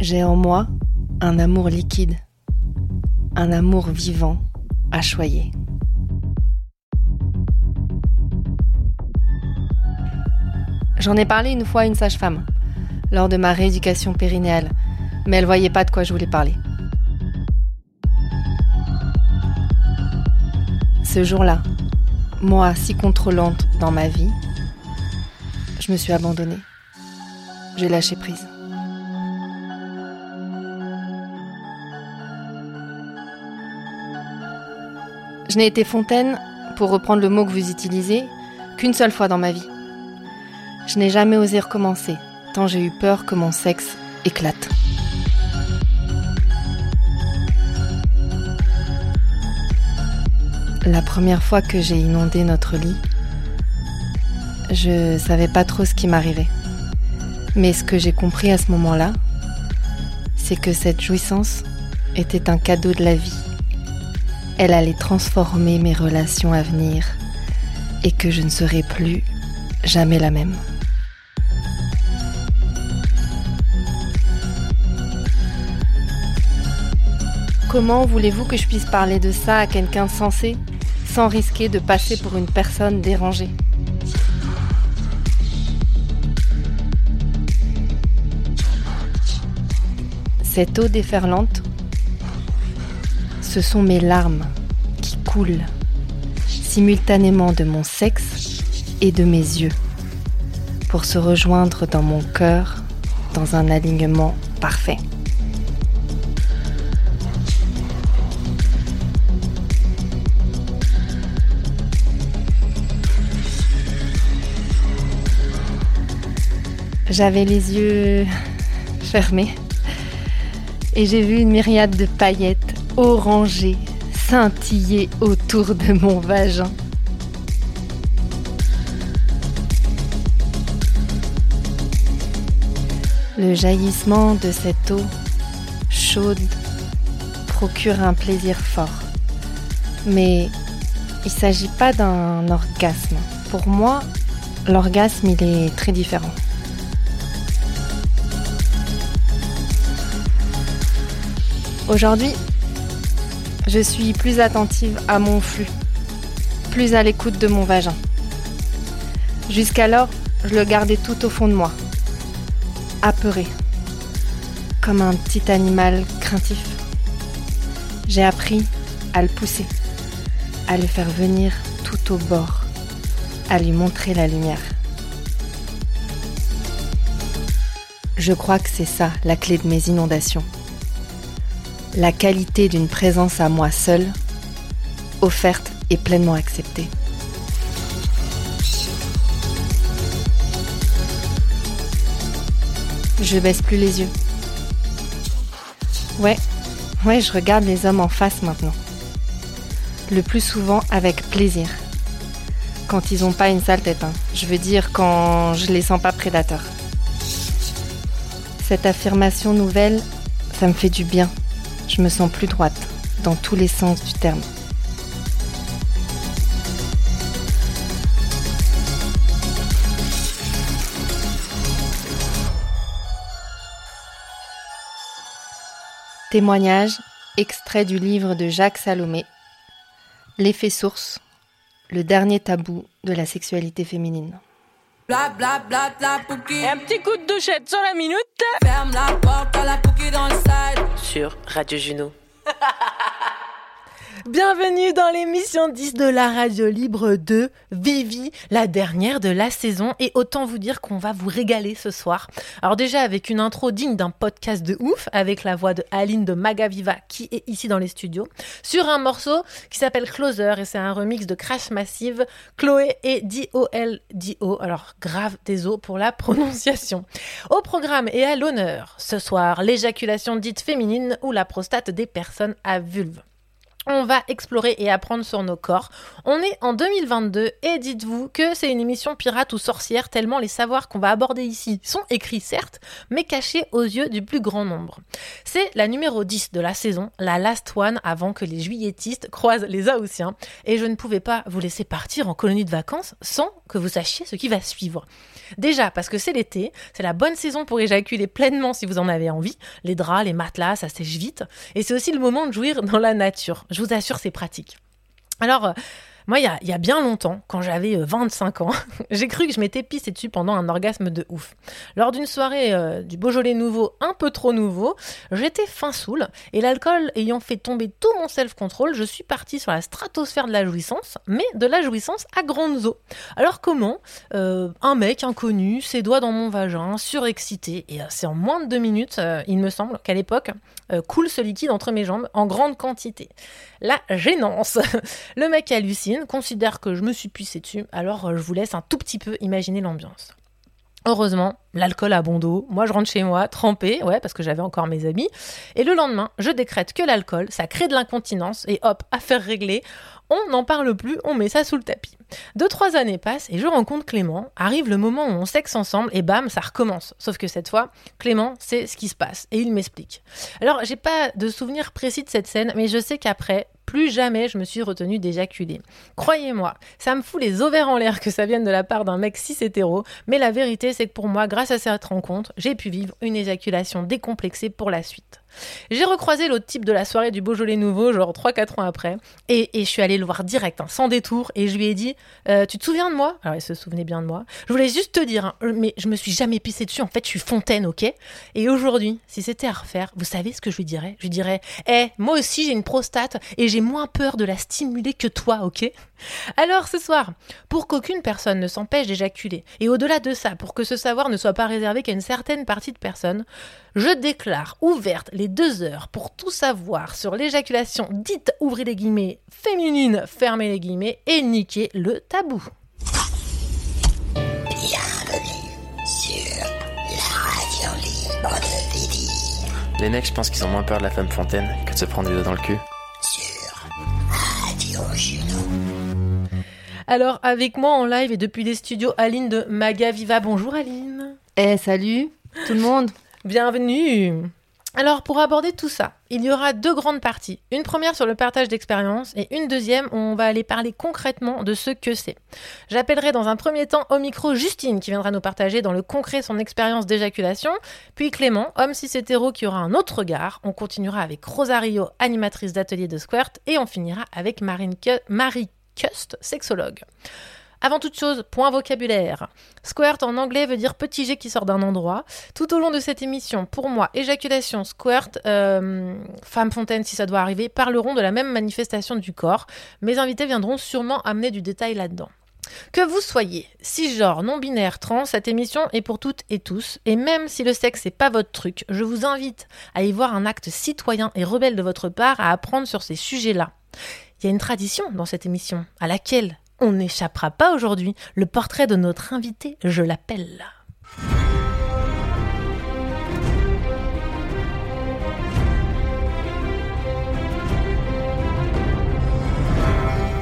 J'ai en moi un amour liquide, un amour vivant à choyer. J'en ai parlé une fois à une sage-femme, lors de ma rééducation périnéale, mais elle voyait pas de quoi je voulais parler. Ce jour-là, moi si contrôlante dans ma vie, je me suis abandonnée. J'ai lâché prise. Je n'ai été fontaine, pour reprendre le mot que vous utilisez, qu'une seule fois dans ma vie. Je n'ai jamais osé recommencer, tant j'ai eu peur que mon sexe éclate. La première fois que j'ai inondé notre lit, je savais pas trop ce qui m'arrivait. Mais ce que j'ai compris à ce moment-là, c'est que cette jouissance était un cadeau de la vie. Elle allait transformer mes relations à venir et que je ne serais plus jamais la même. Comment voulez-vous que je puisse parler de ça à quelqu'un sensé sans risquer de passer pour une personne dérangée? Cette eau déferlante, ce sont mes larmes qui coulent simultanément de mon sexe et de mes yeux pour se rejoindre dans mon cœur dans un alignement parfait. J'avais les yeux fermés et j'ai vu une myriade de paillettes orangées scintiller autour de mon vagin. Le jaillissement de cette eau chaude procure un plaisir fort. Mais il ne s'agit pas d'un orgasme. Pour moi, l'orgasme, il est très différent. Aujourd'hui, je suis plus attentive à mon flux, plus à l'écoute de mon vagin. Jusqu'alors, je le gardais tout au fond de moi, apeuré, comme un petit animal craintif. J'ai appris à le pousser, à le faire venir tout au bord, à lui montrer la lumière. Je crois que c'est ça la clé de mes inondations la qualité d'une présence à moi seule, offerte et pleinement acceptée. Je baisse plus les yeux. Ouais, ouais, je regarde les hommes en face maintenant. Le plus souvent avec plaisir. Quand ils ont pas une sale tête, hein. je veux dire quand je les sens pas prédateurs. Cette affirmation nouvelle, ça me fait du bien je me sens plus droite, dans tous les sens du terme. Témoignage, extrait du livre de Jacques Salomé, L'effet source, le dernier tabou de la sexualité féminine. Bla bla bla. Un petit coup de douchette sur la minute. Ferme la porte à la pouki dans le side. Sur Radio Juno. Bienvenue dans l'émission 10 de la radio libre de Vivi, la dernière de la saison. Et autant vous dire qu'on va vous régaler ce soir. Alors déjà avec une intro digne d'un podcast de ouf, avec la voix de Aline de Magaviva qui est ici dans les studios, sur un morceau qui s'appelle Closer et c'est un remix de Crash Massive, Chloé et D-O-L-D-O. Alors grave désolé pour la prononciation. Au programme et à l'honneur, ce soir, l'éjaculation dite féminine ou la prostate des personnes à vulve. On va explorer et apprendre sur nos corps. On est en 2022 et dites-vous que c'est une émission pirate ou sorcière tellement les savoirs qu'on va aborder ici sont écrits certes, mais cachés aux yeux du plus grand nombre. C'est la numéro 10 de la saison, la last one avant que les juilletistes croisent les Aoussiens et je ne pouvais pas vous laisser partir en colonie de vacances sans que vous sachiez ce qui va suivre. Déjà parce que c'est l'été, c'est la bonne saison pour éjaculer pleinement si vous en avez envie. Les draps, les matelas, ça sèche vite. Et c'est aussi le moment de jouir dans la nature. Je vous assure, c'est pratique. Alors, moi, il y a, bien longtemps, quand j'avais 25 euh, ans, j'ai cru que je m'étais pissé dessus pendant un orgasme de ouf. Lors d'une soirée euh, du Beaujolais nouveau, un peu trop nouveau, j'étais fin saoul et l'alcool ayant fait tomber tout mon self-control, je suis partie sur la stratosphère de la jouissance, mais de la jouissance à grandes eaux. Alors comment euh, Un mec inconnu, ses doigts dans mon vagin, surexcité, et c'est en moins de deux minutes, il me semble, qu'à l'époque, coule ce liquide entre mes jambes en grande quantité. La gênance Le mec hallucine considère que je me suis pissé dessus, alors euh, je vous laisse un tout petit peu imaginer l'ambiance. Heureusement, l'alcool a bon dos. Moi, je rentre chez moi trempé, ouais, parce que j'avais encore mes amis. Et le lendemain, je décrète que l'alcool, ça crée de l'incontinence. Et hop, affaire réglée. On n'en parle plus, on met ça sous le tapis. Deux, trois années passent et je rencontre Clément. Arrive le moment où on sexe ensemble et bam, ça recommence. Sauf que cette fois, Clément sait ce qui se passe et il m'explique. Alors, j'ai pas de souvenir précis de cette scène, mais je sais qu'après, plus jamais je me suis retenue d'éjaculer. Croyez-moi, ça me fout les ovaires en l'air que ça vienne de la part d'un mec cis hétéro, mais la vérité c'est que pour moi, grâce à cette rencontre, j'ai pu vivre une éjaculation décomplexée pour la suite. J'ai recroisé l'autre type de la soirée du Beaujolais nouveau, genre 3-4 ans après, et, je suis allée le voir direct, hein, sans détour, et je lui ai dit euh, Tu te souviens de moi? Alors il se souvenait bien de moi. Je voulais juste te dire, hein, mais je me suis jamais pissé dessus, en fait je suis fontaine, ok? Et aujourd'hui, si c'était à refaire, vous savez ce que je lui dirais? Je lui dirais Eh, moi aussi j'ai une prostate, et j'ai moins peur de la stimuler que toi, ok Alors ce soir, pour qu'aucune personne ne s'empêche d'éjaculer, et au-delà de ça, pour que ce savoir ne soit pas réservé qu'à une certaine partie de personnes, je déclare ouverte les deux heures pour tout savoir sur l'éjaculation dite, ouvrez les guillemets, féminine, fermez les guillemets, et niquer le tabou. Bienvenue sur la radio libre de Vivi. Les mecs, je pense qu'ils ont moins peur de la femme fontaine que de se prendre des doigts dans le cul. Sur Radio Juno. Alors, avec moi en live et depuis les studios, Aline de Maga Viva. Bonjour Aline. Eh, salut tout le monde. Bienvenue alors pour aborder tout ça, il y aura deux grandes parties. Une première sur le partage d'expérience et une deuxième où on va aller parler concrètement de ce que c'est. J'appellerai dans un premier temps au micro Justine qui viendra nous partager dans le concret son expérience d'éjaculation, puis Clément, homme cis hétéro qui aura un autre regard. On continuera avec Rosario, animatrice d'atelier de Squirt et on finira avec Marie Cust, sexologue. Avant toute chose, point vocabulaire. Squirt en anglais veut dire petit jet qui sort d'un endroit. Tout au long de cette émission, pour moi, éjaculation, squirt, euh, femme fontaine si ça doit arriver, parleront de la même manifestation du corps. Mes invités viendront sûrement amener du détail là-dedans. Que vous soyez cisgenre, non-binaire, trans, cette émission est pour toutes et tous. Et même si le sexe n'est pas votre truc, je vous invite à y voir un acte citoyen et rebelle de votre part à apprendre sur ces sujets-là. Il y a une tradition dans cette émission, à laquelle on n'échappera pas aujourd'hui. Le portrait de notre invité, je l'appelle.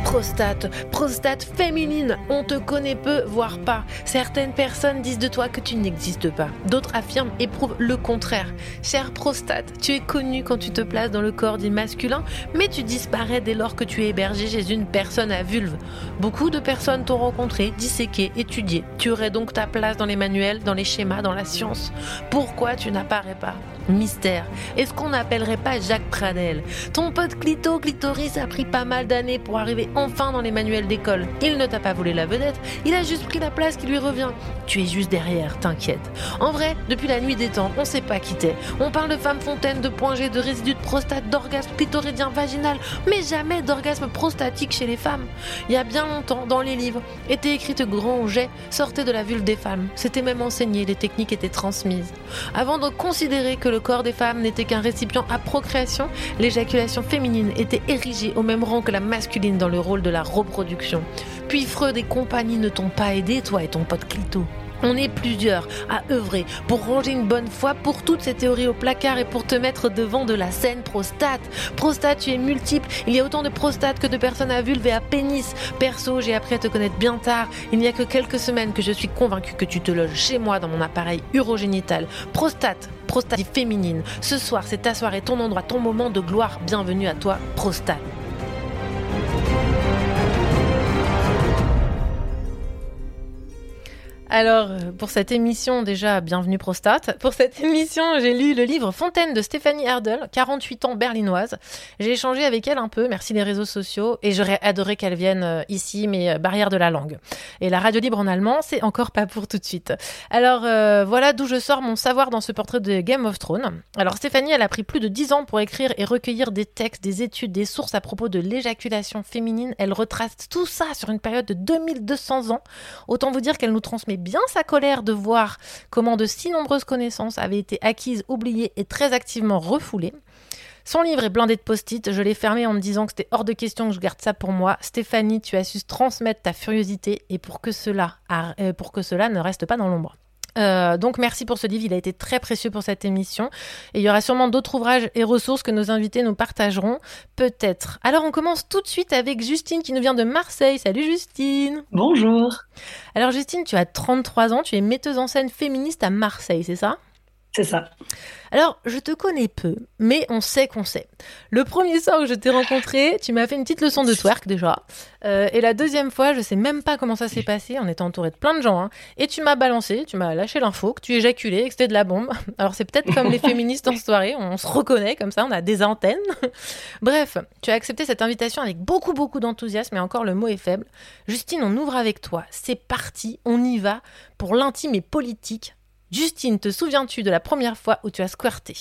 Prostate, prostate féminine. On te connaît peu, voire pas. Certaines personnes disent de toi que tu n'existes pas. D'autres affirment et prouvent le contraire. Chère prostate, tu es connue quand tu te places dans le corps du masculin, mais tu disparais dès lors que tu es hébergé chez une personne à vulve. Beaucoup de personnes t'ont rencontré, disséqué, étudié. Tu aurais donc ta place dans les manuels, dans les schémas, dans la science. Pourquoi tu n'apparais pas? Mystère. Est-ce qu'on n'appellerait pas Jacques Pradel Ton pote Clito, Clitoris a pris pas mal d'années pour arriver enfin dans les manuels d'école. Il ne t'a pas volé la vedette, il a juste pris la place qui lui revient. Tu es juste derrière, t'inquiète. En vrai, depuis la nuit des temps, on sait pas qui t'es. On parle de femme fontaine, de point de résidus de prostate, d'orgasme clitoridien vaginal, mais jamais d'orgasme prostatique chez les femmes. Il y a bien longtemps, dans les livres, était écrite grand jet, sortait de la vulve des femmes. C'était même enseigné, les techniques étaient transmises. Avant de considérer que corps des femmes n'était qu'un récipient à procréation, l'éjaculation féminine était érigée au même rang que la masculine dans le rôle de la reproduction. Puis Freud et compagnie ne t'ont pas aidé, toi et ton pote Clito. On est plusieurs à œuvrer pour ranger une bonne fois pour toutes ces théories au placard et pour te mettre devant de la scène prostate. Prostate, tu es multiple. Il y a autant de prostates que de personnes à vulve et à pénis. Perso, j'ai appris à te connaître bien tard. Il n'y a que quelques semaines que je suis convaincue que tu te loges chez moi dans mon appareil urogénital. Prostate, prostate féminine. Ce soir, c'est ta soirée, ton endroit, ton moment de gloire. Bienvenue à toi, prostate. Alors, euh, pour cette émission, déjà, bienvenue Prostate. Pour cette émission, j'ai lu le livre Fontaine de Stéphanie Erdel, 48 ans berlinoise. J'ai échangé avec elle un peu, merci les réseaux sociaux, et j'aurais adoré qu'elle vienne euh, ici, mais euh, barrière de la langue. Et la radio libre en allemand, c'est encore pas pour tout de suite. Alors, voilà d'où je sors mon savoir dans ce portrait de Game of Thrones. Alors, Stéphanie, elle a pris plus de 10 ans pour écrire et recueillir des textes, des études, des sources à propos de l'éjaculation féminine. Elle retrace tout ça sur une période de 2200 ans. Autant vous dire qu'elle nous transmet bien sa colère de voir comment de si nombreuses connaissances avaient été acquises, oubliées et très activement refoulées. Son livre est blindé de post-it. Je l'ai fermé en me disant que c'était hors de question que je garde ça pour moi. Stéphanie, tu as su transmettre ta furiosité et pour que cela, euh, pour que cela ne reste pas dans l'ombre. Euh, donc merci pour ce livre, il a été très précieux pour cette émission. Et il y aura sûrement d'autres ouvrages et ressources que nos invités nous partageront, peut-être. Alors on commence tout de suite avec Justine qui nous vient de Marseille. Salut Justine Bonjour Alors Justine, tu as 33 ans, tu es metteuse en scène féministe à Marseille, c'est ça? C'est ça. Alors, je te connais peu, mais on sait qu'on sait. Le premier soir où je t'ai rencontré, tu m'as fait une petite leçon de twerk déjà. Euh, et la deuxième fois, je sais même pas comment ça s'est passé, on était entouré de plein de gens. Hein. et tu m'as balancé, tu m'as lâché l'info, que tu éjaculais, que c'était de la bombe. Alors c'est peut-être comme les féministes en soirée, on se reconnaît comme ça, on a des antennes. Bref, tu as accepté cette invitation avec beaucoup beaucoup d'enthousiasme et encore le mot est faible. Justine, on ouvre avec toi. C'est parti, on y va pour l'intime et politique Justine, te souviens-tu de la première fois où tu as squirté?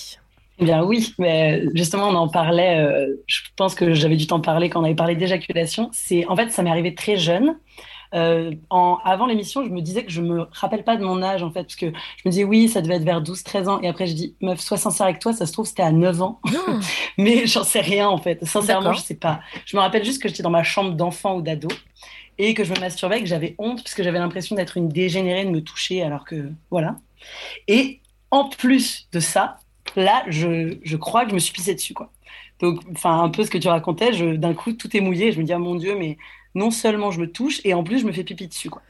Eh bien oui, mais justement on en parlait. Euh, je pense que j'avais dû t'en parler quand on avait parlé d'éjaculation. C'est en fait ça m'est arrivé très jeune. Euh, en, avant l'émission, je me disais que je me rappelle pas de mon âge en fait, parce que je me disais oui, ça devait être vers 12-13 ans, et après je dis meuf, sois sincère avec toi, ça se trouve c'était à 9 ans, mais j'en sais rien en fait, sincèrement je sais pas. Je me rappelle juste que j'étais dans ma chambre d'enfant ou d'ado et que je me masturbais, que j'avais honte parce que j'avais l'impression d'être une dégénérée de me toucher, alors que voilà. Et en plus de ça, là, je, je crois que je me suis pissée dessus, quoi. Donc, enfin, un peu ce que tu racontais, d'un coup, tout est mouillé. Je me dis, ah mon Dieu, mais non seulement je me touche, et en plus, je me fais pipi dessus, quoi.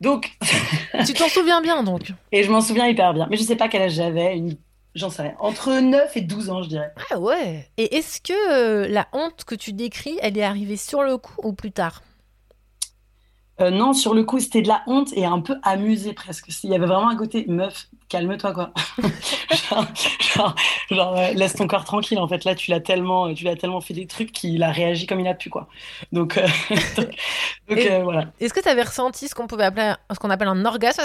Donc. tu t'en souviens bien, donc Et je m'en souviens hyper bien. Mais je sais pas quel âge j'avais, une... j'en sais rien. Entre 9 et 12 ans, je dirais. Ah ouais Et est-ce que euh, la honte que tu décris, elle est arrivée sur le coup ou plus tard? Euh, non, sur le coup, c'était de la honte et un peu amusé presque. Il y avait vraiment un côté meuf, calme-toi quoi. genre, euh, laisse ton corps tranquille. En fait, là, tu l'as tellement, tu l'as tellement fait des trucs qu'il a réagi comme il a pu quoi. Donc, euh, voilà. Est-ce que tu avais ressenti ce qu'on pouvait appeler, ce qu'on appelle un orgasme,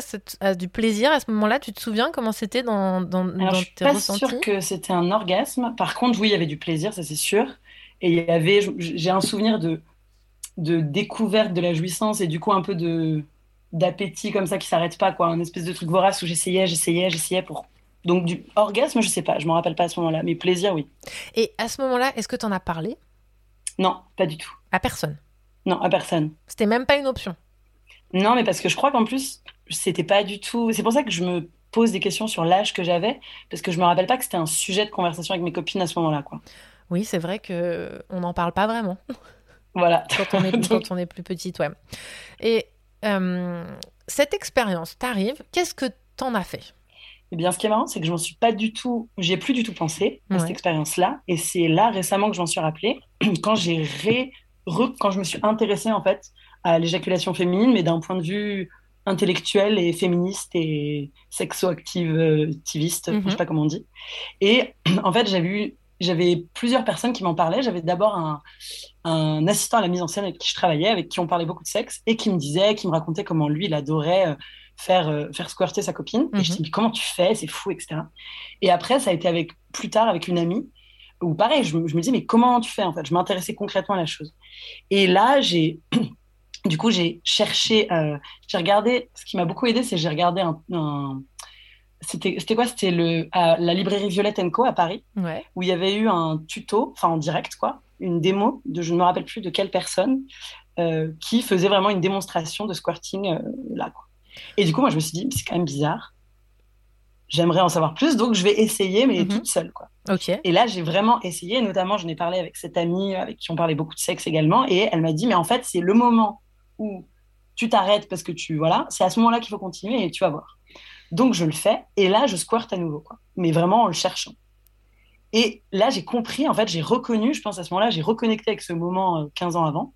du plaisir à ce moment-là? Tu te souviens comment c'était dans, dans, Alors, je suis pas sûre que c'était un orgasme. Par contre, oui, il y avait du plaisir, ça c'est sûr. Et il y avait, j'ai un souvenir de de découverte de la jouissance et du coup un peu de d'appétit comme ça qui s'arrête pas quoi. Un espèce de truc vorace où j'essayais j'essayais j'essayais pour donc du orgasme je sais pas je m'en rappelle pas à ce moment-là mais plaisir oui. Et à ce moment-là est-ce que tu en as parlé? Non pas du tout. À personne? Non à personne. C'était même pas une option? Non mais parce que je crois qu'en plus c'était pas du tout c'est pour ça que je me pose des questions sur l'âge que j'avais parce que je me rappelle pas que c'était un sujet de conversation avec mes copines à ce moment-là quoi. Oui c'est vrai que on n'en parle pas vraiment Voilà. Quand on est, quand on est plus petite, ouais. Et euh, cette expérience t'arrive, qu'est-ce que t'en as fait? Eh bien, ce qui est marrant, c'est que je m'en suis pas du tout, j'ai plus du tout pensé à cette expérience-là, et c'est là récemment que je m'en suis rappelé quand j'ai ré, quand je me suis intéressée en fait à l'éjaculation féminine, mais d'un point de vue intellectuel et féministe et sexo-activiste, je sais mhm. pas comment on dit. Et en fait, j'avais eu j'avais plusieurs personnes qui m'en parlaient. J'avais d'abord un, un, assistant à la mise en scène avec qui je travaillais, avec qui on parlait beaucoup de sexe, et qui me disait, qui me racontait comment lui, il adorait euh, faire, euh, faire squirter sa copine. Et je mhm. dis, comment tu fais? C'est fou, etc. Et après, ça a été avec, plus tard avec une amie, où pareil, je, me disais, mais comment tu fais en fait? Je m'intéressais concrètement à la chose. Et là, j'ai. du coup, j'ai cherché, euh, j'ai regardé, ce qui m'a beaucoup aidé, c'est j'ai regardé un c'était quoi? C'était le à la librairie Violette Co à Paris, où il y avait eu un tuto, enfin en direct quoi, une démo de je ne me rappelle plus de quelle personne euh, qui faisait vraiment une démonstration de squirting euh, là. Quoi. Et du coup, moi, je me suis dit, c'est quand même bizarre. J'aimerais en savoir plus, donc je vais essayer, mais Mhm. toute seule, quoi. Ok. Et là, j'ai vraiment essayé. Notamment, j'en ai parlé avec cette amie avec qui on parlait beaucoup de sexe également. Et elle m'a dit, mais en fait, c'est le moment où tu t'arrêtes parce que tu. Voilà, c'est à ce moment-là qu'il faut continuer et tu vas voir. Donc, je le fais. Et là, je squirte à nouveau, quoi. Mais vraiment en le cherchant. Et là, j'ai compris, en fait, j'ai reconnu, je pense à ce moment-là, j'ai reconnecté avec ce moment euh, 15 ans avant.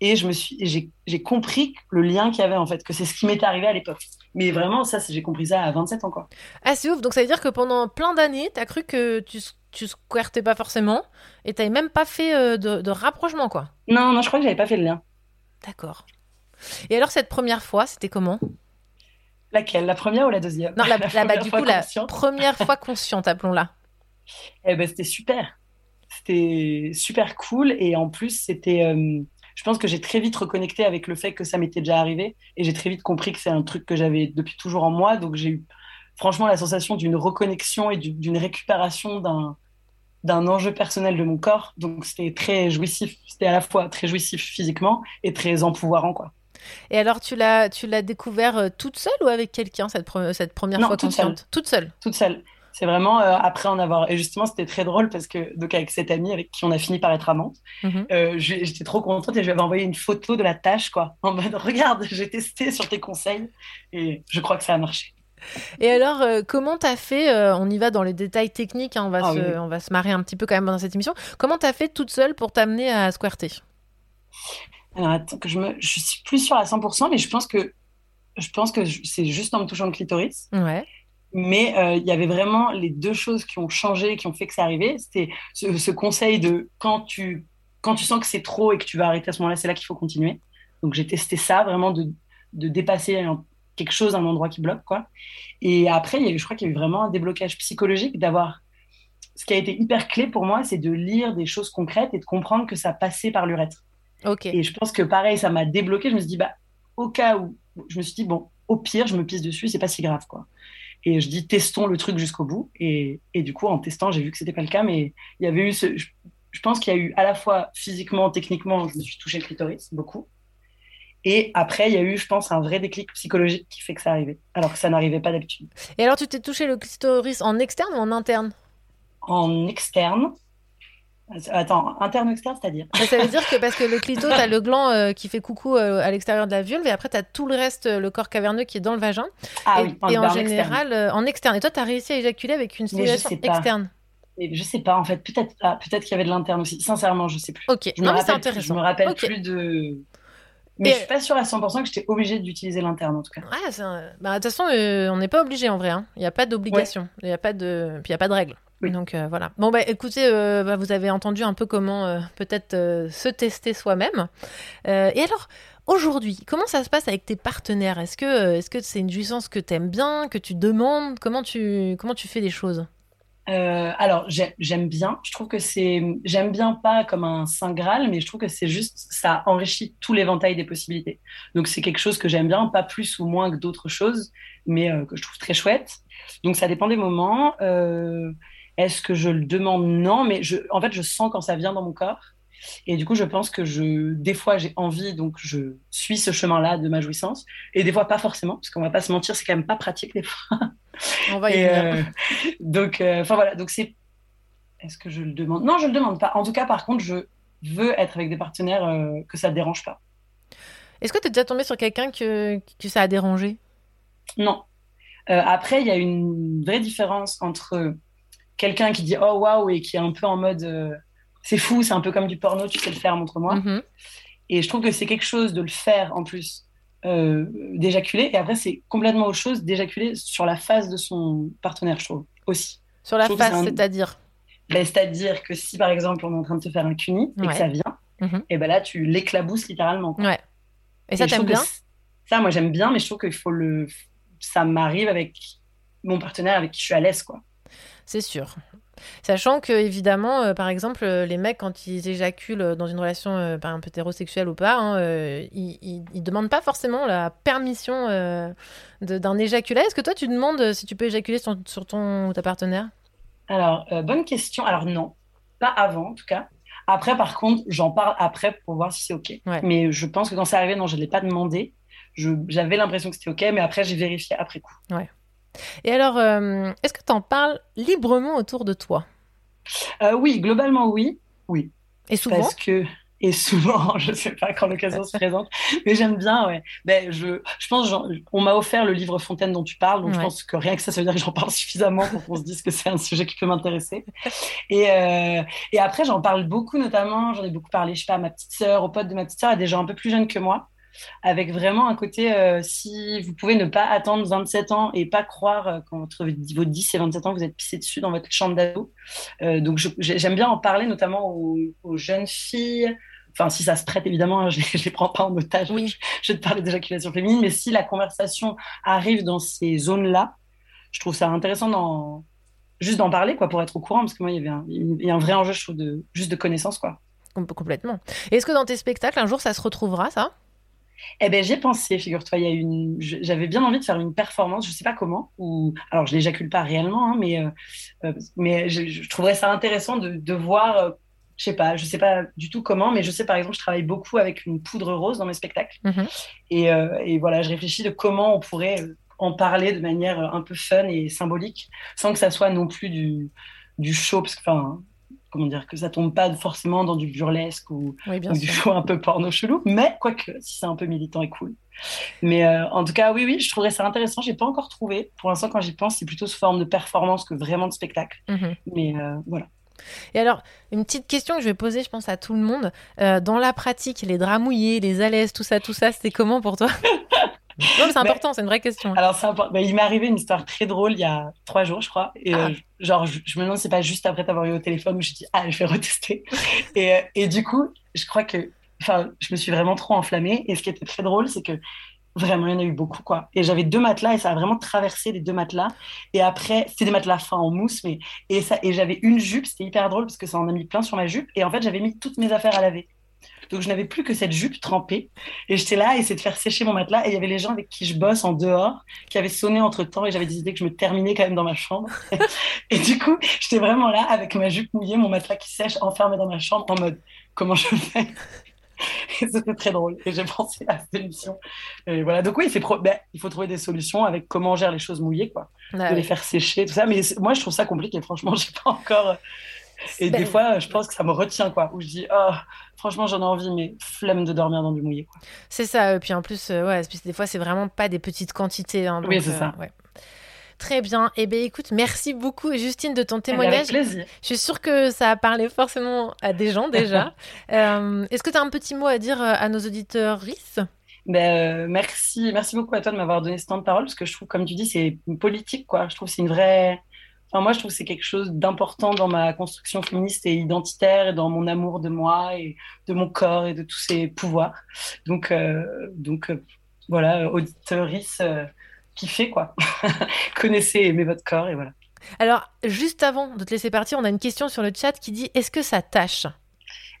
Et je me suis, et j'ai, compris le lien qu'il y avait, en fait, que c'est ce qui m'était arrivé à l'époque. Mais vraiment, ça, j'ai compris ça à 27 ans, quoi. Ah, c'est ouf. Donc, ça veut dire que pendant plein d'années, t'as cru que tu, tu squirtais pas forcément et t'avais même pas fait euh, de, de rapprochement, quoi. Non, non, je crois que j'avais pas fait le lien. D'accord. Et alors, cette première fois, c'était comment? Laquelle? La première ou la deuxième? Non, la, la- bah, première du fois la consciente. première fois consciente, appelons-la. Eh ben, c'était super. C'était super cool. Et en plus, c'était. euh, je pense que j'ai très vite reconnecté avec le fait que ça m'était déjà arrivé. Et j'ai très vite compris que c'est un truc que j'avais depuis toujours en moi. Donc, j'ai eu franchement la sensation d'une reconnexion et du- d'une récupération d'un d'un enjeu personnel de mon corps. Donc, c'était très jouissif. C'était à la fois très jouissif physiquement et très empouvoirant, quoi. Et alors, tu l'as, tu l'as découvert euh, toute seule ou avec quelqu'un, cette, pre- cette première Non, fois toute consciente Toute seule? toute seule. C'est vraiment euh, après en avoir. Et justement, c'était très drôle parce que, donc, avec cette amie avec qui on a fini par être amante, Mhm. euh, j'étais trop contente et je lui avais envoyé une photo de la tâche, quoi. En mode, regarde, j'ai testé sur tes conseils et je crois que ça a marché. Et alors, euh, comment t'as fait euh, On y va dans les détails techniques, hein, on, va Ah se, oui. on va se marrer un petit peu quand même dans cette émission. Comment t'as fait toute seule pour t'amener à squirter Alors, attends, que je me, je suis plus sûre à 100%, mais je pense que, je pense que c'est juste en me touchant le clitoris. Ouais. Mais euh, il y avait vraiment les deux choses qui ont changé, qui ont fait que c'est arrivé. C'était ce, ce conseil de quand tu, quand tu sens que c'est trop et que tu vas arrêter à ce moment-là, c'est là qu'il faut continuer. Donc j'ai testé ça, vraiment de, de dépasser un- quelque chose, un endroit qui bloque. quoi. Et après, y a eu, je crois qu'il y a eu vraiment un déblocage psychologique d'avoir... Ce qui a été hyper clé pour moi, c'est de lire des choses concrètes et de comprendre que ça passait par l'urètre. Et je pense que pareil, ça m'a débloqué. Je me suis dit, bah, au cas où, je me suis dit, bon, au pire, je me pisse dessus, c'est pas si grave, quoi. Et je dis, testons le truc jusqu'au bout. Et, et du coup, en testant, j'ai vu que c'était pas le cas, mais il y avait eu ce. Je, je pense qu'il y a eu à la fois physiquement, techniquement, je me suis touché le clitoris, beaucoup. Et après, il y a eu, je pense, un vrai déclic psychologique qui fait que ça arrivait, alors que ça n'arrivait pas d'habitude. Et alors, tu t'es touché le clitoris en externe ou en interne? En externe. Attends, interne externe, c'est-à-dire Ça veut dire que parce que le clito, t'as le gland euh, qui fait coucou euh, à l'extérieur de la vulve et après t'as tout le reste, euh, le corps caverneux qui est dans le vagin. Ah et, oui, et bah, en externe. général, en externe. Et toi, t'as réussi à éjaculer avec une stimulation externe. Et je sais pas, en fait, peut-être ah, peut-être qu'il y avait de l'interne aussi. Sincèrement, je sais plus. Ok, Je non mais c'est plus, je intéressant. me rappelle plus de. Mais Et- je suis pas sûre à 100% que j'étais obligée d'utiliser l'interne en tout cas. Un- bah, de toute façon, euh, on n'est pas obligé en vrai. hein. Il n'y a pas d'obligation. Il n'y a pas de, puis il y a pas de règle. Oui. Donc euh, voilà. Bon bah écoutez, euh, bah, vous avez entendu un peu comment euh, peut-être se tester soi-même. Et alors aujourd'hui, comment ça se passe avec tes partenaires? Est-ce que est-ce que c'est une jouissance que tu aimes bien, que tu demandes? Comment tu comment tu fais les choses? Alors j'ai- j'aime bien. Je trouve que c'est. J'aime bien pas comme un saint graal, mais je trouve que c'est juste. Ça enrichit tout l'éventail des possibilités. Donc c'est quelque chose que j'aime bien, pas plus ou moins que d'autres choses, mais que je trouve très chouette. Donc ça dépend des moments. Est-ce que je le demande? Non, mais je, en fait, je sens quand ça vient dans mon corps. Et du coup, je pense que je, des fois, j'ai envie, donc je suis ce chemin-là de ma jouissance. Et des fois, pas forcément, parce qu'on va pas se mentir, c'est quand même pas pratique des fois. On va y venir. euh, donc, euh, enfin voilà, donc c'est. Est-ce que je le demande? Non, je le demande pas. En tout cas, par contre, je veux être avec des partenaires euh, que ça ne dérange pas. Est-ce que tu es déjà tombé sur quelqu'un que, que ça a dérangé? Non. Après, il y a une vraie différence entre quelqu'un qui dit oh waouh et qui est un peu en mode euh, c'est fou, c'est un peu comme du porno, tu sais le faire, montre-moi. Mhm. Et je trouve que c'est quelque chose de le faire en plus, euh, d'éjaculer. Et après, c'est complètement autre chose d'éjaculer sur la face de son partenaire, je trouve, aussi. Sur la face, un- c'est-à-dire? Ben, C'est-à-dire que si par exemple on est en train de te faire un cuni et que ça vient, Mhm. et ben là tu l'éclabousses littéralement. quoi. Ouais. Et ça, t'aimes bien? Ça, moi j'aime bien, mais je trouve qu'il faut le. Ça m'arrive avec mon partenaire avec qui je suis à l'aise, quoi. C'est sûr. Sachant que, évidemment, euh, par exemple, euh, les mecs, quand ils éjaculent euh, dans une relation par un peu hétérosexuelle ou pas, hein, ils, ils, ils demandent pas forcément la permission d'un éjaculat. Est-ce que toi, tu demandes si tu peux éjaculer sur, sur ton ou ta partenaire? Alors, bonne question. Alors, non, pas avant en tout cas. Après, par contre, j'en parle après pour voir si c'est OK. Ouais. Mais je pense que quand c'est arrivé, non, je ne l'ai pas demandé. j'avais l'impression que c'était OK, mais après, j'ai vérifié après coup. Ouais. Et alors, est-ce que tu en parles librement autour de toi? Oui, globalement, oui. Oui. Et souvent? Parce que et souvent, je sais pas quand l'occasion se présente, mais j'aime bien. Ouais. Ben, je, je pense, on m'a offert le livre Fontaine dont tu parles, donc je pense que rien que ça, ça veut dire que j'en parle suffisamment pour qu'on se dise que c'est un sujet qui peut m'intéresser. Et, euh, et après, j'en parle beaucoup, notamment, j'en ai beaucoup parlé, je sais pas, à ma petite sœur, aux potes de ma petite sœur, à des gens un peu plus jeunes que moi avec vraiment un côté, euh, si vous pouvez ne pas attendre 27 ans et pas croire euh, qu'entre vos 10 et 27 ans, vous êtes pissé dessus dans votre chambre d'ado. Euh, donc j'aime bien en parler, notamment aux, jeunes filles. Enfin, si ça se prête, évidemment, hein, je ne les prends pas en otage. Oui. Je, vais te parler d'éjaculation féminine, mais si la conversation arrive dans ces zones-là, je trouve ça intéressant juste d'en parler, quoi, pour être au courant, parce que moi, il y avait un, il y a un vrai enjeu, je trouve, de, juste de connaissance, quoi. Complètement. Est-ce que dans tes spectacles, un jour, ça se retrouvera, ça? Eh ben, j'ai pensé, figure-toi, il y a une, j'avais bien envie de faire une performance, je sais pas comment, ou alors je l'éjacule pas réellement, hein, mais euh, euh, mais je, trouverais ça intéressant de, de voir, euh, je sais pas, je sais pas du tout comment, mais je sais par exemple, je travaille beaucoup avec une poudre rose dans mes spectacles, mhm. et, et, voilà, je réfléchis de comment on pourrait en parler de manière un peu fun et symbolique, sans que ça soit non plus du du show, parce que enfin comment dire, que ça tombe pas forcément dans du burlesque ou, du show un peu porno chelou, mais quoique, si c'est un peu militant et cool. Mais euh, en tout cas, oui, oui, je trouverais ça intéressant. J'ai pas encore trouvé. Pour l'instant, quand j'y pense, c'est plutôt sous forme de performance que vraiment de spectacle. Mhm. Mais euh, voilà. Et alors, une petite question que je vais poser, je pense, à tout le monde. Euh, dans la pratique, les draps mouillés, les alaises, tout ça, tout ça, c'était comment pour toi? c'est important, c'est une vraie question. Alors, c'est il m'est arrivé une histoire très drôle il y a trois jours, je crois. Et ah. euh, genre, je, me demande, c'est pas juste après t'avoir eu au téléphone où je dit, ah, je vais retester. et, euh, et du coup, je crois que, enfin, je me suis vraiment trop enflammée. Et ce qui était très drôle, c'est que vraiment, il y en a eu beaucoup, quoi. Et j'avais deux matelas et ça a vraiment traversé les deux matelas. Et après, c'était des matelas fins en mousse, mais et ça, et j'avais une jupe, c'était hyper drôle parce que ça en a mis plein sur ma jupe. Et en fait, j'avais mis toutes mes affaires à laver. Donc, je n'avais plus que cette jupe trempée. Et j'étais là à essayer de faire sécher mon matelas. Et il y avait les gens avec qui je bosse en dehors qui avaient sonné entre temps. Et j'avais décidé que je me terminais quand même dans ma chambre. et du coup, j'étais vraiment là avec ma jupe mouillée, mon matelas qui sèche, enfermé dans ma chambre en mode comment je fais? C'était très drôle. Et j'ai pensé à cette émission. Et voilà. Donc, oui, ben, il faut trouver des solutions avec comment on gère les choses mouillées, quoi. de les faire sécher, tout ça. Mais moi, je trouve ça compliqué. Franchement, j'ai pas encore. Et des fois, je pense que ça me retient, quoi. Où je dis, oh, franchement, j'en ai envie, mais flemme de dormir dans du mouillé. C'est ça. Et puis en plus, euh, ouais, des fois, c'est vraiment pas des petites quantités. Hein, oui, c'est ça. Euh, Très bien. Eh bien, écoute, merci beaucoup, Justine, de ton témoignage. Avec plaisir. Je suis sûre que ça a parlé forcément à des gens déjà. Euh, est-ce que tu as un petit mot à dire à nos auditeurs ben, merci, merci beaucoup à toi de m'avoir donné ce temps de parole parce que je trouve, comme tu dis, c'est politique, quoi. Je trouve que c'est une vraie, moi, je trouve que c'est quelque chose d'important dans ma construction féministe et identitaire et dans mon amour de moi et de mon corps et de tous ces pouvoirs. Donc, euh, donc euh, voilà, auditeurice euh, kiffez, quoi. Connaissez, aimez votre corps et voilà. Alors, juste avant de te laisser partir, on a une question sur le chat qui dit Est-ce que ça tâche?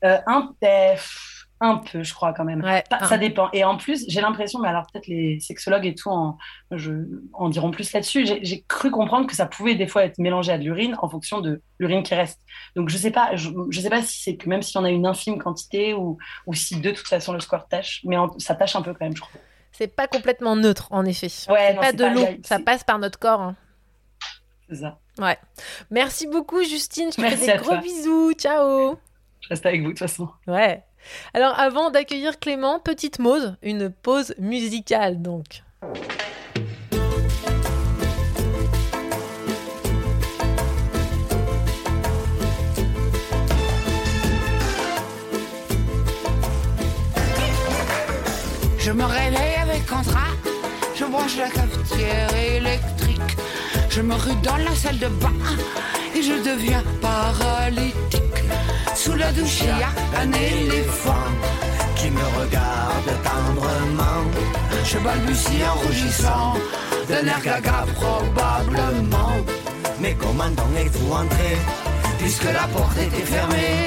Un pef un peu, je crois, quand même. ça dépend. Et en plus, j'ai l'impression, mais alors peut-être les sexologues et tout en, je, en diront plus là-dessus, j'ai cru comprendre que ça pouvait des fois être mélangé à de l'urine en fonction de l'urine qui reste. Donc je sais pas, je, sais pas si c'est que même si on a une infime quantité ou, ou si de toute façon le score tâche, mais ça tâche un peu quand même, je crois. C'est pas complètement neutre, en effet. Ouais, pas de l'eau, ça passe par notre corps. Hein. C'est ça. Ouais. Merci beaucoup, Justine. Je te fais des gros bisous. Ciao. Je reste avec vous de toute façon. Ouais. Alors avant d'accueillir Clément, petite Mose, une pause musicale donc. Je me réveille avec contrat, je branche la cafetière électrique, je me rue dans la salle de bain et je deviens paralytique. Sous la douche, un éléphant qui me regarde tendrement. Je balbutie en rougissant, d'un air gaga probablement. Mais comment donc êtes-vous entré puisque la porte était fermée?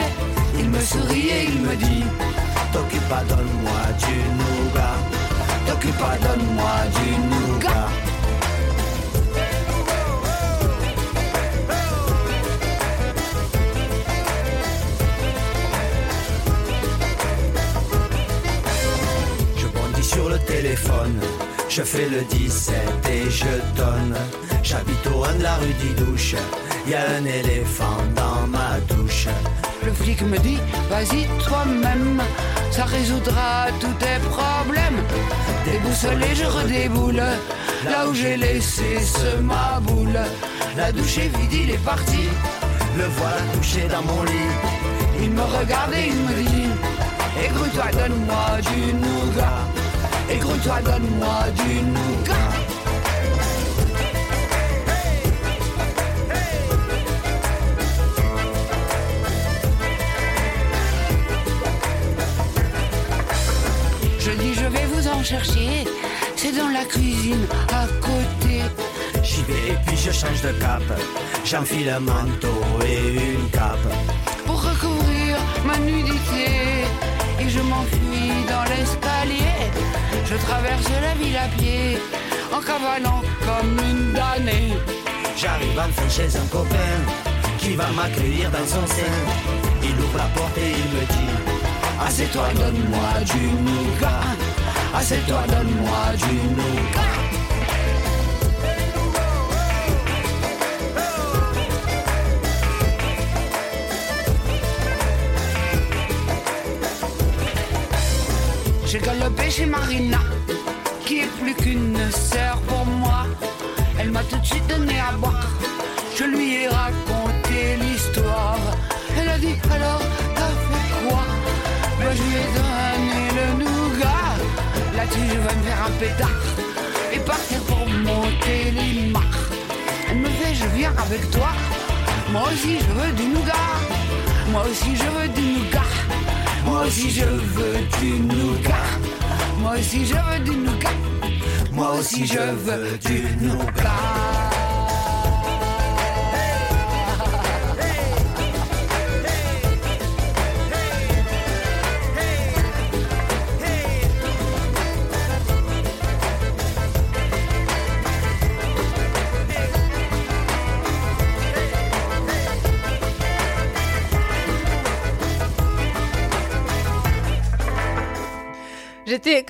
Il me sourit et il me dit T'occupe pas, donne-moi du nougat. T'occupe pas, donne-moi du nougat. Je fais le 17 et je donne. J'habite au 1 de la rue d'Idouche. Y a un éléphant dans ma douche. Le flic me dit, vas-y toi-même, ça résoudra tous tes problèmes. Déboussolé, je redéboule, là où j'ai laissé ce ma boule. La douche est vide, il est parti. Le voilà couché dans mon lit. Il me regarde et il me dit, écoute-toi, donne-moi du nougat. Écoute-toi, donne-moi du nougat. Je dis je vais vous en chercher, c'est dans la cuisine à côté. J'y vais et puis je change de cap. J'enfile un manteau et une cape. Pour recouvrir ma nudité, et je m'enfuis dans l'escalier. Je traverse la ville à pied, en cavalant comme une damnée. J'arrive enfin chez un copain qui va m'accueillir dans son sein. Il ouvre la porte et il me dit Assieds-toi, donne-moi du nougat. Assieds-toi, donne-moi du nougat. J'ai galopé chez Marina, qui est plus qu'une sœur pour moi. Elle m'a tout de suite donné à boire. Je lui ai raconté l'histoire. Elle a dit alors, t'as fait quoi? Ben, Je lui ai donné le nougat. Là-dessus, je vais me faire un pétard et partir pour monter les marches. Elle me fait, je viens avec toi. Moi aussi, je veux du nougat. Moi aussi, je veux du nougat. Moi aussi, je veux du nougat. Moi aussi, je veux du nougat. Moi aussi, je veux du nougat.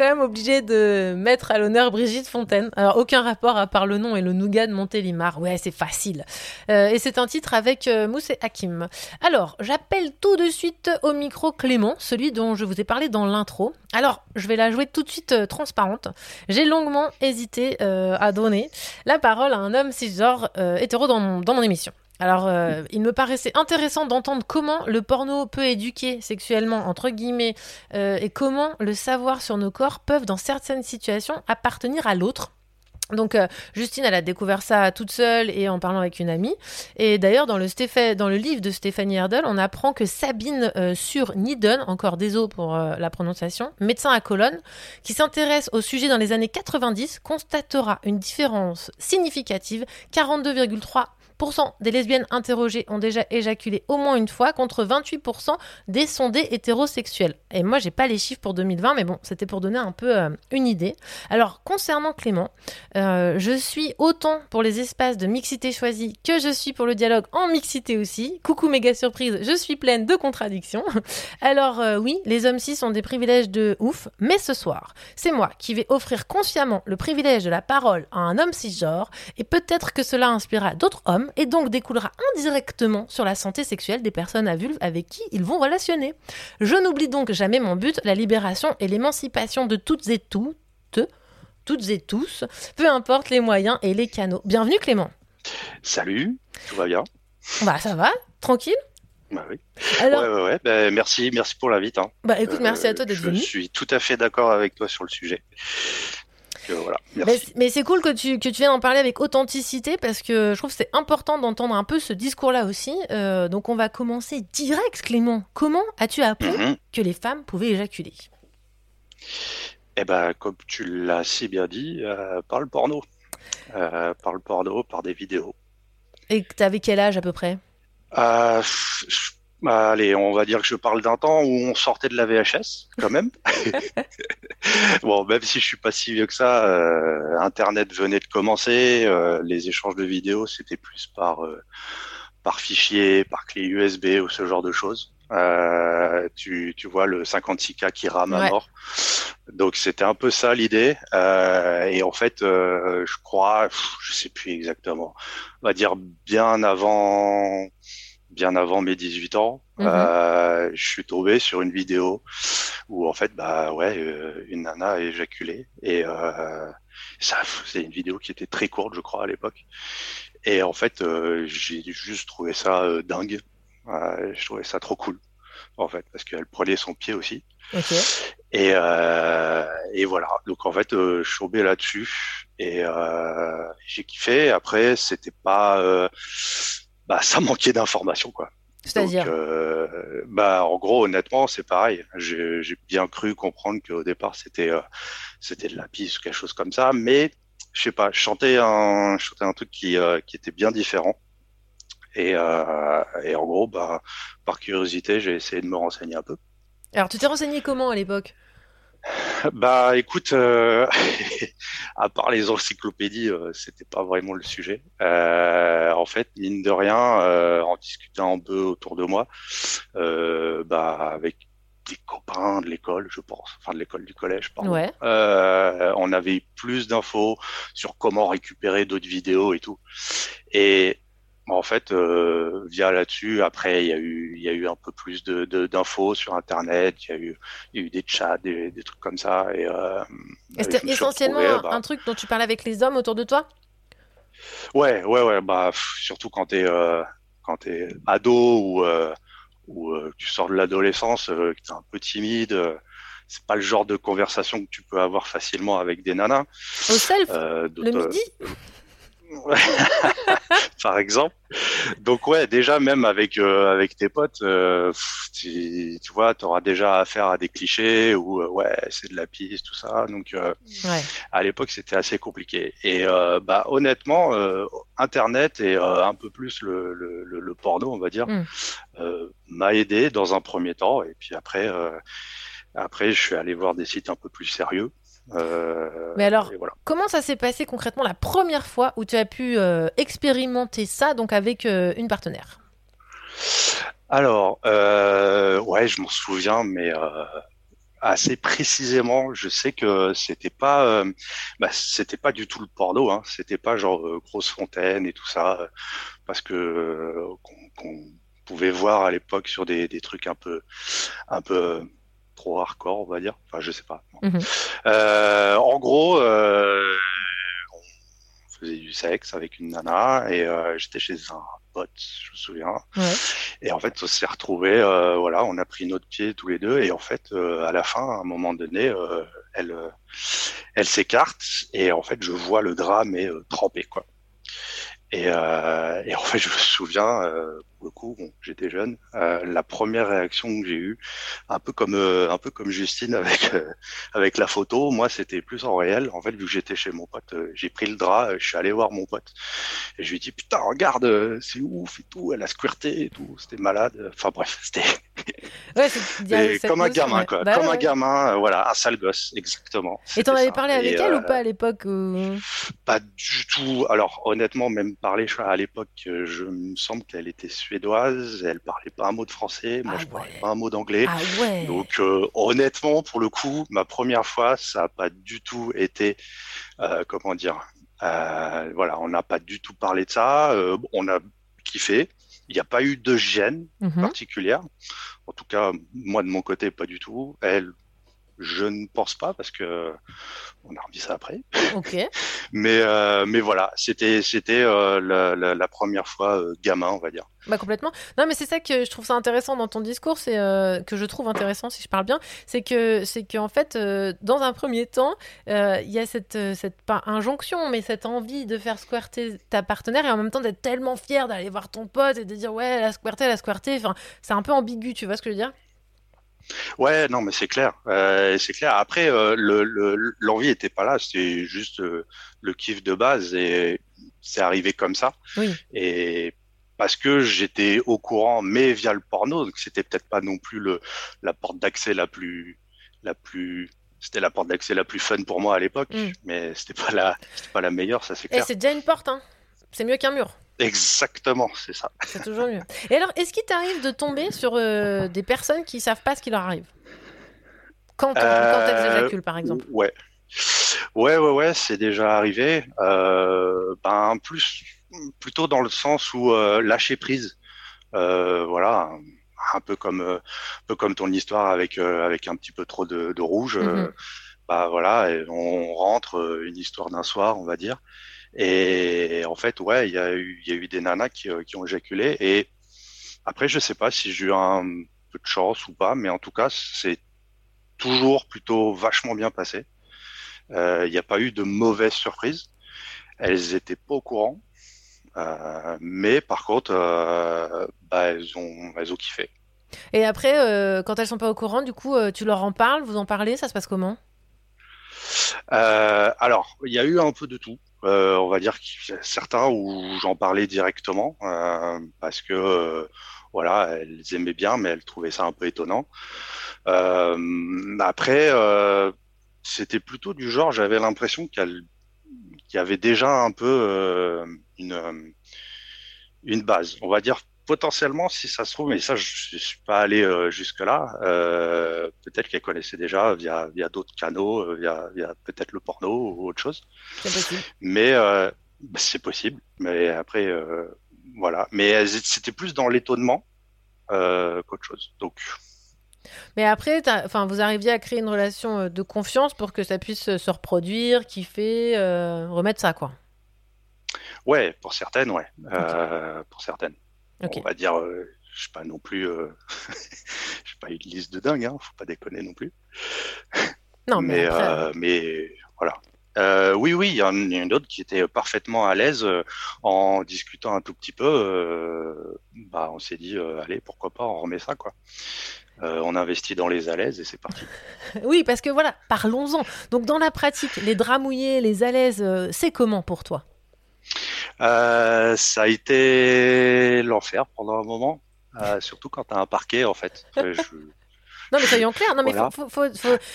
Quand même obligée de mettre à l'honneur Brigitte Fontaine. Alors, aucun rapport à part le nom et le nougat de Montélimar. Ouais, c'est facile. Euh, et c'est un titre avec euh, Mousse et Hakim. Alors, j'appelle tout de suite au micro Clément, celui dont je vous ai parlé dans l'intro. Alors, je vais la jouer tout de suite euh, transparente. J'ai longuement hésité euh, à donner la parole à un homme cisgenre hétéro dans dans mon émission. Alors, euh, il me paraissait intéressant d'entendre comment le porno peut éduquer sexuellement, entre guillemets, euh, et comment le savoir sur nos corps peuvent, dans certaines situations, appartenir à l'autre. Donc euh, Justine, elle a découvert ça toute seule et en parlant avec une amie. Et d'ailleurs, dans dans le livre de Stéphanie Erdel, on apprend que Sabine sur Nidon, encore désolé pour la prononciation, médecin à Cologne, qui s'intéresse au sujet dans les années 90, constatera une différence significative, 42,3 des lesbiennes interrogées ont déjà éjaculé au moins une fois contre 28% des sondés hétérosexuels. Et moi, j'ai pas les chiffres pour 2020, mais bon, c'était pour donner un peu euh, une idée. Alors, concernant Clément, euh, je suis autant pour les espaces de mixité choisis que je suis pour le dialogue en mixité aussi. Coucou méga surprise, je suis pleine de contradictions. Alors euh, oui, les hommes cis ont des privilèges de ouf, mais ce soir, c'est moi qui vais offrir consciemment le privilège de la parole à un homme cisgenre, et peut-être que cela inspirera d'autres hommes, et donc découlera indirectement sur la santé sexuelle des personnes à vulve avec qui ils vont relationner. Je n'oublie donc jamais mon but, la libération et l'émancipation de toutes et toutes, toutes et tous, peu importe les moyens et les canaux. Bienvenue Clément. Salut, tout va bien? Bah ça va, tranquille? Bah oui. Alors, ouais, ouais, ouais. Bah, merci, merci pour l'invite. hein. bah écoute, merci à Euh, toi d'être Je venu. suis tout à fait d'accord avec toi sur le sujet. Euh, voilà, Mais, merci. mais c'est cool que tu, que tu viennes en parler avec authenticité parce que je trouve que c'est important d'entendre un peu ce discours-là aussi. Euh, donc on va commencer direct, Clément. Comment as-tu appris Mhm. que les femmes pouvaient éjaculer? Eh ben, comme tu l'as si bien dit, euh, par le porno. Par le porno, par des vidéos. Et t'avais quel âge à peu près? Je- bah, allez, on va dire que je parle d'un temps où on sortait de la VHS, quand même. bon, même si je suis pas si vieux que ça, euh, Internet venait de commencer. euh, les échanges de vidéos, c'était plus par euh, par fichier, par clé USB ou ce genre de choses. Euh, tu, tu vois le 56K qui rame Ouais. à mort. Donc c'était un peu ça l'idée. Euh, et en fait, euh, je crois, je sais plus exactement, on va dire bien avant, bien avant mes 18 ans, Mhm. euh, je suis tombé sur une vidéo où en fait, bah ouais, euh, une nana a éjaculé et euh, ça, c'est une vidéo qui était très courte, je crois, à l'époque. Et en fait, euh, j'ai juste trouvé ça euh, dingue. Je trouvais ça trop cool, en fait, parce qu'elle prenait son pied aussi. Ok. Et, euh, et voilà. Donc en fait, je suis tombé là-dessus et euh, j'ai kiffé. Après, c'était pas, euh, bah, ça manquait d'informations quoi. C'est-à-dire euh, bah, en gros, honnêtement, c'est pareil. J'ai bien cru comprendre qu'au départ, c'était euh, c'était de la piste ou quelque chose comme ça, mais je sais pas, je chantais un, je chantais un truc qui, euh, qui était bien différent. Et, et en gros, bah, par curiosité, j'ai essayé de me renseigner un peu. Alors, tu t'es renseigné comment à l'époque? Bah, écoute, euh, à part les encyclopédies, euh, c'était pas vraiment le sujet. Euh, en fait, mine de rien, en discutant un peu autour de moi, bah, avec des copains de l'école, je pense, enfin de l'école du collège, pardon. Ouais. On avait plus d'infos sur comment récupérer d'autres vidéos et tout. Et en fait, euh, via là-dessus, après, il y a eu, il y a eu un peu plus de, de- d'infos sur Internet. Il y a eu, il y a eu des chats, des, des trucs comme ça. Et, euh, Et je c'était suis essentiellement bah, un truc dont tu parlais avec les hommes autour de toi? Ouais, ouais, ouais. Bah, pff, surtout quand t'es, euh, quand t'es ado ou, euh, ou euh, tu sors de l'adolescence, euh, que t'es un peu timide. euh, c'est pas le genre de conversation que tu peux avoir facilement avec des nanas. Au self? Euh, Le midi? par exemple. Donc ouais, déjà même avec euh, avec tes potes, euh, tu, tu vois, tu auras déjà affaire à des clichés ou euh, ouais, c'est de la piste, tout ça. Donc euh, Ouais. à l'époque, c'était assez compliqué. Et euh, bah honnêtement, euh, Internet et euh, un peu plus le, le, le, le porno, on va dire, Mm. euh, m'a aidé dans un premier temps. Et puis après, euh, après, je suis allé voir des sites un peu plus sérieux. Euh, Mais alors, voilà. comment ça s'est passé concrètement la première fois où tu as pu euh, expérimenter ça donc avec euh, une partenaire? Alors, ouais, je m'en souviens, mais assez précisément, je sais que c'était pas, euh, bah, c'était pas du tout le porno, hein. C'était pas genre euh, grosse fontaine et tout ça, parce que euh, qu'on pouvait voir à l'époque sur des, des trucs un peu, un peu trop hardcore, on va dire. Enfin, je sais pas. Mhm. Euh, en gros, euh, on faisait du sexe avec une nana et euh, j'étais chez un pote, je me souviens. Ouais. Et en fait, on s'est retrouvés, euh, voilà, on a pris notre pied tous les deux, et en fait, euh, à la fin, à un moment donné, euh, elle, elle s'écarte, et en fait, je vois le drap mais trempé, quoi. Et, euh, et en fait, je me souviens, euh, pour le coup, bon, j'étais jeune, euh, la première réaction que j'ai eue, un peu comme euh, un peu comme Justine avec euh, avec la photo, moi, c'était plus en réel. En fait, vu que j'étais chez mon pote, euh, j'ai pris le drap, je suis allé voir mon pote, et je lui ai dit putain, regarde, c'est ouf et tout, elle a squirté et tout, c'était malade. Enfin bref, c'était Ouais, et comme un gamin, quoi. Bah comme ouais. un gamin, euh, voilà, un sale gosse, exactement. Et t'en avais parlé avec Et, elle euh, ou pas à l'époque ou- Pas du tout. Alors, honnêtement, même parler, à l'époque, euh, je me semble qu'elle était suédoise, elle parlait pas un mot de français, moi Ah je parlais pas un mot d'anglais. Ah. Donc, euh, honnêtement, pour le coup, ma première fois, ça a pas du tout été, euh, comment dire, euh, voilà, on n'a pas du tout parlé de ça. euh, on a kiffé. Il n'y a pas eu de gêne Mhm. particulière. En tout cas, moi de mon côté, pas du tout. Elle, je ne pense pas parce que on a remis ça après. Ok. Mais euh, mais voilà, c'était c'était euh, la, la, la première fois euh, gamin, on va dire. Bah complètement. Non mais c'est ça que je trouve ça intéressant dans ton discours, c'est euh, que je trouve intéressant si je parle bien, c'est que c'est qu'en fait euh, dans un premier temps euh, il y a cette euh, cette pas injonction mais cette envie de faire squirter ta partenaire et en même temps d'être tellement fier d'aller voir ton pote et de dire ouais elle a squirté, elle a squirté. Enfin c'est un peu ambigu, tu vois ce que je veux dire? Ouais, non, mais c'est clair, euh, c'est clair. Après, euh, le le- l'envie était pas là, c'était juste euh, le kiff de base et c'est arrivé comme ça. Oui. Et parce que j'étais au courant, mais via le porno, donc c'était peut-être pas non plus le la porte d'accès la plus la plus c'était la porte d'accès la plus fun pour moi à l'époque, Mm. mais c'était pas la pas la meilleure, ça c'est Et clair. c'est déjà une porte, hein. C'est mieux qu'un mur. Exactement, c'est ça. C'est toujours mieux. Et alors, est-ce qu'il t'arrive de tomber sur euh, des personnes qui savent pas ce qui leur arrive? Quand, quand elles éjaculent, par exemple. Ouais. Ouais, ouais, ouais, c'est déjà arrivé. ben, plus, plutôt dans le sens où lâcher prise. voilà, un peu comme, un peu comme ton histoire avec, avec un petit peu trop de, de rouge. Mm-hmm. bah voilà, on rentre une histoire d'un soir, on va dire. Et en fait, ouais, il y a eu, il y a eu des nanas qui, qui ont éjaculé. Et après, je sais pas si j'ai eu un peu de chance ou pas, mais en tout cas, c'est toujours plutôt vachement bien passé. Euh, il n'y a pas eu de mauvaises surprises. Elles étaient pas au courant. Euh, mais par contre, euh, bah, elles, ont, elles ont kiffé. Et après, quand elles sont pas au courant, du coup, tu leur en parles, vous en parlez, ça se passe comment? Alors, il y a eu un peu de tout. On va dire certains où j'en parlais directement parce que voilà, elles aimaient bien, mais elles trouvaient ça un peu étonnant. après, c'était plutôt du genre, j'avais l'impression qu'il y avait déjà un peu euh, une, euh, une base. On va dire potentiellement, si ça se trouve, mais ça, je ne suis pas allé euh, jusque-là, peut-être qu'elle connaissait déjà via, via d'autres canaux, via, via peut-être le porno ou autre chose. C'est possible. Mais bah, c'est possible. Mais après, voilà. Mais c'était plus dans l'étonnement qu'autre chose. Donc, mais après, enfin, vous arriviez à créer une relation euh, de confiance pour que ça puisse euh, se reproduire, kiffer, euh, remettre ça, quoi. Ouais, pour certaines, ouais. pour certaines. On va dire, je sais pas non plus, je pas une liste de dingue, hein, faut pas déconner non plus. Non, mais, mais, voilà. oui, oui, il y en a une autre qui était parfaitement à l'aise en discutant un tout petit peu. bah, on s'est dit, allez, pourquoi pas, on remet ça, quoi. Euh, on investit dans les alaises et c'est parti. oui, parce que voilà, parlons-en. Donc dans la pratique, les draps mouillés, les alaises, euh, c'est comment pour toi? Euh, Ça a été l'enfer pendant un moment, surtout quand tu as un parquet en fait. Non, mais soyons clairs. Non, mais faut,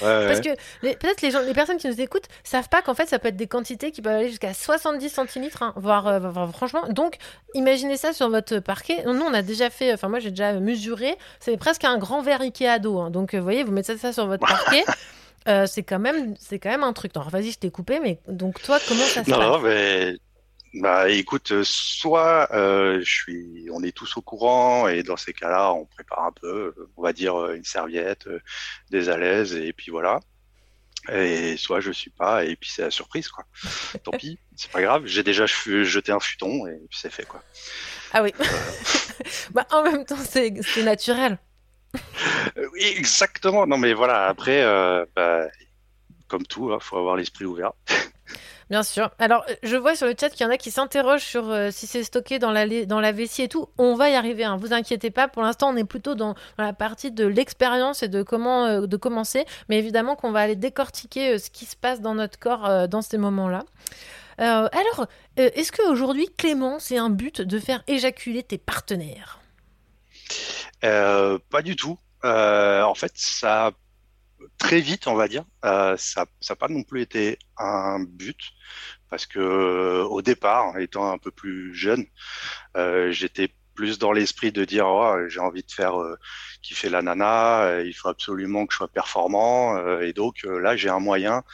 parce que peut-être les gens, les personnes qui nous écoutent savent pas qu'en fait, ça peut être des quantités qui peuvent aller jusqu'à 70 centilitres, hein, voire, voire, franchement. Donc, imaginez ça sur votre parquet. Nous, on a déjà fait. Enfin, moi, j'ai déjà mesuré. C'est presque un grand verre Ikea d'eau. Hein. Donc, vous voyez, vous mettez ça sur votre parquet. Euh, c'est quand même, c'est quand même un truc. Alors, vas-y, je t'ai coupé, mais donc toi, comment ça se passe? Non, mais bah écoute, euh, soit euh, je suis, on est tous au courant et dans ces cas-là, on prépare un peu, on va dire euh, une serviette, des alaises et puis voilà. Et soit je suis pas et puis c'est la surprise quoi. Tant pis, c'est pas grave. J'ai déjà jeté un futon et puis c'est fait quoi. Ah oui. bah en même temps c'est naturel. oui exactement. Non mais voilà après, bah, comme tout, il hein, faut avoir l'esprit ouvert. Bien sûr. Alors, euh, je vois sur le chat qu'il y en a qui s'interrogent sur euh, si c'est stocké dans la, vessie et tout. On va y arriver, hein. vous inquiétez pas. Pour l'instant, on est plutôt dans, la partie de l'expérience et de comment euh, de commencer. Mais évidemment qu'on va aller décortiquer ce qui se passe dans notre corps dans ces moments-là. alors, est-ce qu'aujourd'hui, Clément, c'est un but de faire éjaculer tes partenaires? Pas du tout. en fait, ça très vite, on va dire. Euh, ça n'a pas non plus été un but parce que euh, au départ, étant un peu plus jeune, euh, j'étais plus dans l'esprit de dire oh, j'ai envie de faire kiffer la nana, il faut absolument que je sois performant et donc là j'ai un moyen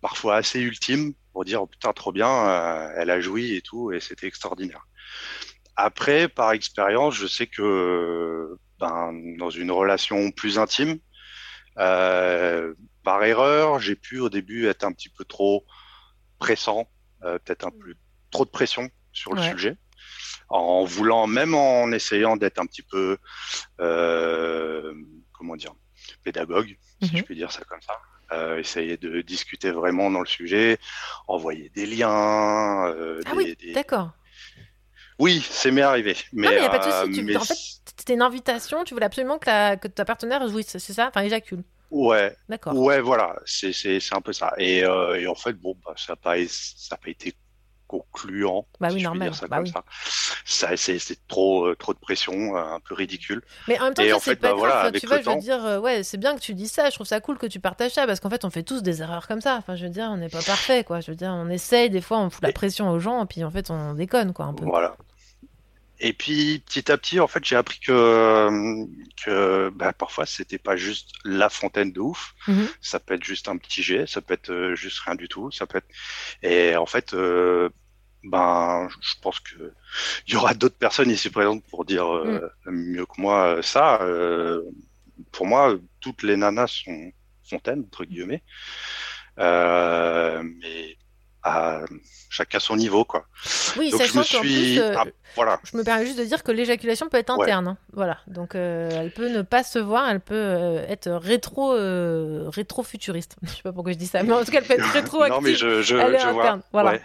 parfois assez ultime pour dire oh, putain trop bien, elle a joui et tout et c'était extraordinaire. Après, par expérience, je sais que ben, dans une relation plus intime, euh, par erreur, j'ai pu au début être un petit peu trop pressant, euh, peut-être un peu trop de pression sur le sujet, en voulant, même en essayant d'être un petit peu, euh, comment dire, pédagogue, si je mhm. puis dire ça comme ça. Euh, essayer de discuter vraiment dans le sujet, envoyer des liens. Euh, ah oui, d'accord. Oui, c'est m'est arrivé. Mais, non, mais il n'y a pas de souci. Tu... En fait, c'était une invitation, tu voulais absolument que, la... que ta partenaire jouisse, c'est ça? Enfin, éjacule. Ouais. D'accord. Ouais, voilà, c'est un peu ça. Et, euh, et, en fait, bon, bah, ça n'a pas, pas été concluant. Bah oui, si normal. ça bah comme ça. ça c'est trop, euh, trop de pression, euh, un peu ridicule. Mais en même temps, c'est pas bah, grave. Voilà, tu vois, je veux dire, ouais, c'est bien que tu dis ça. Je trouve ça cool que tu partages ça parce qu'en fait, on fait tous des erreurs comme ça. Enfin, je veux dire, on n'est pas parfait, quoi. Je veux dire, on essaye, des fois, on fout la pression aux gens, et puis en fait, on déconne, quoi, un peu. Voilà. Et puis petit à petit, en fait, j'ai appris que, que bah, parfois c'était pas juste la fontaine de ouf. Mhm. Ça peut être juste un petit jet, ça peut être euh, juste rien du tout. Ça peut être. Et en fait, euh, ben, je pense que il y aura d'autres personnes ici présentes pour dire euh, mieux que moi ça. Euh, pour moi, toutes les nanas sont fontaines entre guillemets, Euh, mais à chacun son niveau, quoi. Oui, Donc je sachant me suis, plus, euh, ah, voilà. je me permets juste de dire que l'éjaculation peut être Ouais. interne. hein. Voilà, donc euh, elle peut ne pas se voir, elle peut euh, être rétro, euh, rétro-futuriste. Je sais pas pourquoi je dis ça, mais en tout cas, elle peut être rétroactive. non, mais je, je, elle est je vois. voilà. Ouais.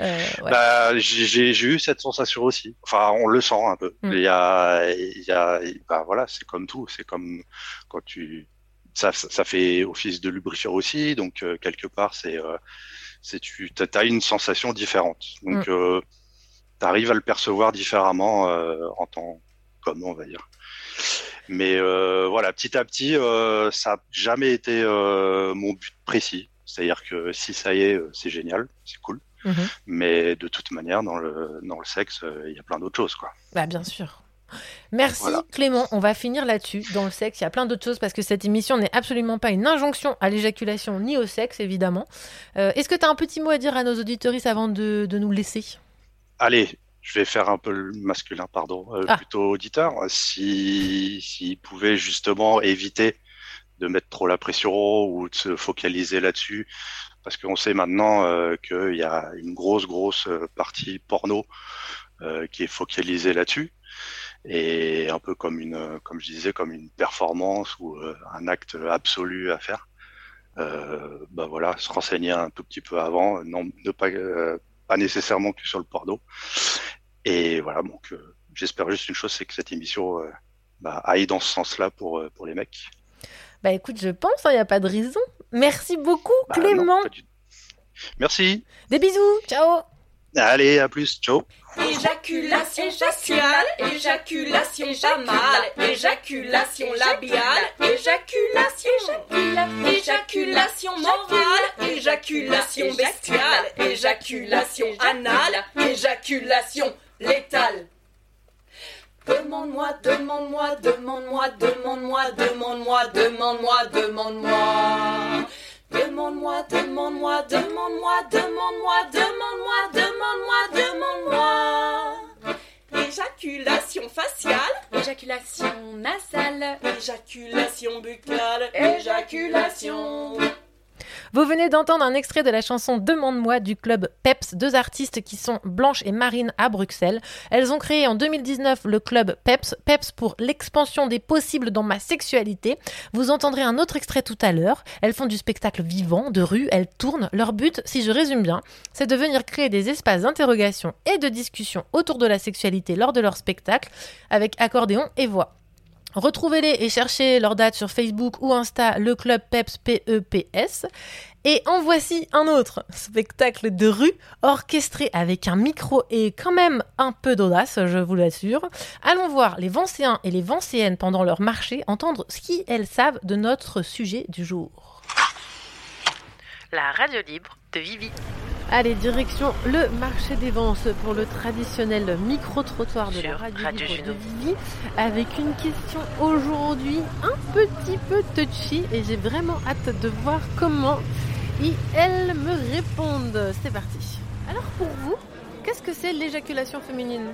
Euh, ouais. Bah, j'ai eu cette sensation aussi. Enfin, on le sent un peu. Mm. Il y a, y a, bah voilà, c'est comme tout. C'est comme quand tu, ça, ça ça fait office de lubrifiant aussi. Donc euh, quelque part, c'est, euh, c'est tu, t'as une sensation différente. Donc, euh, t'arrives à le percevoir différemment euh, en tant qu'homme, on va dire. Mais euh, voilà, petit à petit, ça n'a jamais été mon but précis. C'est-à-dire que si ça y est, c'est génial, c'est cool. Mhm. Mais de toute manière, dans le, dans le sexe, il y a plein d'autres choses, quoi. Bah, bien sûr. Merci Voilà. Clément, on va finir là-dessus. Dans le sexe, il y a plein d'autres choses parce que cette émission n'est absolument pas une injonction à l'éjaculation ni au sexe, évidemment. Euh, Est-ce que tu as un petit mot à dire à nos auditoristes avant de, de nous laisser? Allez, je vais faire un peu le masculin, pardon, euh, Ah. plutôt auditeur. Si, s'ils pouvaient justement éviter de mettre trop la pression ou de se focaliser là-dessus, parce qu'on sait maintenant euh, qu'il y a une grosse, grosse partie porno qui est focalisée là-dessus. Et un peu comme une, comme je disais, comme une performance ou euh, un acte absolu à faire. Euh, bah voilà, se renseigner un tout petit peu avant, non, ne pas, euh, pas nécessairement que sur le porno. Et voilà, donc euh, j'espère juste une chose, c'est que cette émission bah, aille dans ce sens-là pour, pour les mecs. Bah écoute, je pense, il n'y a pas de raison. Merci beaucoup Bah, Clément. non, pas du- Merci. Des bisous, ciao Allez, à plus. Ciao. Éjaculation faciale, éjaculation pas mal, éjaculation labiale, éjaculation, éjaculation morale, éjaculation bestiale, éjaculation anale, éjaculation létale. Demande-moi, demande-moi, demande-moi, demande-moi, demande-moi, demande-moi, demande-moi. Demande-moi, demande-moi, demande-moi, demande-moi, demande-moi, demande-moi, demande-moi. Éjaculation faciale, éjaculation nasale, éjaculation buccale, éjaculation. Vous venez d'entendre un extrait de la chanson Demande-moi du club PEPS, deux artistes qui sont Blanche et Marine à Bruxelles. Elles ont créé en 2019 le club PEPS, PEPS pour l'expansion des possibles dans ma sexualité. Vous entendrez un autre extrait tout à l'heure. Elles font du spectacle vivant, de rue, elles tournent. Leur but, si je résume bien, c'est de venir créer des espaces d'interrogation et de discussion autour de la sexualité lors de leur spectacle avec accordéon et voix. Retrouvez-les et cherchez leur date sur Facebook ou Insta, le club PEPS P-E-P-S. Et en voici un autre spectacle de rue orchestré avec un micro et quand même un peu d'audace, je vous l'assure. Allons voir les Vancéens et les Vancéennes pendant leur marché, entendre ce qu'elles savent de notre sujet du jour. La radio libre de Vivi. Allez, direction le marché des Vances pour le traditionnel micro-trottoir de la radio, de. Vivi, avec une question aujourd'hui un petit peu touchy et j'ai vraiment hâte de voir comment ils, elles me répondent. C'est parti. Alors pour vous, qu'est-ce que c'est l'éjaculation féminine?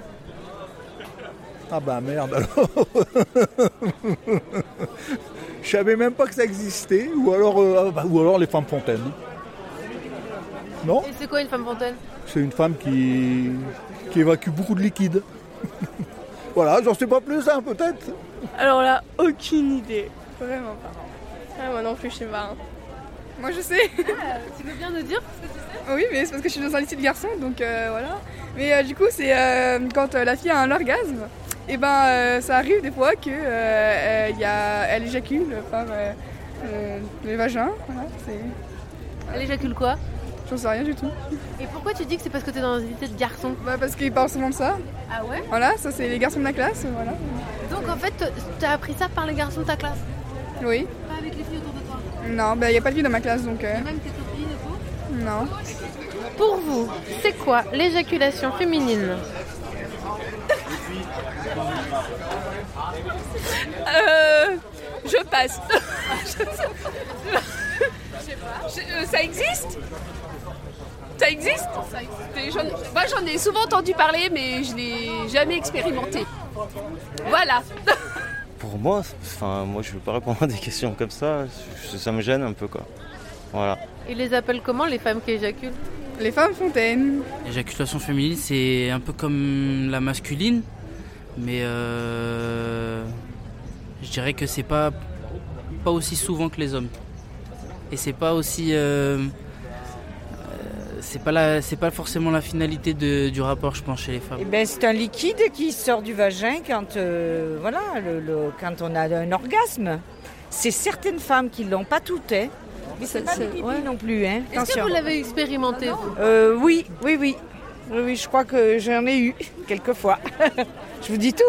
Ah bah merde alors Je savais même pas que ça existait, ou alors, euh, ah bah, ou alors les femmes fontaines. Non Et c'est quoi une femme fontaine C'est une femme qui, qui évacue beaucoup de liquide. voilà, j'en sais pas plus, hein, peut-être. Alors là, aucune idée. Vraiment pas. Ah, moi non plus, je sais pas. hein. Moi je sais. Tu veux bien nous dire ce que tu sais oui, mais c'est parce que je suis dans un lycée de garçons, donc euh, voilà. Mais euh, du coup, c'est euh, quand euh, la fille a un orgasme, et ben euh, ça arrive des fois que euh, euh, y a, elle éjacule par euh, euh, le vagin. Voilà, c'est. Elle éjacule quoi J'en sais rien du tout. Et pourquoi tu dis que c'est parce que t'es dans un lycée de garçons Bah, parce qu'ils parlent souvent de ça. Ah ouais Voilà, ça c'est les garçons de la classe, voilà. Donc en fait, t'as appris ça par les garçons de ta classe Oui. Pas avec les filles autour de toi Non, bah y a pas de fille dans ma classe, donc. euh, Même tes copines et tout non. Pour vous, c'est quoi l'éjaculation féminine Euh, je passe. Je- euh, ça existe? Ça existe? Moi j'en ai souvent entendu parler mais je l'ai jamais expérimenté. Voilà. Pour moi, enfin, moi je veux pas répondre à des questions comme ça, ça me gêne un peu quoi. Voilà. Ils les appellent comment les femmes qui éjaculent? Les femmes fontaines. L'éjaculation féminine, c'est un peu comme la masculine, mais euh, je dirais que c'est pas, pas aussi souvent que les hommes. Et c'est pas aussi. euh, c'est pas, la, c'est pas forcément la finalité de- du rapport, je pense, chez les femmes. Eh ben, c'est un liquide qui sort du vagin quand, euh, voilà, le- le- quand on a un orgasme. C'est certaines femmes qui l'ont, pas toutes, hein. Mais c'est pas ouais. non plus, hein. Est-ce que vous l'avez expérimenté vous Euh, oui, oui, oui. Oui, oui, je crois que j'en ai eu quelques fois. je vous dis tout,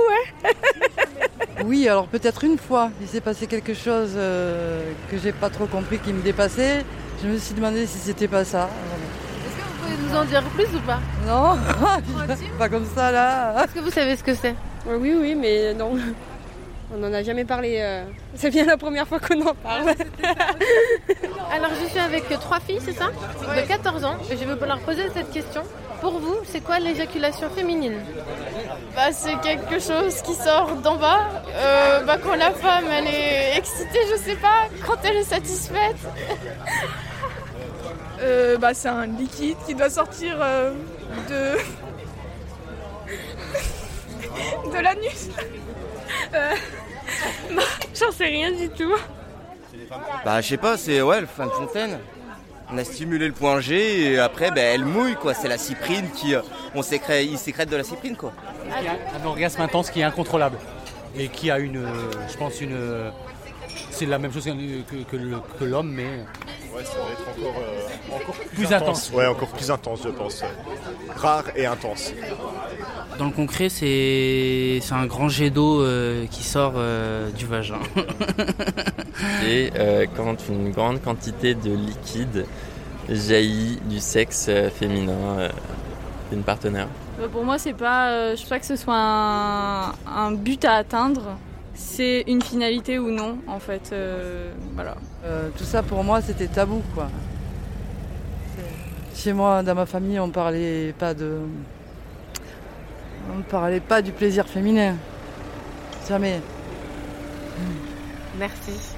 hein. Oui, alors peut-être une fois, il s'est passé quelque chose euh, que j'ai pas trop compris qui me dépassait. Je me suis demandé si c'était pas ça. Vous en dire plus ou pas? Non, pas comme ça là. Est-ce que vous savez ce que c'est? Euh, Oui, oui, mais non. On n'en a jamais parlé. euh, C'est bien la première fois qu'on en parle. Alors je suis avec trois filles, c'est ça? De 14 ans. Et je vais leur poser cette question. Pour vous, c'est quoi l'éjaculation féminine? Bah, c'est quelque chose qui sort d'en bas. Euh, bah, quand la femme elle est excitée, je sais pas, quand elle est satisfaite. Euh, bah, c'est un liquide qui doit sortir euh, de. de l'anus. Euh, non, j'en sais rien du tout. Bah je sais pas, c'est ouais, le fin de fontaine. On a stimulé le point G et après ben, elle mouille quoi, c'est la cyprine qui euh, on sécrète, il sécrète de la cyprine quoi. Il y a un orgasme intense qui est incontrôlable et qui a une, euh, je pense une, euh, c'est la même chose que, que- que le- que l'homme mais Ouais, ça va être encore, euh, encore Plus intense. Ouais, encore plus intense, je pense. Rare et intense. Dans le concret, c'est c'est un grand jet d'eau euh, qui sort euh, du vagin. Et euh, quand une grande quantité de liquide jaillit du sexe euh, féminin euh, d'une partenaire. Pour moi, c'est pas. euh, je pense pas que ce soit un, un but à atteindre. C'est une finalité ou non, en fait. euh, voilà. Euh, tout ça pour moi c'était tabou quoi. Chez moi, dans ma famille, on parlait pas de. On ne parlait pas du plaisir féminin. Jamais. Merci.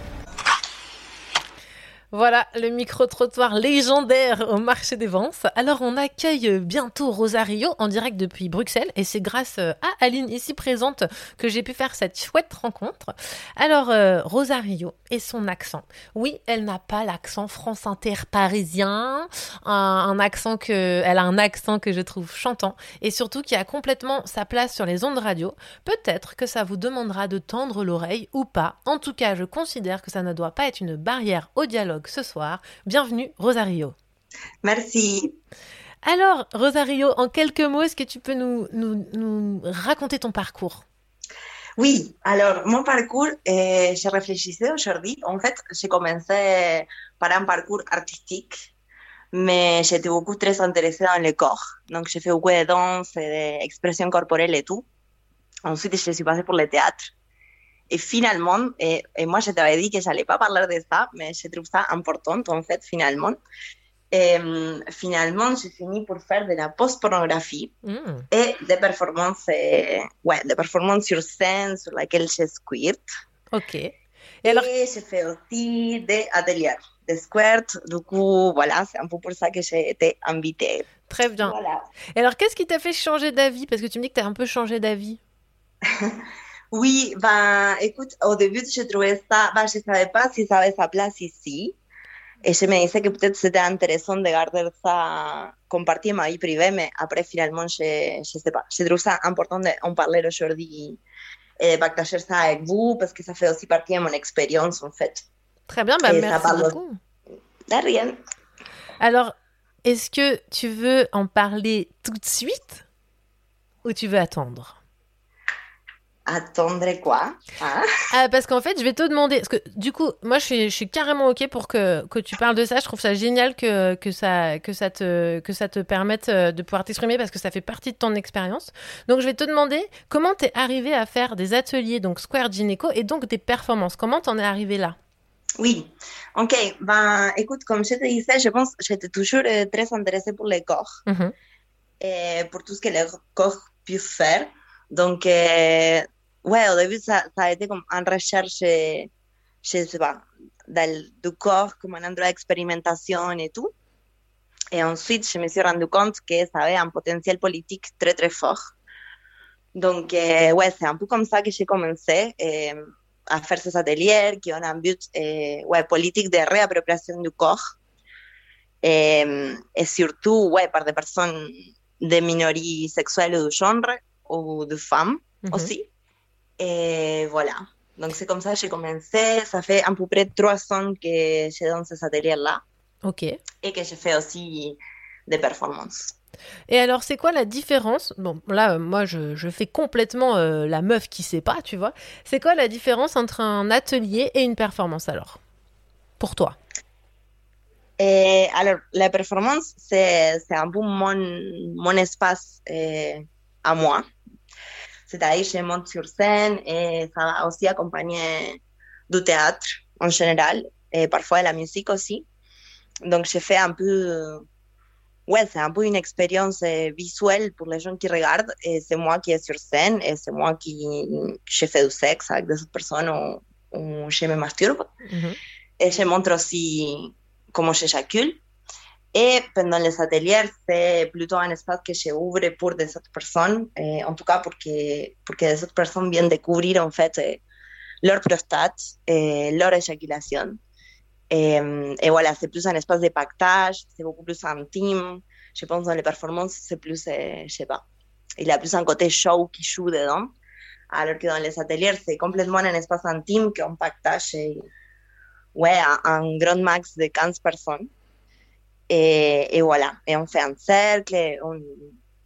Voilà le micro-trottoir légendaire au marché des Vents. Alors on accueille bientôt Rosario en direct depuis Bruxelles et c'est grâce à Aline ici présente que j'ai pu faire cette chouette rencontre. Alors euh, Rosario et son accent. Oui, elle n'a pas l'accent France Inter parisien, accent que elle a un accent que je trouve chantant et surtout qui a complètement sa place sur les ondes radio. Peut-être que ça vous demandera de tendre l'oreille ou pas. En tout cas, je considère que ça ne doit pas être une barrière au dialogue ce soir. Bienvenue Rosario. Merci. Alors Rosario, en quelques mots, est-ce que tu peux nous, nous, nous raconter ton parcours? Oui, alors mon parcours, eh, je réfléchissais aujourd'hui. En fait, j'ai commencé par un parcours artistique, mais j'étais beaucoup très intéressée dans le corps. Donc, j'ai fait beaucoup de danse, d'expression corporelle et tout. Ensuite, je suis passée pour le théâtre. Et finalement, et, et moi, je t'avais dit que j'allais pas parler de ça, mais je trouve ça important, en fait, finalement. Et, finalement, j'ai fini pour faire de la post-pornographie et des performances, ouais, des performances sur scène sur laquelle je squirt. Ok. Et, j'ai fait aussi des ateliers de squirt. Du coup, voilà, c'est un peu pour ça que j'ai été invitée. Très bien. Voilà. Et alors, qu'est-ce qui t'a fait changer d'avis? Parce que tu me dis que tu as un peu changé d'avis. Oui, ben, écoute, au début, je trouvais ça, ben, je savais pas si ça avait sa place ici. Et je me disais que peut-être c'était intéressant de garder ça, compartir ma vie privée, mais après, finalement, je, je sais pas. Je trouve ça important d'en parler aujourd'hui et de partager ça avec vous, parce que ça fait aussi partie de mon expérience, en fait. Très bien, Et ça merci parle- beaucoup. De rien. Alors, est-ce que tu veux en parler tout de suite ou tu veux attendre? Attendre quoi hein? Ah, Parce qu'en fait, je vais te demander, parce que du coup, moi, je suis, je suis carrément OK pour que, que tu parles de ça. Je trouve ça génial que, que, ça, que, ça, te, que ça te permette euh, de pouvoir t'exprimer parce que ça fait partie de ton expérience. Donc, je vais te demander comment tu es arrivé à faire des ateliers, donc Square Gineco, et donc des performances? Comment t'en es arrivé là? Oui, ok. Ben, écoute, comme je te disais, je pense que j'étais toujours euh, très intéressée pour le corps, Mhm. et pour tout ce que le corps peut faire. Donc, euh, ouais, au début, ça, ça a été comme en recherche, je sais pas, del- du corps comme un endroit d'expérimentation et tout. Et ensuite, je me suis rendu compte que ça avait un potentiel politique très, très fort. Donc, euh, ouais, c'est un peu comme ça que j'ai commencé euh, à faire ces ateliers qui ont un but euh, ouais, politique de réappropriation du corps. Et, et surtout, ouais, par des personnes de minories sexuelles ou de genre, ou de femmes Mhm. aussi. Et voilà. Donc, c'est comme ça que j'ai commencé. Ça fait à peu près trois ans que je donne ces ateliers-là Ok. et que je fais aussi des performances. Et alors, c'est quoi la différence? Bon, là, euh, moi, je, je fais complètement euh, la meuf qui sait pas, tu vois. C'est quoi la différence entre un atelier et une performance alors? Pour toi Et alors, la performance, c'est c'est un peu mon, mon espace euh, à moi. C'est-à-dire, je monte sur scène et ça va aussi accompagner du théâtre en général et parfois de la musique aussi. Donc, je fais un peu. Ouais, c'est un peu une expérience euh, visuelle pour les gens qui regardent. Et c'est moi qui est sur scène et c'est moi qui je fais du sexe avec des autres personnes ou, ou je me masturbe. Et je montre aussi comment j'éjacule. Et pendant les ateliers, c'est plutôt un espace que j'ouvre pour des autres personnes, eh, en tout cas pour que, pour que des autres personnes viennent découvrir en fait eh, leur prostate, eh, leur éjaculation. Et, et voilà, c'est plus un espace de pactage, c'est beaucoup plus intime. Je pense dans les performances, c'est plus, eh, je sais pas, il y a plus un côté show qui joue dedans. Alors que dans les ateliers, c'est complètement un espace intime qu'on partage eh, ouais, un, un grand max de 15 personnes. Et, et voilà, et on fait un cercle, et on,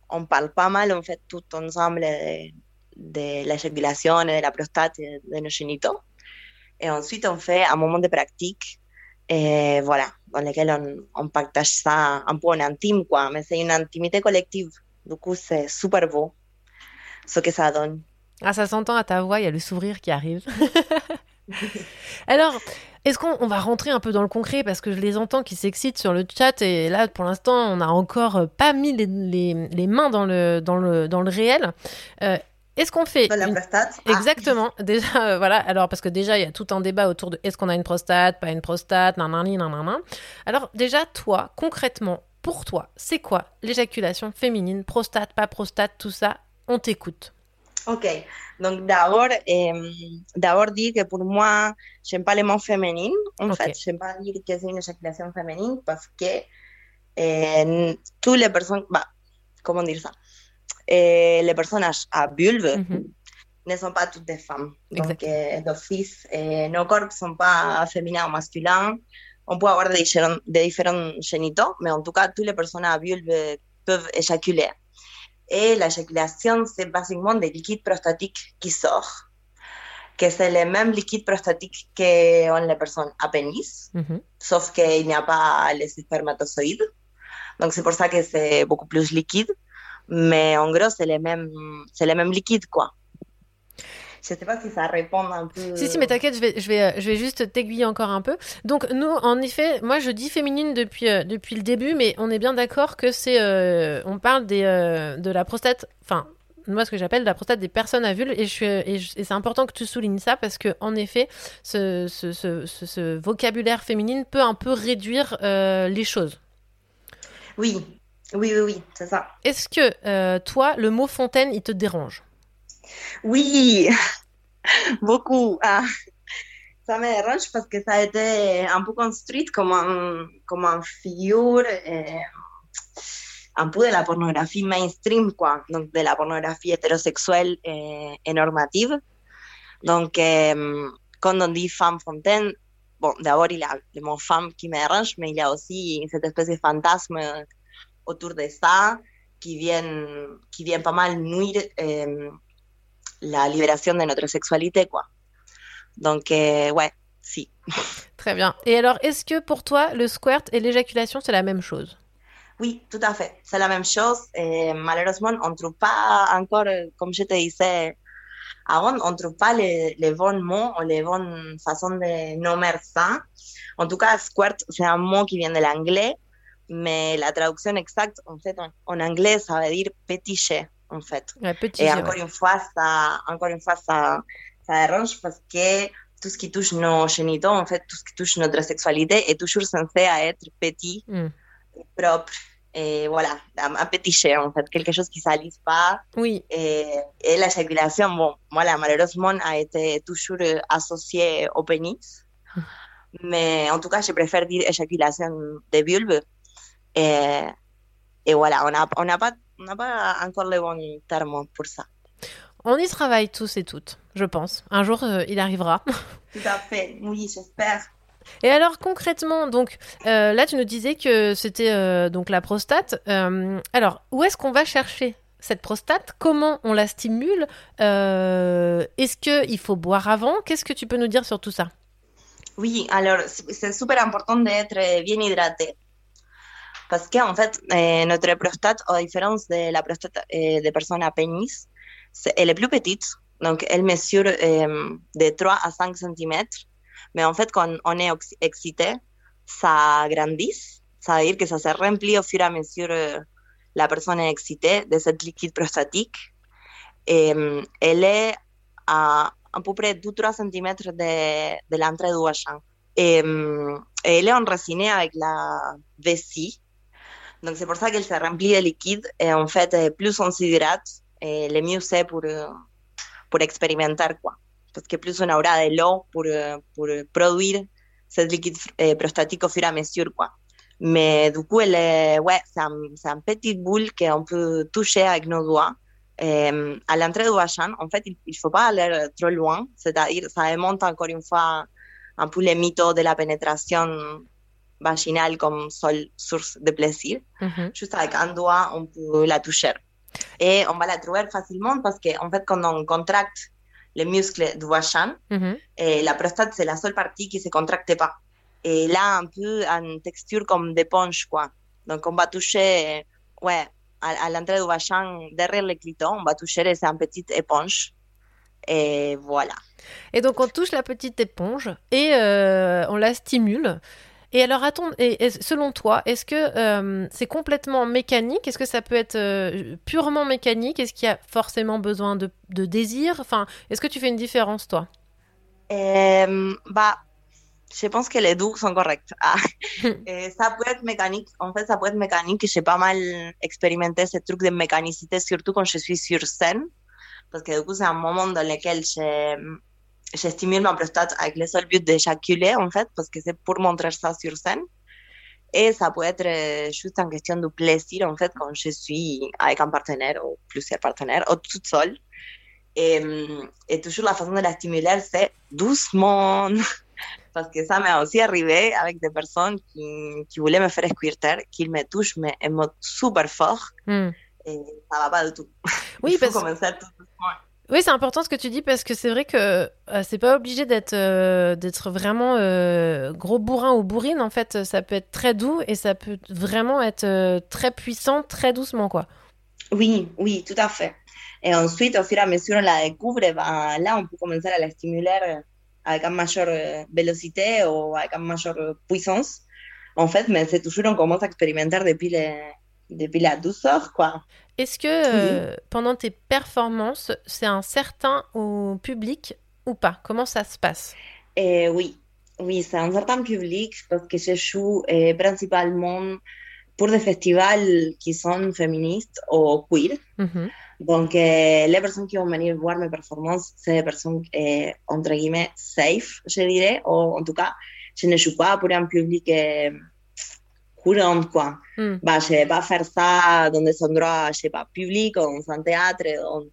on parle pas mal, on fait tout ensemble de, de l'éjaculation de la prostate de nos génitaux. Et ensuite, on fait un moment de pratique, voilà, dans lequel on, on partage ça un peu en intime, quoi, mais c'est une intimité collective. Du coup, c'est super beau ce que ça donne. Ah, ça s'entend à ta voix, il y a le sourire qui arrive. Alors, est-ce qu'on on va rentrer un peu dans le concret parce que je les entends qui s'excitent sur le chat et là, pour l'instant, on n'a encore euh, pas mis les, les- les mains dans le, dans le, dans le réel. Euh, est-ce qu'on fait la une- prostate Exactement. Déjà, euh, voilà. Alors parce que déjà, il y a tout un débat autour de est-ce qu'on a une prostate, pas une prostate, nanani, nanana. Alors déjà, toi, concrètement, pour toi, c'est quoi l'éjaculation féminine, prostate, pas prostate, tout ça On t'écoute. Ok, donc d'abord, eh, d'abord dire que pour moi, j'aime pas les mots féminins. En Ok. fait, j'aime pas dire que c'est une éjaculation féminine parce que eh, toutes les personnes, bah, comment dire ça, Eh, les personnages à vulve ne sont pas toutes des femmes. Donc, eh, d'office, eh, nos corps ne sont pas féminins ou masculins. On peut avoir des des différents génitaux, mais en tout cas, toutes les personnes à vulve peuvent éjaculer. Et l'éjaculation, c'est basiquement des liquides prostatiques qui sortent, que c'est le même liquide prostatique qu'ont les personnes à pénis, sauf qu'il n'y a pas les spermatozoïdes. Donc c'est pour ça que c'est beaucoup plus liquide. Mais en gros, c'est le même, c'est le même liquide, quoi. Je sais pas si ça répond un peu. Si, si, mais t'inquiète, je vais, je, vais, euh, je vais juste t'aiguiller encore un peu. Donc, nous, en effet, moi, je dis féminine depuis, euh, depuis le début, mais on est bien d'accord que c'est. euh, on parle des, euh, de la prostate. Enfin, moi, ce que j'appelle la prostate des personnes à vulve. Et, je et, je- et c'est important que tu soulignes ça parce que, en effet, ce, ce, ce, ce- ce vocabulaire féminine peut un peu réduire euh, les choses. Oui, oui, oui, oui, c'est ça. Est-ce que, euh, toi, le mot fontaine, il te dérange? Oui, beaucoup. Ah, ça me dérange parce que ça a été un peu construit comme un, comme une figure eh, un peu de la pornographie mainstream, quoi. Donc, de la pornographie hétérosexuelle eh, et normative. Donc, eh, quand on dit femme fontaine, bon, d'abord, il y a le mot femme qui me dérange, mais il y a aussi cette espèce de fantasme autour de ça qui vient, qui vient pas mal nuire eh, la libération de notre sexualité, quoi. Donc, euh, ouais, si. Très bien. Et alors, est-ce que pour toi, le squirt et l'éjaculation, c'est la même chose? Oui, tout à fait. C'est la même chose. Et malheureusement, on ne trouve pas encore, comme je te disais avant, on ne trouve pas les, les, bons mots ou les bonnes façons de nommer ça. En tout cas, squirt, c'est un mot qui vient de l'anglais, mais la traduction exacte, en fait, en, en anglais, ça veut dire péticher, en fait. Ouais, petit Et encore ouais. une fois, ça, encore une fois, ça, ça dérange parce que tout ce qui touche nos génitaux, en fait, tout ce qui touche notre sexualité est toujours censé être petit, Mm. propre. Et voilà, un, petit jet, en fait, quelque chose qui ne salisse pas. Oui. Et, et l'éjaculation, bon, voilà, malheureusement, a été toujours euh, associée au pénis. Mais en tout cas, je préfère dire éjaculation de vulve. Et, et voilà, on n'a on n'a pas, on n'a pas encore le bon terme pour ça. On y travaille tous et toutes, je pense. Un jour, euh, il arrivera. Tout à fait, oui, j'espère. Et alors concrètement, donc euh, là, tu nous disais que c'était euh, donc la prostate. Euh, alors, où est-ce qu'on va chercher cette prostate? Comment on la stimule? Euh, Est-ce qu'il faut boire avant? Qu'est-ce que tu peux nous dire sur tout ça? Oui, alors c'est c'est super important d'être bien hydraté. Parce qu'en fait, eh, notre prostate, à différence de la prostate eh, des personnes à pénis, elle est plus petite. Donc, elle mesure eh, de 3 à 5 cm. Mais en fait, quand on est excité, ça grandit. Ça veut dire que ça se remplit au fur et à mesure euh, la personne est excitée de ce liquide prostatique. Euh, elle est à peu près 2-3 cm de, de l'entrée du vagin. Et, euh, elle est enracinée avec la vessie. Donc, c'est pour ça se remplit de liquide. Et en fait, eh, plus on s'hydrate, eh, le mieux c'est pour, euh, pour expérimenter, quoi. Parce que plus on de l'eau pour, euh, pour produire liquide prostatique au fur et à mesure, quoi. Mais du coup, elle est, un, boule qu'on peut toucher avec nos. Euh, en fait, il c'est-à-dire ça un peu le mythe de la pénétration vaginale comme seule source de plaisir. Juste avec un doigt, on peut la toucher. Et on va la trouver facilement parce qu'en en fait, quand on contracte les muscles du vagin, et la prostate, c'est la seule partie qui ne se contracte pas. Et là, un peu une texture comme d'éponge, quoi. Donc, on va toucher, ouais, à, à l'entrée du vagin, derrière le clito, on va toucher c'est une petite éponge. Et voilà. Et donc on touche la petite éponge et euh, on la stimule. Et alors, et, et selon toi, est-ce que euh, c'est complètement mécanique? Est-ce que ça peut être euh, purement mécanique? Est-ce qu'il y a forcément besoin de, de désir? Enfin, est-ce que tu fais une différence, toi? Euh, bah, je pense que les deux sont corrects. Ah, euh, ça peut être mécanique. En fait, ça peut être mécanique. J'ai pas mal expérimenté ce truc de mécanicité, surtout quand je suis sur scène. Parce que du coup, c'est un moment dans lequel je, je stimule ma prostate avec le seul but d'éjaculer, en fait, parce que c'est pour montrer ça sur scène. Et ça peut être euh, juste en question de plaisir, en fait, quand je suis avec un partenaire ou plusieurs partenaires, ou toute seule. Et, hum, et toujours la façon de la stimuler, c'est doucement. Parce que ça m'est aussi arrivé avec des personnes qui, qui voulaient me faire squirter, qu'ils me touchent, mais en mode super fort. Hmm. Et ça va pas du tout. Oui, Il faut parce- commencer tout doucement. Oui, c'est important ce que tu dis parce que c'est vrai que euh, c'est pas obligé d'être euh, d'être vraiment euh, gros bourrin ou bourrine. En fait, ça peut être très doux et ça peut vraiment être euh, très puissant, très doucement, quoi. Oui, oui, tout à fait. Et ensuite, au fur et à mesure on la découvre, ben, là, on peut commencer à la stimuler avec une majeure vélocité ou avec une majeure puissance. En fait, mais c'est toujours, on commence à expérimenter depuis, les, depuis la douceur, quoi. Est-ce que euh, pendant tes performances, c'est un certain au public ou pas? Comment ça se passe? Eh, oui, oui, c'est un certain public parce que je joue eh, principalement pour des festivals qui sont féministes ou queer. Mhm. Donc, eh, les personnes qui vont venir voir mes performances, c'est des personnes, entre guillemets, safe, je dirais, ou en tout cas, je ne joue pas pour un public eh, courant, quoi. Mm. Bah, je ne vais pas faire ça dans des endroits, je sais pas, publics, dans un théâtre,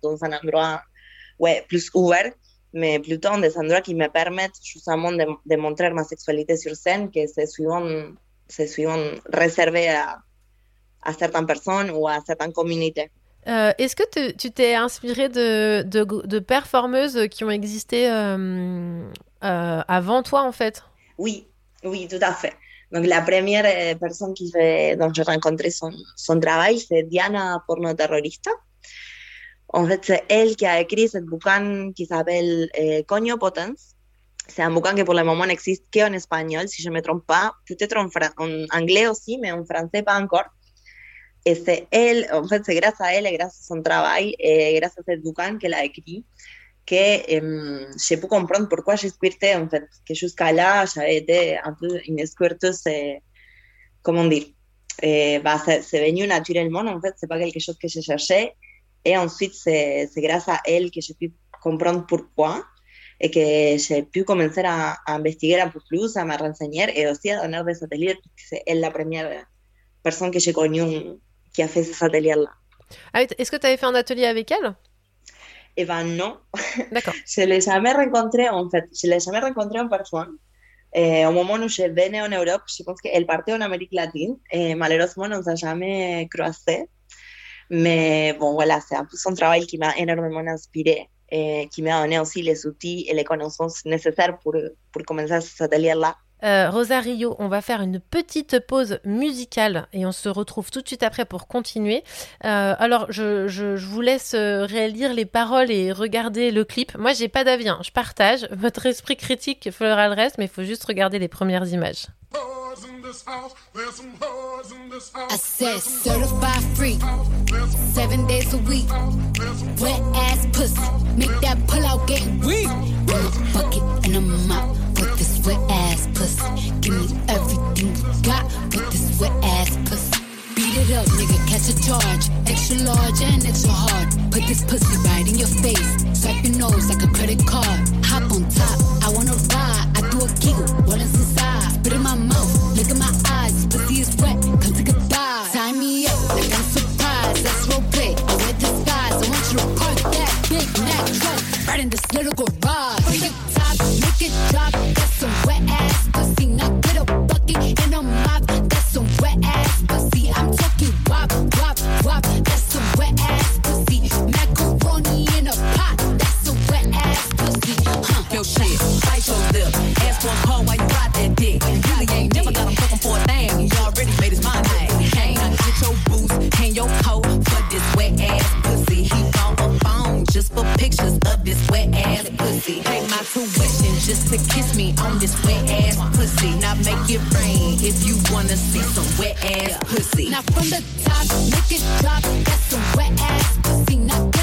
dans un endroit ouais, plus ouvert, mais plutôt dans des endroits qui me permettent justement de, de montrer ma sexualité sur scène, que c'est souvent, c'est souvent réservé à, à certaines personnes ou à certaines communautés. Euh, Est-ce que te- tu t'es inspiré de, de, de performeuses qui ont existé euh, euh, avant toi, en fait? Oui, oui, tout à fait. Donc, la première euh, personne qui fait, son, son travail, Diana Pornoterrorista. En fait, c'est elle qui a écrit ce bouquin qui Coño Potence. C'est un bouquin qui pour le moment n'existe qu'en espagnol, si je me trompe pas. Peut-être en, en anglais aussi, en français pas en fait, c'est son travail et grâce à bouquin qu'elle que j'ai pu comprendre pourquoi je squirtais, en fait. Que jusqu'à là, j'avais été un peu une squirteuse, comment dire, euh, bah, c'est venu naturellement, en fait, c'est pas quelque chose que je cherchais. Et ensuite, c'est grâce à elle que j'ai pu comprendre pourquoi et que j'ai pu commencer à, à investiguer un peu plus, à me renseigner et aussi à donner des ateliers, parce que c'est la première personne que j'ai connue qui a fait ces ateliers-là. Est-ce que tu avais fait un atelier avec elle? Eh ben non. Je ne l'ai jamais rencontré, en fait. Je ne l'ai jamais rencontré en personne. Eh, au moment où je venais en Europe, je pense qu'elle partait en Amérique latine. Et malheureusement, on ne s'est jamais croisé. Mais bon, voilà, c'est un peu son travail qui m'a énormément inspiré et qui m'a donné aussi les outils et les connaissances nécessaires pour, pour commencer cet atelier-là. Euh, Rosario, on va faire une petite pause musicale et on se retrouve tout de suite après pour continuer. Euh, alors, je, je- vous laisse euh, relire les paroles et regarder le clip. Moi, j'ai pas d'avis, hein. je partage. Votre esprit critique fera le reste, mais il faut juste regarder les premières images. I said certified free, seven days a week. Wet ass pussy, make that pull out get weak. With a bucket and a mop with this wet ass pussy. Give me everything you got with this wet ass pussy. Beat it up, nigga, catch a charge. Extra large and extra hard. Put this pussy right in your face. Swipe your nose like a credit card. Hop on top, I wanna ride. Right in this little garage. From the top, make it drop. That's some wet ass pussy. Now get a bucket and a mop. That's some wet ass pussy. I'm talking wop, wop, wop. That's some wet ass pussy. Macaroni in a pot. That's some wet ass pussy. Huh. Yo shit, bite your lip. Ask for a call while you ride that dick. Really ain't never got him fucking for a thing. He already made his mind. Hang, get your boots, hang your coat for this wet ass just for pictures of this wet ass pussy. Pay my tuition just to kiss me on this wet ass pussy. Now make it rain if you wanna see some wet ass pussy. Now from the top, make it drop. That's some wet ass pussy. Now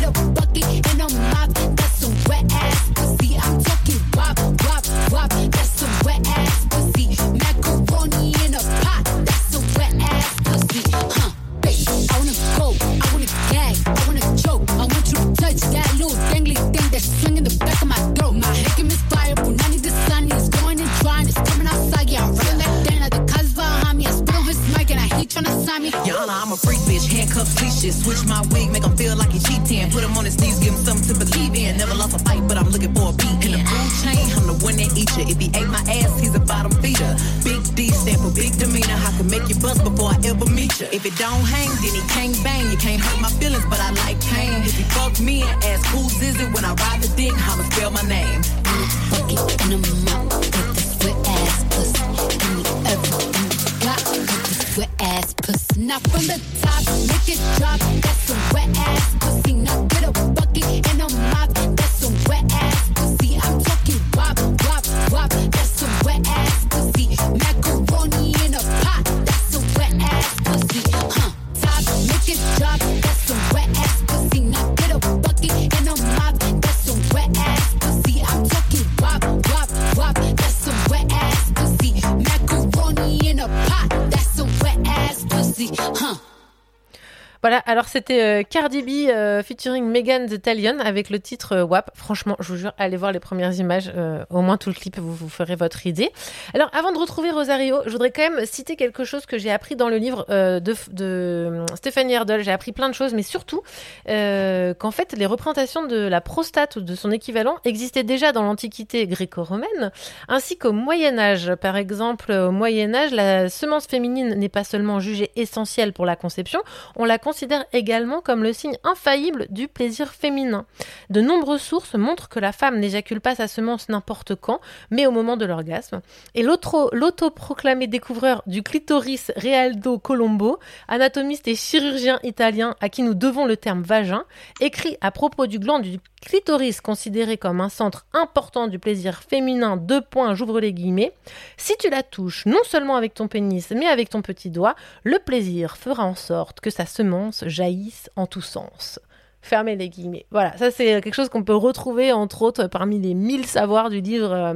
c'était euh, Cardi B euh, featuring Megan Thee Stallion avec le titre euh, WAP. Franchement, je vous jure, allez voir les premières images, au moins tout le clip, vous vous ferez votre idée. Alors, avant de retrouver Rosario, je voudrais quand même citer quelque chose que j'ai appris dans le livre de, Stéphanie Erdol. J'ai appris plein de choses, mais surtout qu'en fait, les représentations de la prostate ou de son équivalent existaient déjà dans l'Antiquité gréco-romaine, ainsi qu'au Moyen Âge. Par exemple, au Moyen Âge, la semence féminine n'est pas seulement jugée essentielle pour la conception, on la considère également comme le signe infaillible du plaisir féminin. De nombreuses sources montrent que la femme n'éjacule pas sa semence n'importe quand, mais au moment de l'orgasme. Et l'autoproclamé découvreur du clitoris Realdo Colombo, anatomiste et chirurgien italien à qui nous devons le terme vagin, écrit à propos du gland du clitoris considéré comme un centre important du plaisir féminin, deux points, j'ouvre les guillemets, si tu la touches non seulement avec ton pénis mais avec ton petit doigt, le plaisir fera en sorte que sa semence jaillisse en tous sens. Fermez les guillemets. Voilà, ça c'est quelque chose qu'on peut retrouver entre autres parmi les mille savoirs du livre euh,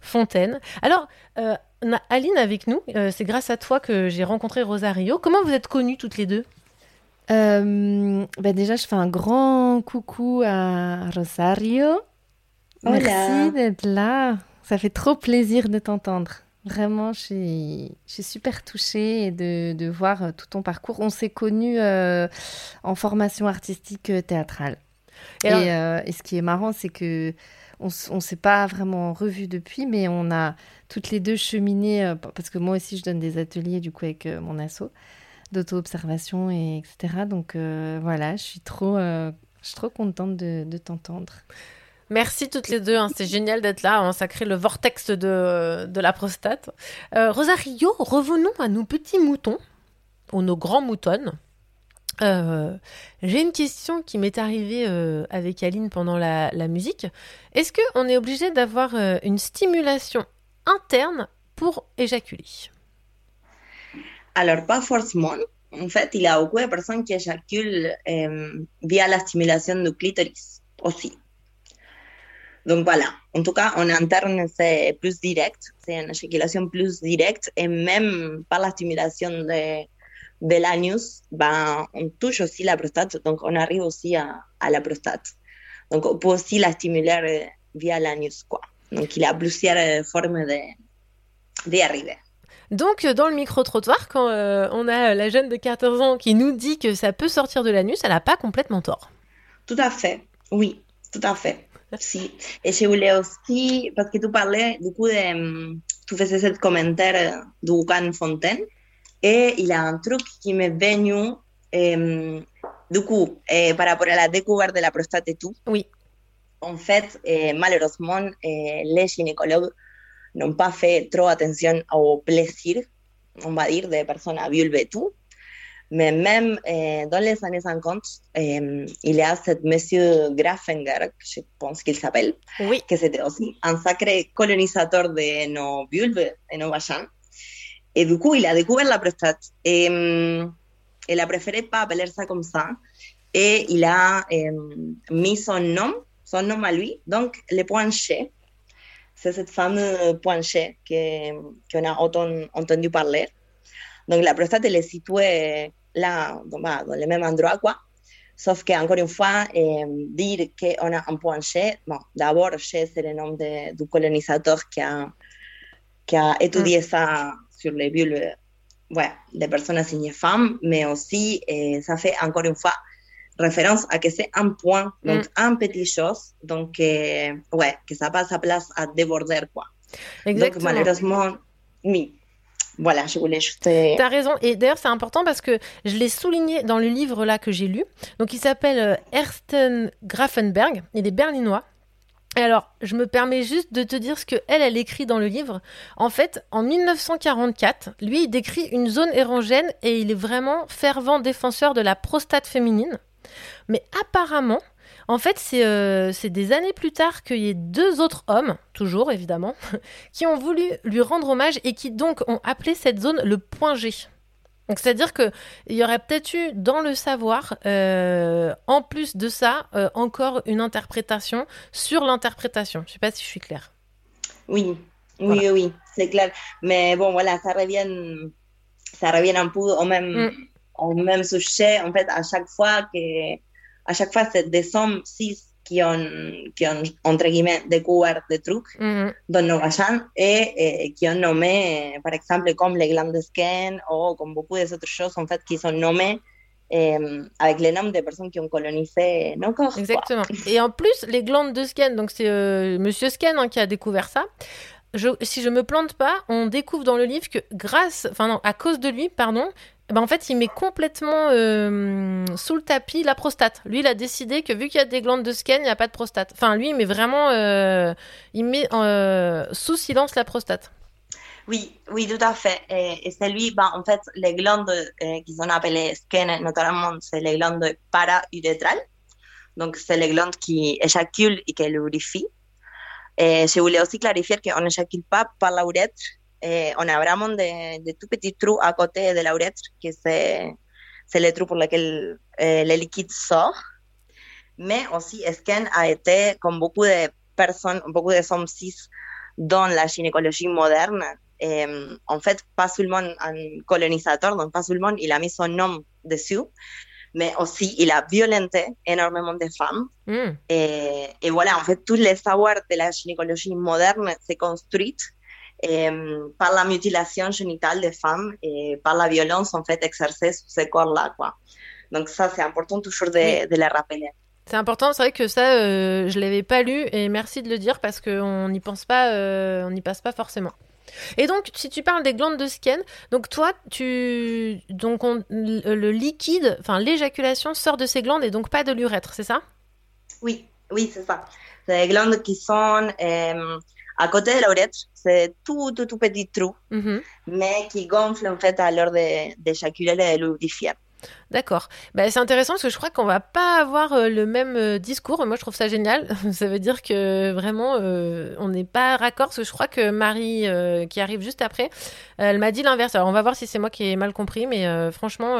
Fontaine. Alors, euh, Aline avec nous, euh, c'est grâce à toi que j'ai rencontré Rosario. Comment vous êtes connues toutes les deux? Euh, bah déjà, je fais un grand coucou à Rosario. Hola. Merci d'être là. Ça fait trop plaisir de t'entendre. Vraiment, je suis, je suis super touchée de, de voir euh, tout ton parcours. On s'est connus euh, en formation artistique euh, théâtrale. Et Et, alors- euh, et ce qui est marrant, c'est que on, on s'est pas vraiment revus depuis, mais on a toutes les deux cheminé, parce que moi aussi, je donne des ateliers du coup avec mon asso d'auto-observation et etc. Donc euh, voilà, je suis trop, euh, je suis trop contente de, t'entendre. Merci toutes les deux, hein, c'est génial d'être là, hein, ça crée le vortex de, de la prostate. Euh, Rosario, revenons à nos petits moutons, ou nos grands moutonnes. J'ai une question qui m'est arrivée avec Aline pendant la, la musique. Est-ce qu'on est obligé d'avoir une stimulation interne pour éjaculer? Alors, pas forcément. En fait, il y a beaucoup de personnes qui éjaculent euh, via la stimulation du clitoris aussi. Donc voilà, en tout cas, en interne, c'est plus direct, c'est une éjaculation plus directe, et même par la stimulation de, de l'anus, ben, on touche aussi la prostate, donc on arrive aussi à, la prostate. Donc on peut aussi la stimuler euh, via l'anus, quoi. Donc il y a plusieurs euh, formes de, d'y arriver. Donc, euh, dans le micro-trottoir, quand euh, on a la jeune de 14 ans qui nous dit que ça peut sortir de l'anus, elle n'a pas complètement tort. Tout à fait, oui, tout à fait. Si. Et je voulais aussi, parce que tu parlais du coup de, hum, tu faisais ce commentaire du bouquin Fontaine, et il y a un truc qui m'est venu, euh, du coup, euh, par rapport à la découverte de la prostate et tout. Oui. En fait, euh, malheureusement, euh, les gynécologues n'ont pas fait trop attention au plaisir, on va personnes à vulve et tout. Mais même euh, dans les années 50, euh, il y a ce monsieur Grafenger, je pense qu'il s'appelle, oui. que c'était aussi un sacré colonisateur de nos vulves, de nos vagins. Et du coup, il a découvert la prostate. Et il a préféré pas appeler ça comme ça. Et il a euh, mis son nom, son nom à lui, donc le poinché. C'est cette fameux poinché qu'on a autant entendu parler. Donc la prostate, elle est située là, dans, bah, dans le même endroit, quoi. Sauf qu'encore une fois, eh, dire qu'on a un poinché, bon, d'abord, c'est le nom de, du colonisateur qui a, qui a étudié ça sur les vulves ouais, des personnes assignées femmes, mais aussi, eh, ça fait encore une fois référence à que c'est un point, donc un petit chose, donc eh, ouais, que ça pas sa place à déborder, quoi. Exactement. Donc malheureusement, oui. Voilà, je voulais juste. euh, T'as raison. Et d'ailleurs, c'est important parce que je l'ai souligné dans le livre là que j'ai lu. Donc, il s'appelle euh, Ersten Grafenberg. Il est berlinois. Et alors, je me permets juste de te dire ce que elle, elle écrit dans le livre. En fait, en 1944, lui, il décrit une zone érogène et il est vraiment fervent défenseur de la prostate féminine. Mais apparemment, en fait, c'est euh, c'est des années plus tard qu'il y ait deux autres hommes, toujours évidemment, qui ont voulu lui rendre hommage et qui donc ont appelé cette zone le point G. Donc c'est-à-dire qu'il y aurait peut-être eu dans le savoir, euh, en plus de ça, euh, encore une interprétation sur l'interprétation. Je sais pas si je suis claire. Oui, oui, oui, oui, c'est clair. Mais bon, voilà, ça revient, ça revient un peu au même, au même sujet. En fait, à chaque fois que, à chaque fois, c'est des hommes cis qui ont, qui ont, entre guillemets, découvert des trucs dans nos vagins et, et qui ont nommé, par exemple, comme les glandes de Skene ou comme beaucoup d'autres choses, en fait, qui sont nommées euh, avec les noms des personnes qui ont colonisé nos corps. quoi. Exactement. Et en plus, les glandes de Skene, donc c'est euh, Monsieur Skene hein, qui a découvert ça. Je, si je me plante pas, on découvre dans le livre que grâce, enfin non, à cause de lui, pardon, ben, en fait, il met complètement euh, sous le tapis la prostate. Lui, il a décidé que vu qu'il y a des glandes de Skene, il n'y a pas de prostate. Enfin, lui, il met vraiment, euh, il met euh, sous silence la prostate. Oui, oui, tout à fait. Et, c'est lui, ben, en fait, les glandes qui sont appelées skene, notamment, c'est les glandes para-urétrales. Donc, c'est les glandes qui éjaculent et qui lubrifient. Et je voulais aussi clarifier qu'on n'éjacule pas par la urètre. Et on a vraiment de, de tout petits trous à côté de la urètre, que c'est le trou pour lequel euh, le liquide sort. Mais aussi, Sken a été, comme beaucoup de personnes, beaucoup de hommes cis dans la gynécologie moderne, euh, en fait, pas seulement un colonisateur, donc pas seulement il a mis son nom dessus, mais aussi il a violenté énormément de femmes. Mm. Et, et voilà, en fait, tous les savoirs de la gynécologie moderne se construisent par la mutilation génitale des femmes et par la violence en fait exercée sur ces corps-là. Quoi. Donc ça, c'est important toujours de, de le rappeler. C'est important, c'est vrai que ça, euh, je l'avais pas lu et merci de le dire parce qu'on n'y pense pas, euh, on n'y passe pas forcément. Et donc, si tu parles des glandes de Skene, donc toi, tu, donc on- le liquide, enfin l'éjaculation sort de ces glandes et donc pas de l'urètre, c'est ça? Oui, oui, c'est ça. C'est des glandes qui sont euh, à côté de urètre, c'est tout, tout, tout petit trou, Mhm. mais qui gonflent en fait à l'heure de- d'éjaculer et de lubrifier. D'accord. Bah, c'est intéressant parce que je crois qu'on va pas avoir euh, le même euh, discours. Moi, je trouve ça génial. ça veut dire que vraiment, euh, on n'est pas raccord. Parce que je crois que Marie, qui arrive juste après, elle m'a dit l'inverse. Alors, on va voir si c'est moi qui ai mal compris. Mais franchement,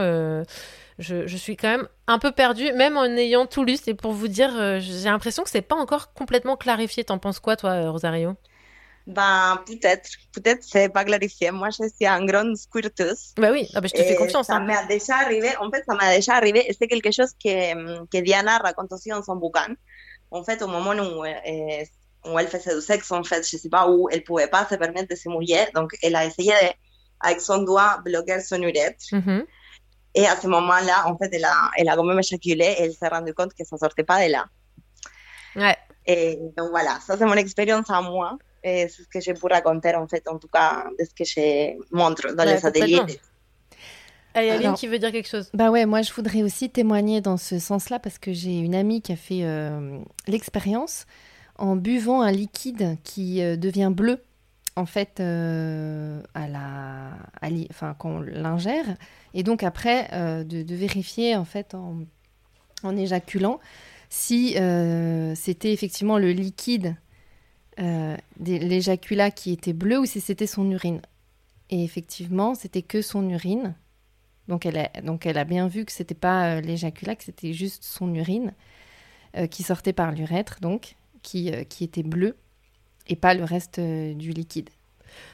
je, je suis quand même un peu perdue, même en ayant tout lu. C'est pour vous dire, euh, j'ai l'impression que c'est pas encore complètement clarifié. T'en penses quoi, toi, euh, Rosario? Ben, peut-être, peut-être c'est pas clarifié. Moi, je suis un grand squirteuse. Bah oui, ah bah, je te fais confiance. Ça hein. m'est déjà arrivé, en fait, ça m'est déjà arrivé, c'est quelque chose que, que Diana raconte aussi dans son bouquin. En fait, au moment où, euh, où elle faisait du sexe, en fait, je sais pas, où elle pouvait pas se permettre de se mouiller, donc elle a essayé de, avec son doigt, bloquer son urètre. Mhm. Et à ce moment-là, en fait, elle a, elle a quand même éjaculé et elle s'est rendu compte que ça sortait pas de là. Ouais. Et donc voilà, ça c'est mon expérience à moi. Et c'est ce que je peux raconter, en fait, en tout cas, de ce que je montre dans Ouais, les ateliers. complètement. Ah, il y a Aline Alors- qui veut dire quelque chose? Bah ouais, moi je voudrais aussi témoigner dans ce sens-là parce que j'ai une amie qui a fait euh, l'expérience en buvant un liquide qui euh, devient bleu en fait euh, à la, enfin l'ingère et donc après euh, de, vérifier en fait en, en éjaculant si euh, c'était effectivement le liquide de l'éjaculat qui était bleu ou si c'était son urine. Et effectivement, c'était que son urine. Donc elle a, bien vu que c'était pas l'éjaculat, que c'était juste son urine qui sortait par l'urètre, donc qui, qui était bleu et pas le reste euh, du liquide.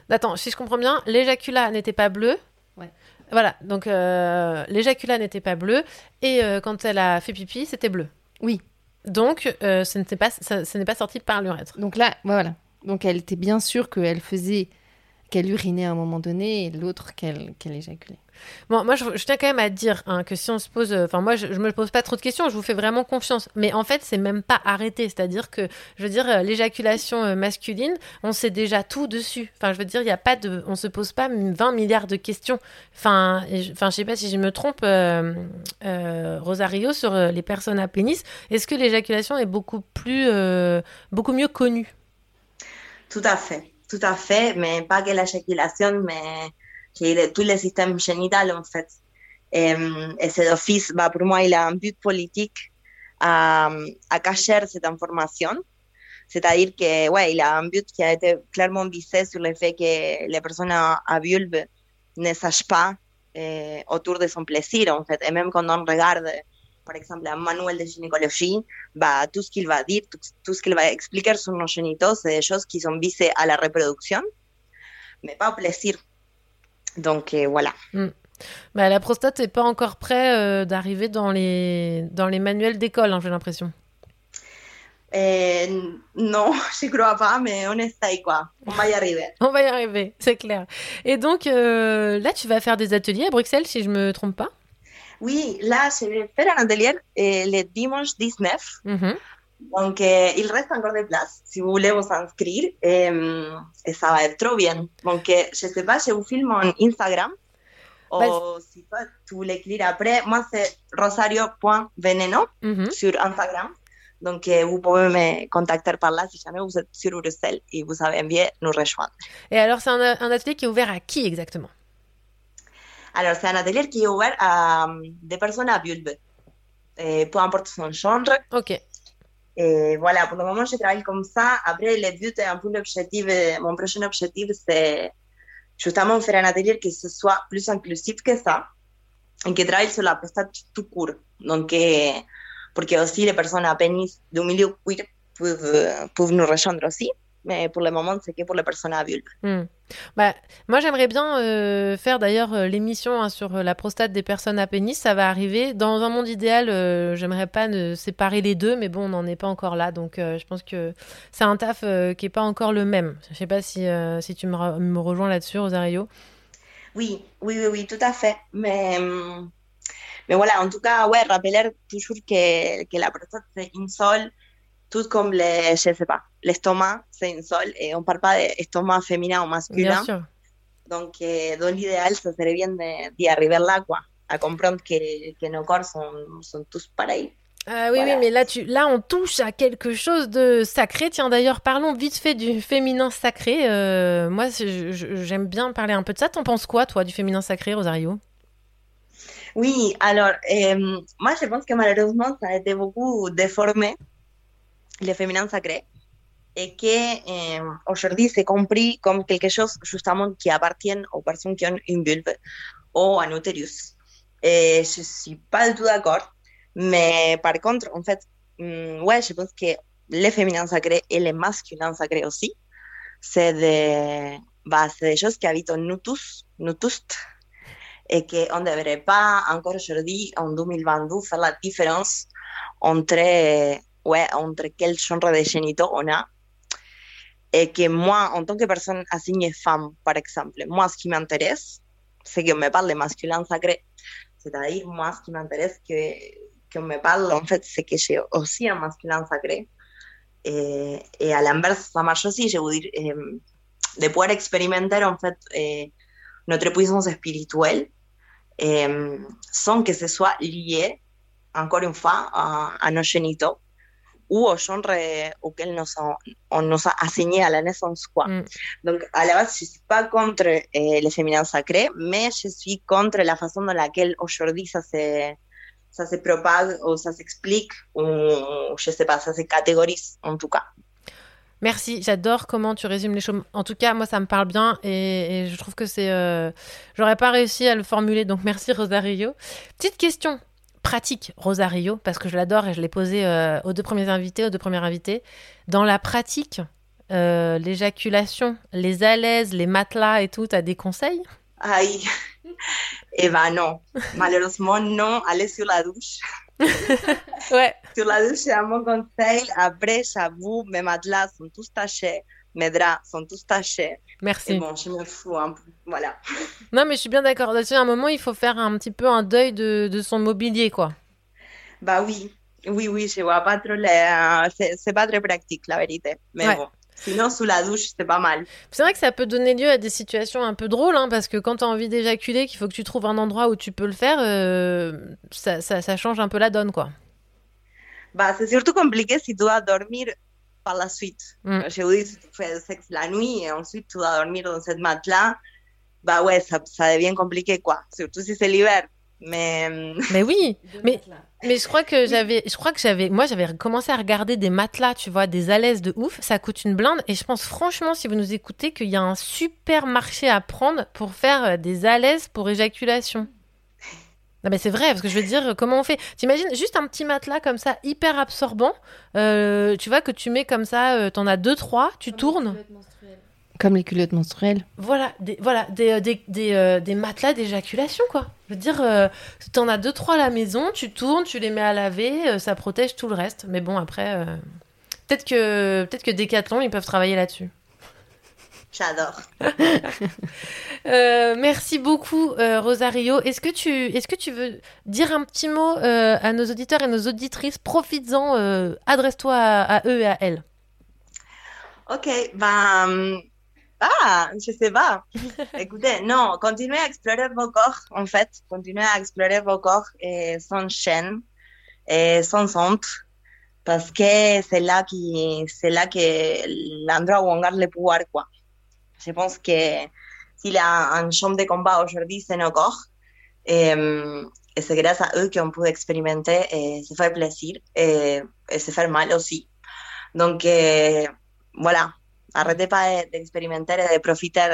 Attends, si je comprends bien, l'éjaculat n'était pas bleu. Ouais. Voilà, donc euh, l'éjaculat n'était pas bleu et euh, quand elle a fait pipi, c'était bleu. Oui. Donc euh, ce n'était pas, ça, ce n'est pas sorti par l'urètre. Donc là, voilà. Donc elle était bien sûre qu'elle faisait, qu'elle urinait à un moment donné et l'autre qu'elle qu'elle éjaculait. Moi, je, tiens quand même à dire hein, que si on se pose, euh, enfin, moi, je, je me pose pas trop de questions, je vous fais vraiment confiance. Mais en fait, c'est même pas arrêté. C'est-à-dire que, je veux dire, euh, l'éjaculation euh, masculine, on sait déjà tout dessus. Enfin, je veux dire, il y a pas de, on se pose pas 20 milliards de questions. Enfin, je- enfin, sais pas si je me trompe, Rosario, sur les personnes à pénis. Est-ce que l'éjaculation est beaucoup plus, beaucoup mieux connue? Tout à fait, tout à fait, mais pas que l'éjaculation, mais que le- tout le système génital, en fait. Et, et cet office, bah, pour moi, il a un but politique à, à cacher cette information. C'est-à-dire que, ouais, il a un but qui a été clairement visé sur le fait que les personnes à, à vulve ne sachent pas eh, autour de son plaisir, en fait. Et même quand on regarde, par exemple, un manuel de gynécologie, bah, tout ce qu'il va dire, tout, tout ce qu'il va expliquer sur nos génitaux, c'est des choses qui sont visées à la reproduction, mais pas au plaisir. Donc, eh, voilà. Bah, la prostate n'est pas encore prêt euh, d'arriver dans les, dans les manuels d'école, hein, j'ai l'impression. Eh, non, je crois pas, mais on essaye, quoi. On va y arriver. On va y arriver, c'est clair. Et donc, euh, là, tu vas faire des ateliers à Bruxelles, si je me trompe pas? Oui, là, je vais faire un atelier le dimanche 19. Mhm. Donc, eh, il reste encore des places. Si vous voulez vous inscrire, eh, et ça va être trop bien. Donc, eh, je sais pas, je vous filme en Instagram. Ou si pas, tu l'écrire après. Moi, c'est rosario.veneno Mhm. sur Instagram. Donc, euh, vous pouvez me contacter par là si jamais vous êtes sur Bruxelles et vous avez envie de nous rejoindre. Et alors, c'est un, un atelier qui est ouvert à qui exactement Alors, c'est un atelier qui est ouvert à euh, des personnes à euh, peu importe son genre. Ok. Et voilà, pour le moment, je travaille comme ça. Après, le but est un peu l'objectif, mon prochain objectif, c'est justement faire un atelier qui soit plus inclusif que ça et qui travaille sur la prostate tout court. Donc, euh, porque aussi les personnes à pénis du milieu queer peuvent, euh, peuvent nous rejoindre aussi. Mais pour le moment, c'est que pour les personnes à vulve. Hmm. Bah, moi, j'aimerais bien euh, faire d'ailleurs euh, l'émission hein, sur euh, la prostate des personnes à pénis. Ça va arriver. Dans un monde idéal, j'aimerais pas ne séparer les deux, mais bon, on n'en est pas encore là. Donc, je pense que c'est un taf qui est pas encore le même. Je sais pas si, si tu me, re- me rejoins là-dessus, Rosario. Oui, oui, oui, tout à fait. Mais, mais voilà, en tout cas, ouais, rappeler toujours que, que la prostate, c'est une seule, tout comme les, je sais pas, l'estomac, c'est une seule, et on parle pas d'estomac féminin ou masculin. Bien sûr. Donc, euh, dans l'idéal, ça serait bien d'y arriver là, quoi, à comprendre que, que nos corps sont, sont tous pareils. Ah oui, oui, mais là, tu, là, on touche à quelque chose de sacré. Tiens, d'ailleurs, parlons vite fait du féminin sacré. Euh, moi, j'aime bien parler un peu de ça. T'en penses quoi, toi, du féminin sacré, Rosario? Oui, alors, euh, moi, je pense que malheureusement, ça a été beaucoup déformé, le féminin sacré, et que euh, aujourd'hui, c'est compris comme quelque chose justement qui appartient aux personnes qui ont une vulve ou un utérus. Et je suis pas du tout d'accord, mais par contre, en fait, hum, ouais, je pense que le féminin sacré et le masculin sacré aussi, c'est des, bah, c'est des choses qui habitent en nous tous, nous tous, et qu'on ne devrait pas encore aujourd'hui, en 2022, faire la différence entre, euh, ouais, entre quel genre de génitaux on a. Et que moi, en tant que personne assignée femme, par exemple, moi, ce qui m'intéresse, c'est qu'on me parle de masculin sacré. C'est-à-dire, moi, ce qui m'intéresse, que, qu'on me parle, en fait, c'est que j'ai aussi un masculin sacré. Et, et à l'inverse, ça marche aussi, je veux dire, euh, de pouvoir expérimenter, en fait, euh, notre puissance spirituelle euh, sans que ce soit lié, encore une fois, à, à nos génitaux ou au genre euh, auquel nous a- on nous a assigné à la naissance. Quoi. Donc, à la base, je ne suis pas contre euh, le féminin sacré, mais je suis contre la façon dans laquelle aujourd'hui ça se, ça se propague ou ça s'explique ou, je ne sais pas, ça se catégorise en tout cas. Merci, j'adore comment tu résumes les choses. En tout cas, moi, ça me parle bien et, et je trouve que c'est. euh, J'aurais pas réussi à le formuler, donc merci Rosario. Petite question pratique, Rosario, parce que je l'adore et je l'ai posée euh, aux deux premiers invités, aux deux premières invités. Dans la pratique, euh, l'éjaculation, les alaises, les matelas et tout, t'as des conseils? Aïe, eh ben non, malheureusement non, allez sur la douche. ouais. Sur la douche, c'est un bon conseil. Après, j'avoue, mes matelas sont tous tachés, mes draps sont tous tachés. Merci. Et bon, je me fous un peu, voilà. Non, mais je suis bien d'accord. Là-dessus, à un moment, il faut faire un petit peu un deuil de, de son mobilier, quoi. Bah oui, oui, oui, je vois pas trop les... C'est c'est pas très pratique, la vérité. Mais Ouais. bon, sinon, sous la douche, c'est pas mal. C'est vrai que ça peut donner lieu à des situations un peu drôles, hein, parce que quand tu as envie d'éjaculer, qu'il faut que tu trouves un endroit où tu peux le faire, euh, ça, ça, ça change un peu la donne, quoi. Bah, c'est surtout compliqué si tu dois dormir par la suite. Mm. Je vous dis, si tu fais le sexe la nuit et ensuite tu dois dormir dans cette matelas, bah ouais, ça, ça devient compliqué, quoi. Surtout si c'est l'hiver. Mais... Mais oui, mais, mais je crois que j'avais, je crois que j'avais, moi j'avais commencé à regarder des matelas, tu vois, des alaises de ouf, ça coûte une blinde, et je pense franchement, si vous nous écoutez, qu'il y a un super marché à prendre pour faire euh, des alaises pour éjaculation. Non mais c'est vrai, parce que je veux dire, comment on fait? T'imagines juste un petit matelas comme ça, hyper absorbant, euh, tu vois, que tu mets comme ça, euh, t'en as deux, trois, tu tournes. Comme les culottes menstruelles. Voilà, des, voilà, des, euh, des, des, euh, des matelas d'éjaculation, quoi. Je veux dire, euh, t'en as deux, trois à la maison, tu tournes, tu les mets à laver, euh, ça protège tout le reste. Mais bon, après, euh, peut-être que, peut que Decathlon, ils peuvent travailler là-dessus. J'adore. Euh, merci beaucoup, euh, Rosario. Est-ce que, tu, est-ce que tu veux dire un petit mot euh, à nos auditeurs et nos auditrices? Profites-en, adresse-toi à, à eux et à elles. Ok, ben, Ah, je sais pas. Écoutez, non, continuez à explorer vos corps, en fait. Continuez à explorer vos corps et sans chaîne et sans honte. Parce que c'est là, qui, c'est là que l'endroit où on garde le pouvoir, quoi. Je pense que s'il y a un champ de combat aujourd'hui, c'est nos. Et, et c'est grâce à eux qu'on peut expérimenter et se faire plaisir et, et se faire mal aussi. Donc, euh, voilà, arrêtez pas d'expérimenter et de profiter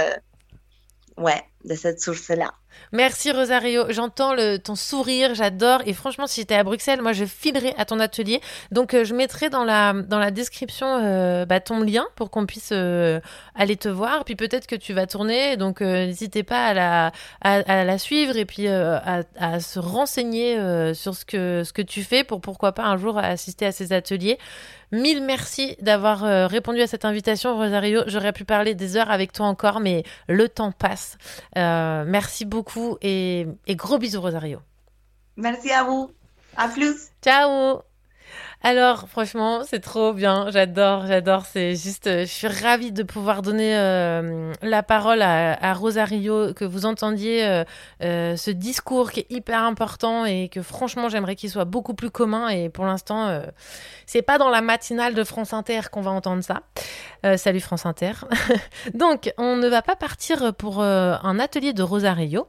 de cette source-là. Merci Rosario, j'entends ton sourire, j'adore. Et franchement, si j'étais à Bruxelles, moi je filerais à ton atelier. Donc euh, je mettrai dans la, description euh, bah, ton lien pour qu'on puisse euh, aller te voir. Puis peut-être que tu vas tourner, donc n'hésitez pas à la, suivre et puis à, se renseigner sur ce que, ce que tu fais pour pourquoi pas un jour assister à ces ateliers. Mille merci d'avoir répondu à cette invitation, Rosario. J'aurais pu parler des heures avec toi encore, mais le temps passe. Merci beaucoup et, et gros bisous, Rosario. Merci à vous. À plus. Ciao. Alors, franchement, c'est trop bien. J'adore, j'adore. C'est juste, euh, je suis ravie de pouvoir donner euh, la parole à, à Rosario, que vous entendiez euh, euh, ce discours qui est hyper important et que franchement, j'aimerais qu'il soit beaucoup plus commun. Et pour l'instant, c'est pas dans la matinale de France Inter qu'on va entendre ça. Salut France Inter. Donc, on ne va pas partir pour un atelier de Rosario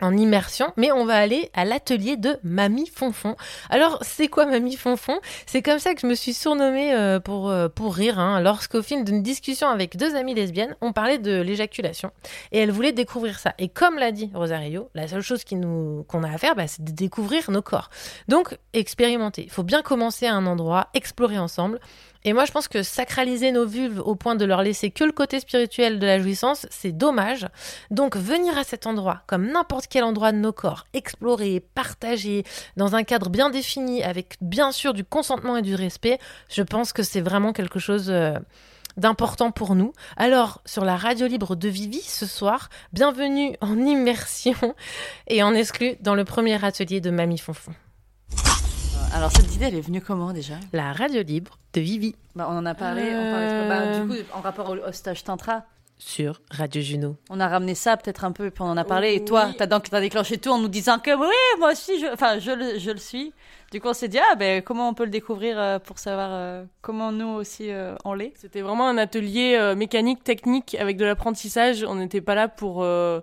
en immersion, mais on va aller à l'atelier de Mamie Fonfon. Alors, c'est quoi Mamie Fonfon? C'est comme ça que je me suis surnommée euh, pour, euh, pour rire, hein, lorsqu'au fil d'une discussion avec deux amies lesbiennes, on parlait de l'éjaculation, et elles voulaient découvrir ça. Et comme l'a dit Rosario, la seule chose qui nous, qu'on a à faire, bah, c'est de découvrir nos corps. Donc, expérimenter. Il faut bien commencer à un endroit, explorer ensemble, et moi, je pense que sacraliser nos vulves au point de leur laisser que le côté spirituel de la jouissance, c'est dommage. Donc, venir à cet endroit, comme n'importe quel endroit de nos corps, explorer, partager, dans un cadre bien défini, avec bien sûr du consentement et du respect, je pense que c'est vraiment quelque chose euh, d'important pour nous. Alors, sur la radio libre de Vivi ce soir, bienvenue en immersion et en exclu dans le premier atelier de Mamie Fonfon. Alors cette idée, elle est venue comment déjà? La radio libre de Vivi. Bah, on en a parlé, on parlait de- bah, du coup, en rapport au, au stage Tantra. Sur Radio Juno. On a ramené ça peut-être un peu, puis on en a parlé. Et toi, t'as donc t'as déclenché tout en nous disant que oui, moi aussi, je, enfin, je le, je le suis. Du coup, on s'est dit ah ben comment on peut le découvrir euh, pour savoir euh, comment nous aussi euh, on l'est? C'était vraiment un atelier euh, mécanique, technique, avec de l'apprentissage. On n'était pas là pour, euh,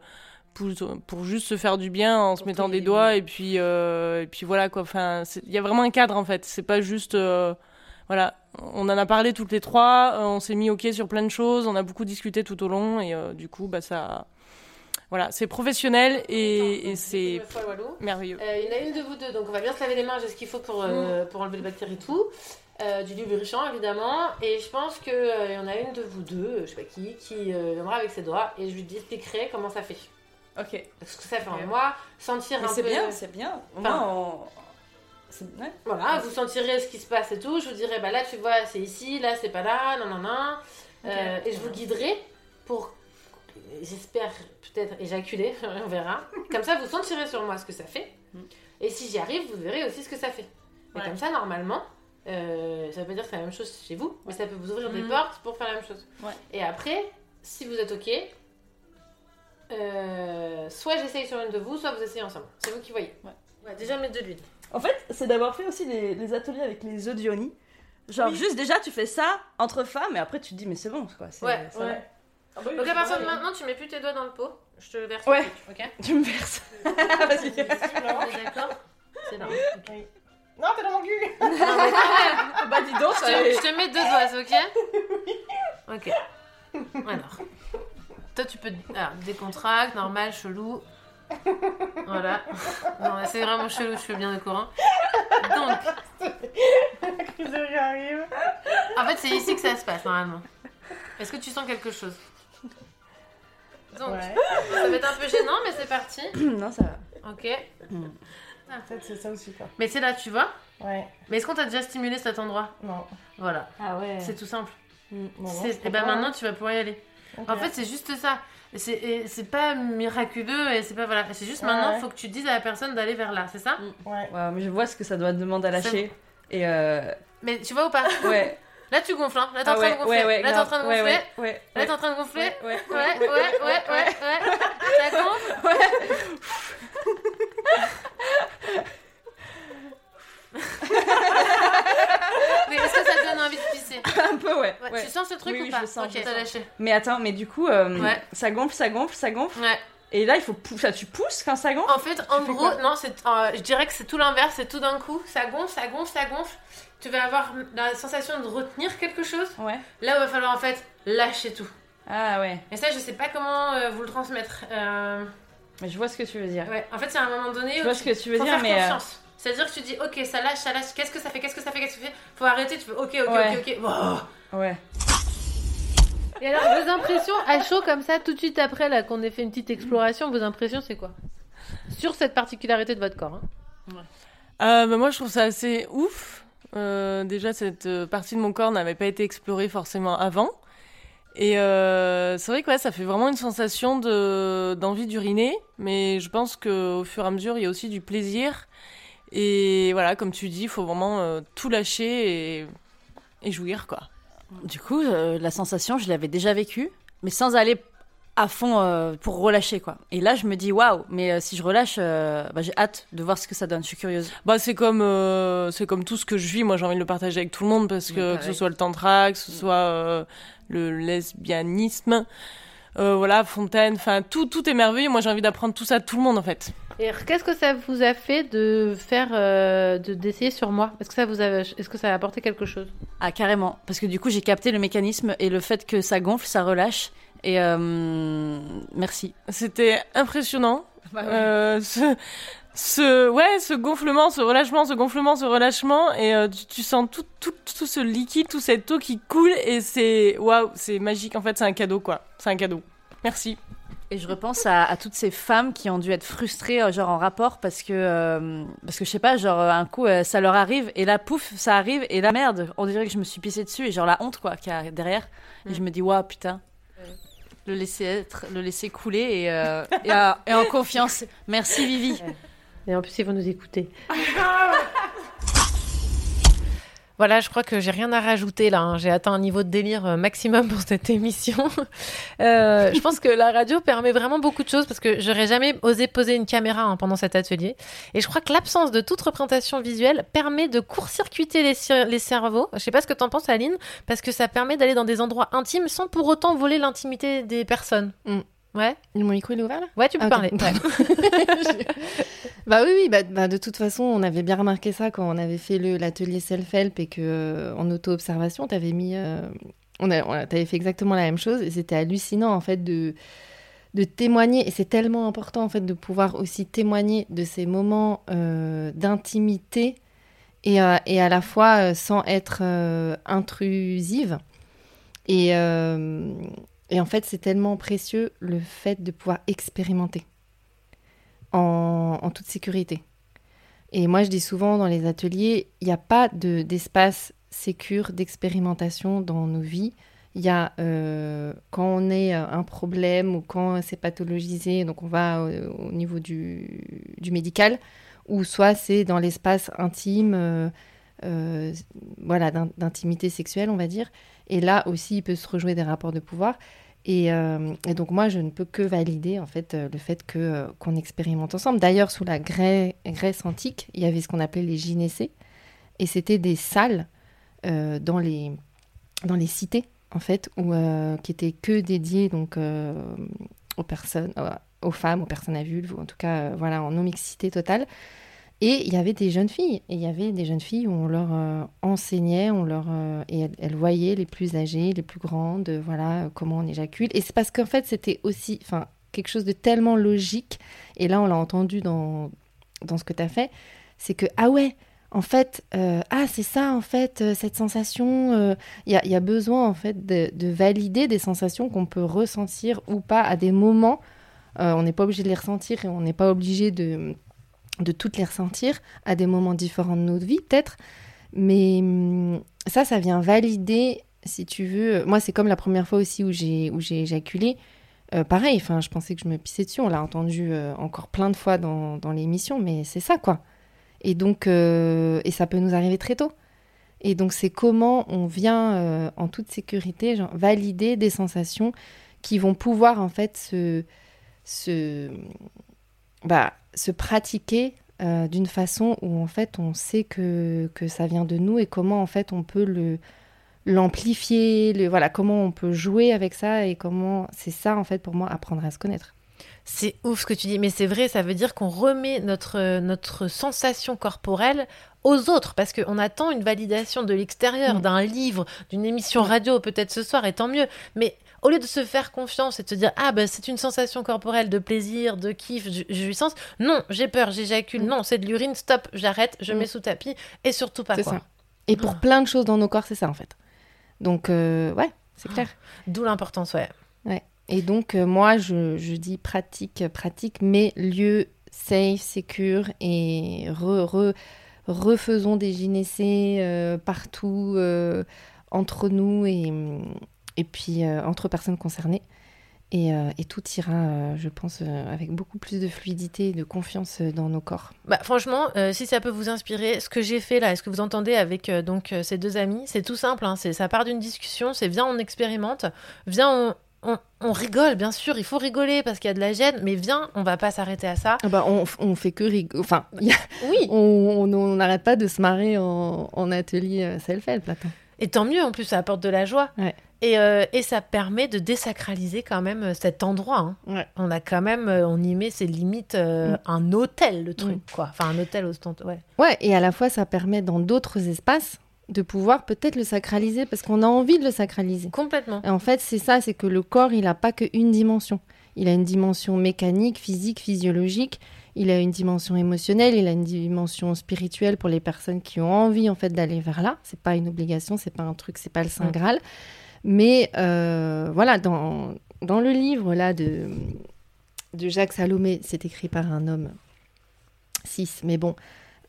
pour, pour juste se faire du bien en se mettant des doigts et puis, euh, et puis voilà quoi. Enfin, il y a vraiment un cadre en fait. C'est pas juste. euh, voilà, on en a parlé toutes les trois, euh, on s'est mis ok sur plein de choses, on a beaucoup discuté tout au long et du coup, bah ça. Voilà, c'est professionnel et, et c'est merveilleux. Il y en a une de vous deux, donc on va bien se laver les mains, j'ai ce qu'il faut pour, euh, pour enlever les bactéries et tout. Du lubrifiant évidemment. Et je pense qu'il y en a une de vous deux, je sais pas qui, qui viendra avec ses doigts et je lui expliquerai comment ça fait. Ok. Ce que ça fait en moi, sentir Mais un c'est peu. bien, c'est bien. Au Enfin, moins, on... c'est- ouais. Voilà, vous sentirez ce qui se passe et tout. Je vous dirai, bah là tu vois, c'est ici, là c'est pas là, non, non, non. Euh, et je vous guiderai pour, j'espère, peut-être éjaculer, on verra. Comme ça, vous sentirez sur moi ce que ça fait. Et si j'y arrive, vous verrez aussi ce que ça fait. Et Ouais. comme ça, normalement, euh, ça veut pas dire que c'est la même chose chez vous, mais ça peut vous ouvrir des Mhm. portes pour faire la même chose. Ouais. Et après, si vous êtes OK, euh, soit j'essaye sur une de vous, soit vous essayez ensemble. C'est vous qui voyez. Ouais, déjà mettre de l'huile. En fait, c'est d'avoir fait aussi les, les ateliers avec les œufs d'Ioni. Genre, Oui. juste déjà, tu fais ça entre femmes et après tu te dis, mais c'est bon, quoi. c'est- Ouais, ça ouais. va. Ah bah oui, Donc c'est à partir de maintenant, tu mets plus tes doigts dans le pot. Je te verse Ouais. le truc, ok Tu me verses. Vas-y. D'accord C'est ok. Non, t'es dans mon cul Non, mais. Bah dis donc, je te, allait. je te mets deux doigts, ok Ok. Alors. Toi, tu peux. Alors, décontracte, normal, chelou. Voilà. Non, c'est vraiment chelou, je suis bien au courant. Donc. En fait, c'est ici que ça se passe, normalement. Est-ce que tu sens quelque chose? Donc, Ouais. ça va être un peu gênant, mais c'est parti. non, ça va. Ok. Ah, peut-être c'est ça aussi, quoi. Mais c'est là, tu vois? Ouais. Mais est-ce qu'on t'a déjà stimulé cet endroit? Non. Voilà. Ah ouais. C'est tout simple. bon, je et ben comprends. maintenant, tu vas pouvoir y aller. En fait, c'est juste ça. C'est pas miraculeux et c'est pas voilà. C'est juste Ouais, maintenant, ouais. faut que tu dises à la personne d'aller vers là, c'est ça Ouais. mais je vois ce que ça doit demander à lâcher. Et euh... Mais tu vois ou pas Ouais. Là, tu gonfles, hein. Là, t'es en Ah train de ouais, gonfler. ouais, ouais, Là, t'es en train de Ouais, gonfler. ouais, ouais, Là, t'es en train de gonfler. Ouais, ouais, ouais, ouais, ouais, ouais, ouais. Ça gonfle. Mais est-ce que ça te donne envie de pisser Un peu, ouais. Tu sens ce truc Oui, ou oui, pas je sens, Ok, je sens. lâché. Mais attends, mais du coup, euh, Ouais. ça gonfle, ça gonfle, ça gonfle. Ouais. Et là, il faut pousser. Ça, tu pousses quand ça gonfle? En fait, en Tu gros, non, euh, je dirais que c'est tout l'inverse. C'est tout d'un coup, ça gonfle, ça gonfle, ça gonfle. Tu vas avoir la sensation de retenir quelque chose. Ouais. Là, il va falloir en fait lâcher tout. Ah ouais. Et ça, je sais pas comment euh, vous le transmettre. Euh, Mais je vois ce que tu veux dire. Ouais, en fait, c'est à un moment donné. Je où vois ce que tu veux faut dire, mais, euh, confiance. C'est-à-dire que tu dis, ok, ça lâche, ça lâche. Qu'est-ce que ça fait Qu'est-ce que ça fait Qu'est-ce que ça fait Faut arrêter. Tu fais, ok, ok, Ouais. ok, ok. Wow. Ouais. Et alors, vos impressions à chaud comme ça, tout de suite après là, qu'on ait fait une petite exploration, vos impressions, c'est quoi? Sur cette particularité de votre corps. hein. Euh, bah, moi, je trouve ça assez ouf. Euh, déjà, cette euh, partie de mon corps n'avait pas été explorée forcément avant. Et euh, c'est vrai que ouais, ça fait vraiment une sensation de d'envie d'uriner, mais je pense qu'au fur et à mesure, il y a aussi du plaisir. Et voilà, comme tu dis, il faut vraiment euh, tout lâcher et, et jouir, quoi. Du coup, euh, la sensation, je l'avais déjà vécue, mais sans aller à fond euh, pour relâcher, quoi. Et là, je me dis, waouh, mais si je relâche, bah, j'ai hâte de voir ce que ça donne. Je suis curieuse. Bah, c'est comme, c'est comme tout ce que je vis. Moi, j'ai envie de le partager avec tout le monde parce que, que ce soit le tantra, que ce soit euh, le lesbianisme, voilà, Fontaine, enfin, tout, tout est merveilleux. Moi, j'ai envie d'apprendre tout ça à tout le monde, en fait. Et qu'est-ce que ça vous a fait de faire, euh, de d'essayer sur moi? Est-ce que ça vous a, est-ce que ça a apporté quelque chose? Ah, carrément. Parce que du coup, j'ai capté le mécanisme et le fait que ça gonfle, ça relâche. Et euh, merci. C'était impressionnant. Bah ouais. Euh, ce, ce, ouais, ce gonflement, ce relâchement, ce gonflement, ce relâchement, et euh, tu, tu sens tout, tout, tout ce liquide, toute cette eau qui coule, et c'est, waouh, c'est magique. En fait, c'est un cadeau, quoi. C'est un cadeau. Merci. Et je repense à, à toutes ces femmes qui ont dû être frustrées, euh, genre en rapport, parce que, euh, parce que je sais pas, genre euh, un coup euh, ça leur arrive, et là pouf, ça arrive, et là merde, on dirait que je me suis pissée dessus, et genre la honte quoi, qu'il y a derrière. Et je me dis, waouh, putain. Le laisser être, le laisser couler, et, euh, et, euh, et en confiance. Merci Vivi. Et en plus, ils vont nous écouter. Voilà, je crois que j'ai rien à rajouter là. hein. J'ai atteint un niveau de délire euh, maximum pour cette émission. Euh, je pense que la radio permet vraiment beaucoup de choses parce que j'aurais jamais osé poser une caméra hein, pendant cet atelier. Et je crois que l'absence de toute représentation visuelle permet de court-circuiter les, cer- les cerveaux. Je sais pas ce que t'en penses, Aline, parce que ça permet d'aller dans des endroits intimes sans pour autant voler l'intimité des personnes. Ouais. Mon micro il est ouvert là? Ouais, tu peux Ah, parler. Ouais. Bah oui, oui bah, bah, de toute façon, on avait bien remarqué ça quand on avait fait l'atelier self-help et que euh, en auto-observation, t'avais mis, euh, on a, on a- fait exactement la même chose et c'était hallucinant en fait de de témoigner et c'est tellement important en fait de pouvoir aussi témoigner de ces moments euh, d'intimité et, et à la fois sans être intrusive et euh, et en fait c'est tellement précieux le fait de pouvoir expérimenter en, toute sécurité. Et moi, je dis souvent dans les ateliers, il n'y a pas de- d'espace sécure d'expérimentation dans nos vies. Il y a euh, quand on est euh, un problème ou quand c'est pathologisé, donc on va au, au niveau du, du médical, ou soit c'est dans l'espace intime, euh, euh, voilà, d'in- d'intimité sexuelle, on va dire. Et là aussi, il peut se rejouer des rapports de pouvoir. Et, euh, donc moi, je ne peux que valider en fait euh, le fait que qu'on expérimente ensemble. D'ailleurs, sous la Grèce, antique, il y avait ce qu'on appelait les gynécées, et c'était des salles dans les dans les cités en fait, qui étaient que dédiées donc aux personnes, aux femmes, aux personnes à vulve, en tout cas voilà en non mixité totale. Et il y avait des jeunes filles, et il y avait des jeunes filles où on leur euh, enseignait, on leur euh, et elles, voyaient les plus âgées, les plus grandes, euh, voilà comment on éjacule. Et c'est parce qu'en fait c'était aussi, quelque chose de tellement logique. Et là on l'a entendu dans dans ce que tu as fait, c'est que ah ouais, en fait, ah c'est ça en fait cette sensation. Il y, y a besoin en fait de, de valider des sensations qu'on peut ressentir ou pas à des moments. On n'est pas obligé de les ressentir et on n'est pas obligé de de toutes les ressentir à des moments différents de notre vie, peut-être. Mais hum, ça, ça vient valider, si tu veux. Moi, c'est comme la première fois aussi où j'ai où j'ai éjaculé. Euh, pareil, enfin, je pensais que je me pissais dessus. On l'a entendu euh, encore plein de fois dans, dans l'émission, mais c'est ça, quoi. Et donc, euh, et ça peut nous arriver très tôt. Et donc c'est comment on vient en toute sécurité valider des sensations qui vont pouvoir en fait se, se, bah, se pratiquer euh, d'une façon où en fait on sait que, que ça vient de nous et comment en fait on peut le l'amplifier, le, voilà, comment on peut jouer avec ça et comment c'est ça en fait pour moi apprendre à se connaître. C'est ouf ce que tu dis, mais c'est vrai, ça veut dire qu'on remet notre, notre sensation corporelle aux autres, parce qu'on attend une validation de l'extérieur, Mm. d'un livre, d'une émission radio, peut-être ce soir, et tant mieux. Mais au lieu de se faire confiance et de se dire, ah ben c'est une sensation corporelle de plaisir, de kiff, de jouissance, non, j'ai peur, j'éjacule, non, c'est de l'urine, stop, j'arrête, je Mm. mets sous tapis, et surtout pas quoi. ça. Et pour plein de choses dans nos corps, c'est ça en fait. Donc euh, ouais, c'est clair. D'où l'importance, ouais. Ouais. Et donc, euh, moi, je, je dis pratique, pratique, mais lieu safe, sécure et re, re- refaisons des gynécées euh, partout, euh, entre nous et, et puis euh, entre personnes concernées. Et, euh, et tout ira, euh, je pense, euh, avec beaucoup plus de fluidité et de confiance dans nos corps. Bah, franchement, si ça peut vous inspirer, ce que j'ai fait là, est-ce que vous entendez avec donc ces deux amis, c'est tout simple. hein, c'est ça part d'une discussion, c'est viens on expérimente, viens on, on, on rigole, bien sûr, il faut rigoler parce qu'il y a de la gêne, mais viens, on va pas s'arrêter à ça. Ah bah, on, on fait que rigoler. Enfin, a- Oui. on n'arrête pas de se marrer en, en atelier self-help. Et tant mieux, en plus, ça apporte de la joie. Ouais. Et, euh, et ça permet de désacraliser quand même euh, cet endroit. hein. On a quand même, euh, on y met ses limites, euh, Mm. un hôtel, le truc, quoi. Enfin, un hôtel au stand, ouais. Ouais, et à la fois, ça permet dans d'autres espaces de pouvoir peut-être le sacraliser parce qu'on a envie de le sacraliser. Complètement. Et en fait, c'est ça, c'est que le corps, il n'a pas qu'une dimension. Il a une dimension mécanique, physique, physiologique. Il a une dimension émotionnelle, il a une dimension spirituelle pour les personnes qui ont envie en fait d'aller vers là. C'est pas une obligation, c'est pas un truc, c'est pas le saint Mm. graal. Mais euh, voilà, dans, dans le livre là de, de Jacques Salomé, c'est écrit par un homme cis, mais bon,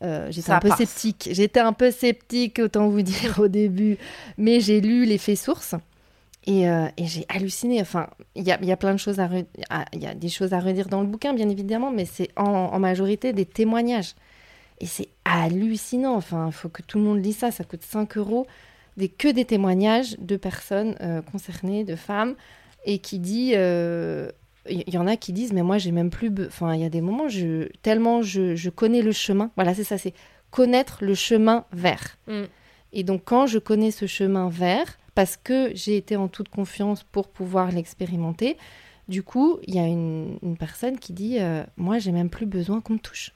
euh, j'étais un peu passe. sceptique. J'étais un peu sceptique, autant vous dire au début, mais j'ai lu les faits sources et, euh, et j'ai halluciné. Enfin, il y a, y a plein de choses à, re- y a des choses à redire dans le bouquin, bien évidemment, mais c'est en, en majorité des témoignages. Et c'est hallucinant. Enfin, il faut que tout le monde lise ça. Ça coûte 5 euros. Des, que des témoignages de personnes euh, concernées, de femmes, et qui dit. euh, Il y, y en a qui disent, mais moi, j'ai même plus. Enfin, il y a des moments, je, tellement je, je connais le chemin. Voilà, c'est ça, c'est connaître le chemin vers. Mm. Et donc, quand je connais ce chemin vers, parce que j'ai été en toute confiance pour pouvoir l'expérimenter, du coup, il y a une, une personne qui dit euh, Moi, j'ai même plus besoin qu'on me touche.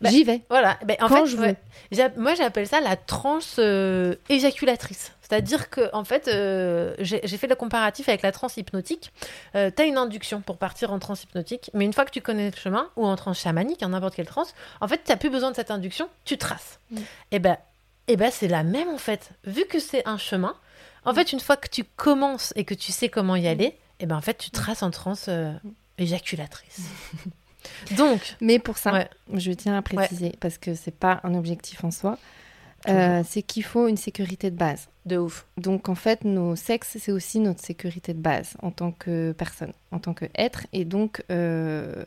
Bah, J'y vais. Voilà. En Quand fait, je veux. Moi j'appelle ça la transe euh, éjaculatrice. C'est-à-dire que en fait, euh, j'ai fait le comparatif avec la transe hypnotique. Euh, tu as une induction pour partir en transe hypnotique, mais une fois que tu connais le chemin, ou en transe chamanique, en n'importe quelle transe, en fait, tu plus besoin de cette induction, tu traces. Mm. Et ben, et ben c'est la même en fait. Vu que c'est un chemin, en fait, une fois que tu commences et que tu sais comment y aller, et ben en fait, tu traces en transe euh, éjaculatrice. Donc, Mais pour ça, Ouais. je tiens à préciser, parce que c'est pas un objectif en soi, euh, c'est qu'il faut une sécurité de base. De ouf. Donc en fait, nos sexes, c'est aussi notre sécurité de base en tant que personne, en tant qu'être. Et donc, euh,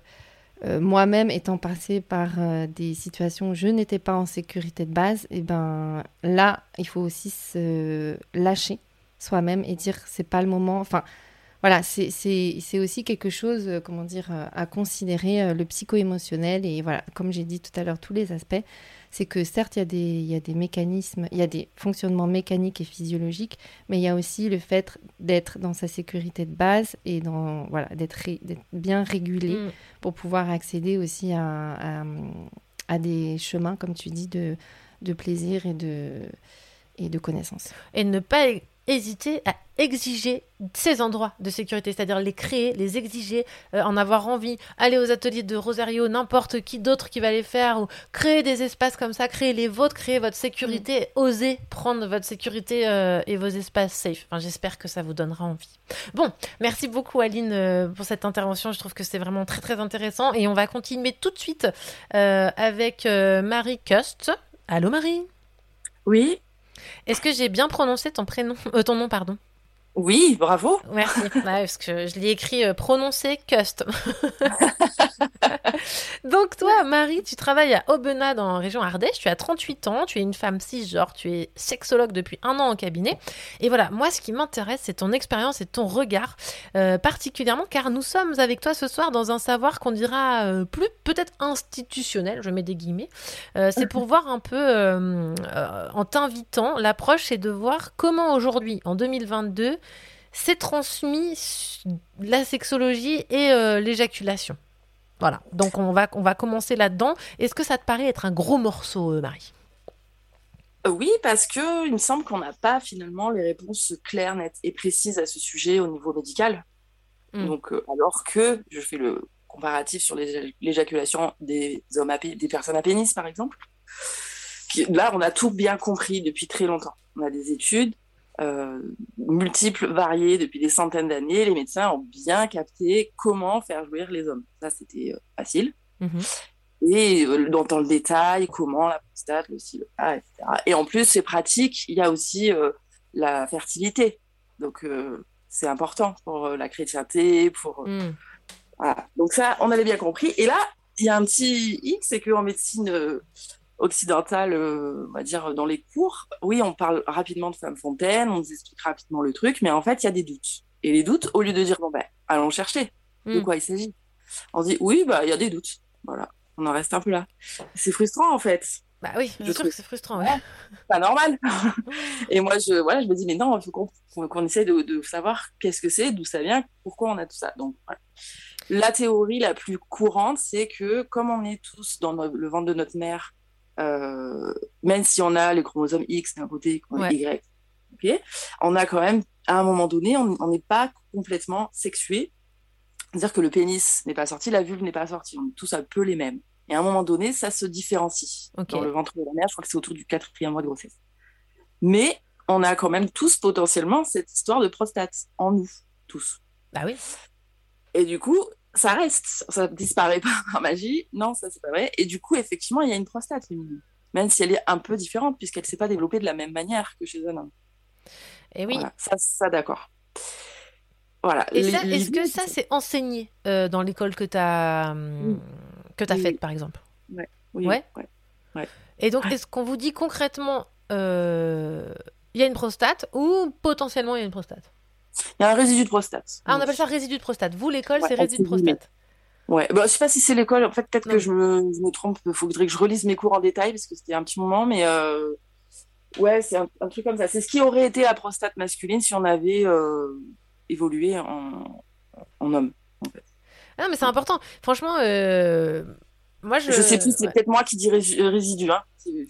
euh, moi-même étant passée par des situations où je n'étais pas en sécurité de base, et ben là, il faut aussi se lâcher soi-même et dire c'est pas le moment. Enfin, voilà, c'est- aussi quelque chose, euh, comment dire, euh, à considérer euh, le psycho-émotionnel et voilà, comme j'ai dit tout à l'heure, tous les aspects. C'est que certes, il y, a des- il y a des mécanismes, il y a des fonctionnements mécaniques et physiologiques, mais il y a aussi le fait d'être dans sa sécurité de base et dans, voilà, d'être ré- bien régulé Mm. pour pouvoir accéder aussi à, à, à des chemins, comme tu dis, de, de plaisir et de, et de connaissance. et ne pas hésiter à exiger ces endroits de sécurité, c'est-à-dire les créer, les exiger, euh, en avoir envie, aller aux ateliers de Rosario, n'importe qui d'autre qui va les faire, ou créer des espaces comme ça, créer les vôtres, créer votre sécurité, oser prendre votre sécurité euh, et vos espaces safe. Enfin, J'espère que ça vous donnera envie. Bon, merci beaucoup Aline euh, pour cette intervention, je trouve que c'est vraiment très très intéressant, et on va continuer tout de suite euh, avec euh, Marie Cust. Allô Marie? Oui. Est-ce que j'ai bien prononcé ton prénom, euh, ton nom, pardon? Oui, bravo. Merci. Ouais, parce que je l'ai écrit euh, prononcé cust. Donc toi, Marie, tu travailles à Aubenas dans la région Ardèche. Tu as 38 ans, tu es une femme cisgenre, tu es sexologue depuis un an en cabinet. Et voilà, moi, ce qui m'intéresse, c'est ton expérience et ton regard, euh, particulièrement car nous sommes avec toi ce soir dans un savoir qu'on dira euh, plus peut-être institutionnel, je mets des guillemets. Euh, c'est pour voir un peu, euh, euh, en t'invitant, l'approche, c'est de voir comment aujourd'hui, en 2022, c'est transmis la sexologie et euh, l'éjaculation. Voilà, donc on va, on va commencer là-dedans. Est-ce que ça te paraît être un gros morceau, euh, Marie? Euh, Oui, parce que il me semble qu'on n'a pas finalement les réponses claires, nettes et précises à ce sujet au niveau médical. Mm. Donc, euh, alors que je fais le comparatif sur l'éjaculation des hommes à des personnes à pénis, par exemple. qui- là, on a tout bien compris depuis très longtemps. On a des études euh, multiples, variées depuis des centaines d'années. Les médecins ont bien capté comment faire jouir les hommes. Ça, c'était euh, facile. Et euh, dans, le détail, comment la prostate, le ci, le là, etc. Et en plus, c'est pratique. Il y a aussi euh, la fertilité. Donc, c'est important pour la chrétienté, pour... Mm. voilà. Donc ça, on avait bien compris. Et là, il y a un petit hic, c'est qu'en médecine occidentale, euh, on va dire dans les cours, oui, on parle rapidement de femme fontaine, on nous explique rapidement le truc, mais en fait, il y a des doutes. Et les doutes, au lieu de dire, bon ben, allons chercher de Mm. quoi il s'agit, on dit, oui, bah, il y a des doutes. Voilà, on en reste un peu là. C'est frustrant, en fait. Bah oui, je trouve trouve que c'est frustrant. ouais. pas normal. et moi, je, voilà, je me dis, mais non, il faut qu'on qu'on essaie de, de savoir qu'est-ce que c'est, d'où ça vient, pourquoi on a tout ça. Donc, voilà. La théorie la plus courante, c'est que comme on est tous dans le ventre de notre mère, euh, même si on a les chromosomes X d'un côté, Ouais. Y, on a quand même, à un moment donné, on n'est pas complètement sexué. C'est-à-dire que le pénis n'est pas sorti, la vulve n'est pas sortie. On est tous un peu les mêmes. Et à un moment donné, ça se différencie. Dans le ventre de la mère, je crois que c'est autour du quatrième mois de grossesse. Mais on a quand même tous potentiellement cette histoire de prostate en nous, tous. Bah oui. Et du coup, ça reste, ça disparaît pas par magie. Non, ça c'est pas vrai. Et du coup, effectivement, il y a une prostate féminine, même si elle est un peu différente puisqu'elle s'est pas développée de la même manière que chez un homme. Et oui. Voilà, ça, ça d'accord. Voilà. Et ça, est-ce que ça, c'est enseigné euh, dans l'école que tu as, que as Oui. faite, par exemple? Ouais. Oui, Ouais. ouais. Ouais. Et donc, est-ce qu'on vous dit concrètement, euh, il y a une prostate ou potentiellement il y a une prostate? Il y a un résidu de prostate. Ah, on appelle ça résidu de prostate. Vous, l'école, Ouais, c'est résidu de prostate. Ouais, bah, je sais pas si c'est l'école. En fait, peut-être que je me, je me trompe. Il faudrait que je relise mes cours en détail parce que c'était un petit moment. Mais euh, ouais, c'est un, un truc comme ça. C'est ce qui aurait été la prostate masculine si on avait euh, évolué en, en homme. Ah, mais c'est important. Franchement, euh, moi, je. Je, sais plus, c'est ouais. peut-être moi qui dis rés- résidu. Hein.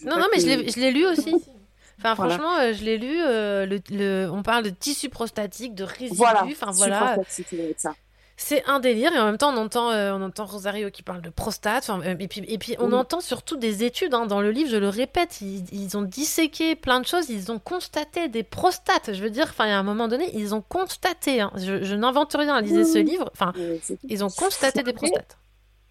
Non, non, mais que- je l'ai lu aussi. Enfin, Voilà. franchement, euh, je l'ai lu. euh, le, le- on parle de tissu prostatique, de résidus. Voilà, Enfin, voilà. C'est un délire et en même temps on entend, euh, on entend Rosario qui parle de prostate et puis, et puis on Oui. entend surtout des études hein, dans le livre, je le répète, ils, ils ont disséqué plein de choses, ils ont constaté des prostates, je veux dire, enfin il y a un moment donné, ils ont constaté, hein, je, je n'invente rien, lisez ce Oui. livre, enfin ils ont constaté des prostates.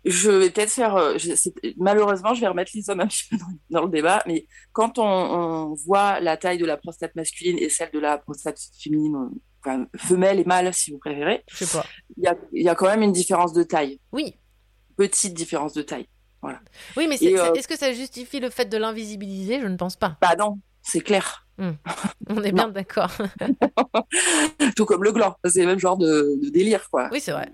Je vais peut-être faire. euh, je- malheureusement, je vais remettre les hommes un petit peu dans, dans le débat, mais quand on, on voit la taille de la prostate masculine et celle de la prostate féminine, euh, enfin, femelle et mâle, si vous préférez. Il y a, il y a quand même une différence de taille. Oui. Petite différence de taille. Voilà. Oui, mais euh, est-ce que ça justifie le fait de l'invisibiliser? Je ne pense pas. Bah non, c'est clair. Hmm. On est bien d'accord. Tout comme le gland, c'est le même genre de, de délire, quoi. Oui, c'est vrai.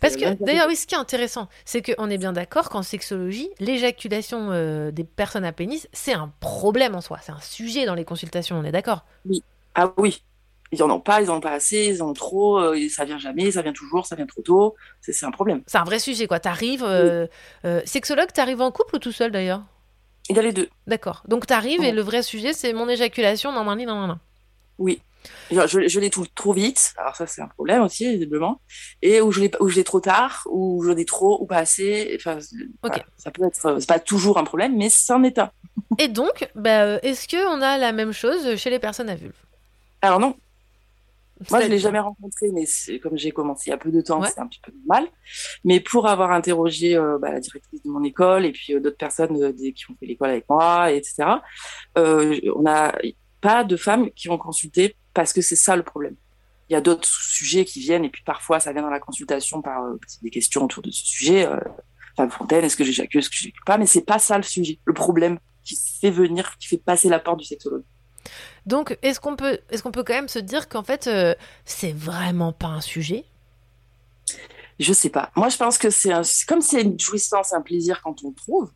Parce que d'ailleurs, oui, ce qui est intéressant, c'est qu'on est bien d'accord qu'en sexologie, l'éjaculation euh, des personnes à pénis, c'est un problème en soi, c'est un sujet dans les consultations, on est d'accord? Oui. Ah oui. Ils en ont pas, ils en ont pas assez, ils en ont trop, euh, ça vient jamais, ça vient toujours, ça vient trop tôt. C'est un problème. C'est un vrai sujet, quoi. T'arrives, euh, euh, sexologue, t'arrives en couple ou tout seul d'ailleurs? Il y a les deux. D'accord. Donc t'arrives et le vrai sujet, c'est mon éjaculation, nan, nan, nan, nan. Oui. Je, je, l'ai tout trop vite, alors ça c'est un problème aussi, visiblement. Et où je l'ai où je l'ai trop tard, ou je l'ai trop, ou pas assez. Enfin, voilà. ça peut être, c'est pas toujours un problème, mais c'en est un. Et donc, bah, euh, est-ce qu'on a la même chose chez les personnes à vulve? Alors non. Moi, je l'ai C'est-à-dire jamais rencontré, mais comme j'ai commencé il y a peu de temps, c'est un petit peu normal. Mais pour avoir interrogé euh, bah, la directrice de mon école et puis euh, d'autres personnes euh, qui ont fait l'école avec moi, etc., euh, on n'a pas de femmes qui ont consulté parce que c'est ça le problème. il y a d'autres sujets qui viennent, et puis parfois ça vient dans la consultation par euh, des questions autour de ce sujet. Euh, Femme Fontaine, est-ce que j'éjacule, est-ce que j'éjacule pas Mais c'est pas ça le sujet, le problème qui fait venir, qui fait passer la porte du sexologue. Donc, est-ce qu'on peut, est-ce qu'on peut quand même se dire qu'en fait, euh, c'est vraiment pas un sujet? Je sais pas. Moi, je pense que c'est comme c'est une jouissance, un plaisir quand on le trouve.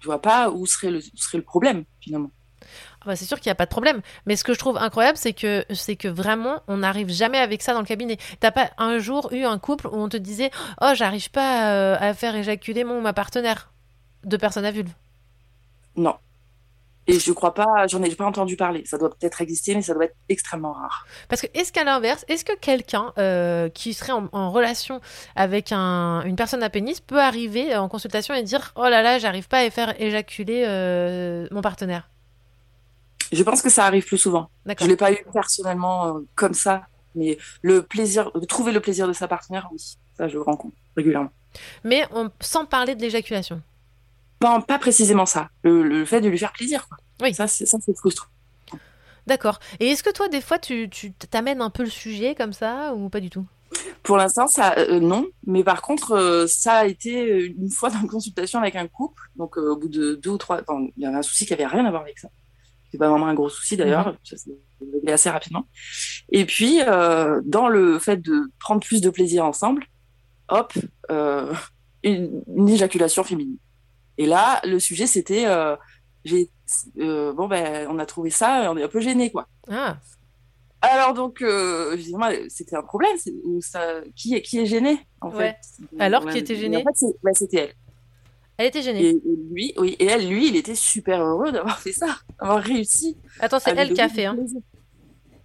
Je vois pas où serait le, où serait le problème finalement. Ah bah, c'est sûr qu'il n'y a pas de problème. Mais ce que je trouve incroyable, c'est que, c'est que vraiment, on n'arrive jamais avec ça dans le cabinet. T'as pas un jour eu un couple où on te disait Oh, j'arrive pas euh, à faire éjaculer mon ou ma partenaire de personne à vulve Non. Et je crois pas, j'en ai pas entendu parler. Ça doit peut-être exister, mais ça doit être extrêmement rare. Parce que, est-ce qu'à l'inverse, est-ce que quelqu'un euh, qui serait en, en relation avec un- une personne à pénis peut arriver en consultation et dire Oh là là, j'arrive pas à faire éjaculer euh, mon partenaire Je pense que ça arrive plus souvent. Je l'ai pas eu personnellement euh, comme ça, mais le plaisir, trouver le plaisir de sa partenaire, oui, ça je le rencontre régulièrement. Mais on, sans parler de l'éjaculation. Pas, pas précisément ça, le, le fait de lui faire plaisir. Quoi. Oui. Ça, c'est frustrant. D'accord. Et est-ce que toi, des fois, tu tu t'amènes un peu le sujet comme ça ou pas du tout? Pour l'instant, ça, euh, non. Mais par contre, euh, ça a été euh, une fois dans une consultation avec un couple. Donc, euh, au bout de deux ou trois, il y avait un souci qui avait rien à voir avec ça. C'est pas vraiment un gros souci d'ailleurs. Mhm. Ça s'est réglé assez rapidement. Et puis, euh, dans le fait de prendre plus de plaisir ensemble, hop, euh, une, une éjaculation féminine. Et là, le sujet, c'était, euh, j'ai, bon ben, on a trouvé ça, on est un peu gêné, quoi. Ah, Alors donc, c'était un problème. ça, qui est qui est gêné en Ouais. fait? Alors, qui était gêné? En fait, c'était elle. Elle était gênée. Et, et lui, oui, et elle, lui, il était super heureux d'avoir fait ça, d'avoir réussi. Attends, c'est elle qui a fait, hein.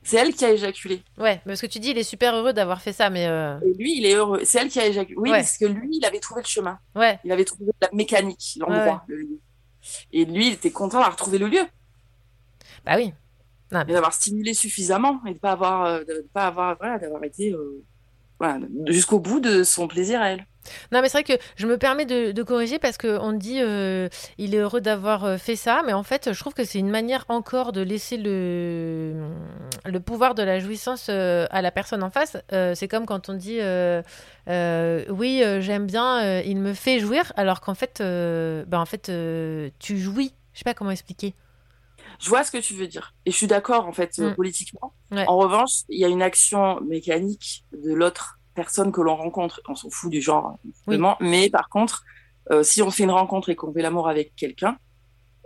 C'est elle qui a éjaculé. Ouais, parce que tu dis, il est super heureux d'avoir fait ça, mais. euh, Et lui, il est heureux. C'est elle qui a éjaculé. Oui, Ouais. parce que lui, il avait trouvé le chemin. Ouais. Il avait trouvé la mécanique, l'endroit, le. Et lui, il était content d'avoir trouvé le lieu. Bah oui. Non, Et d'avoir stimulé suffisamment et de pas avoir, euh, de, de pas avoir, voilà, d'avoir été, euh, voilà, jusqu'au bout de son plaisir à elle. Non, mais c'est vrai que je me permets de, de corriger parce qu'on dit euh, il est heureux d'avoir euh, fait ça, mais en fait, je trouve que c'est une manière encore de laisser le, le pouvoir de la jouissance euh, à la personne en face. Euh, c'est comme quand on dit oui, j'aime bien, il me fait jouir, alors qu'en fait, bah, en fait tu jouis. Je sais pas comment expliquer. Je vois ce que tu veux dire. Et je suis d'accord, en fait, Mm. politiquement. Ouais. En revanche, il y a une action mécanique de l'autre personne que l'on rencontre. On s'en fout du genre, hein, évidemment. Mais par contre, euh, si on fait une rencontre et qu'on fait l'amour avec quelqu'un,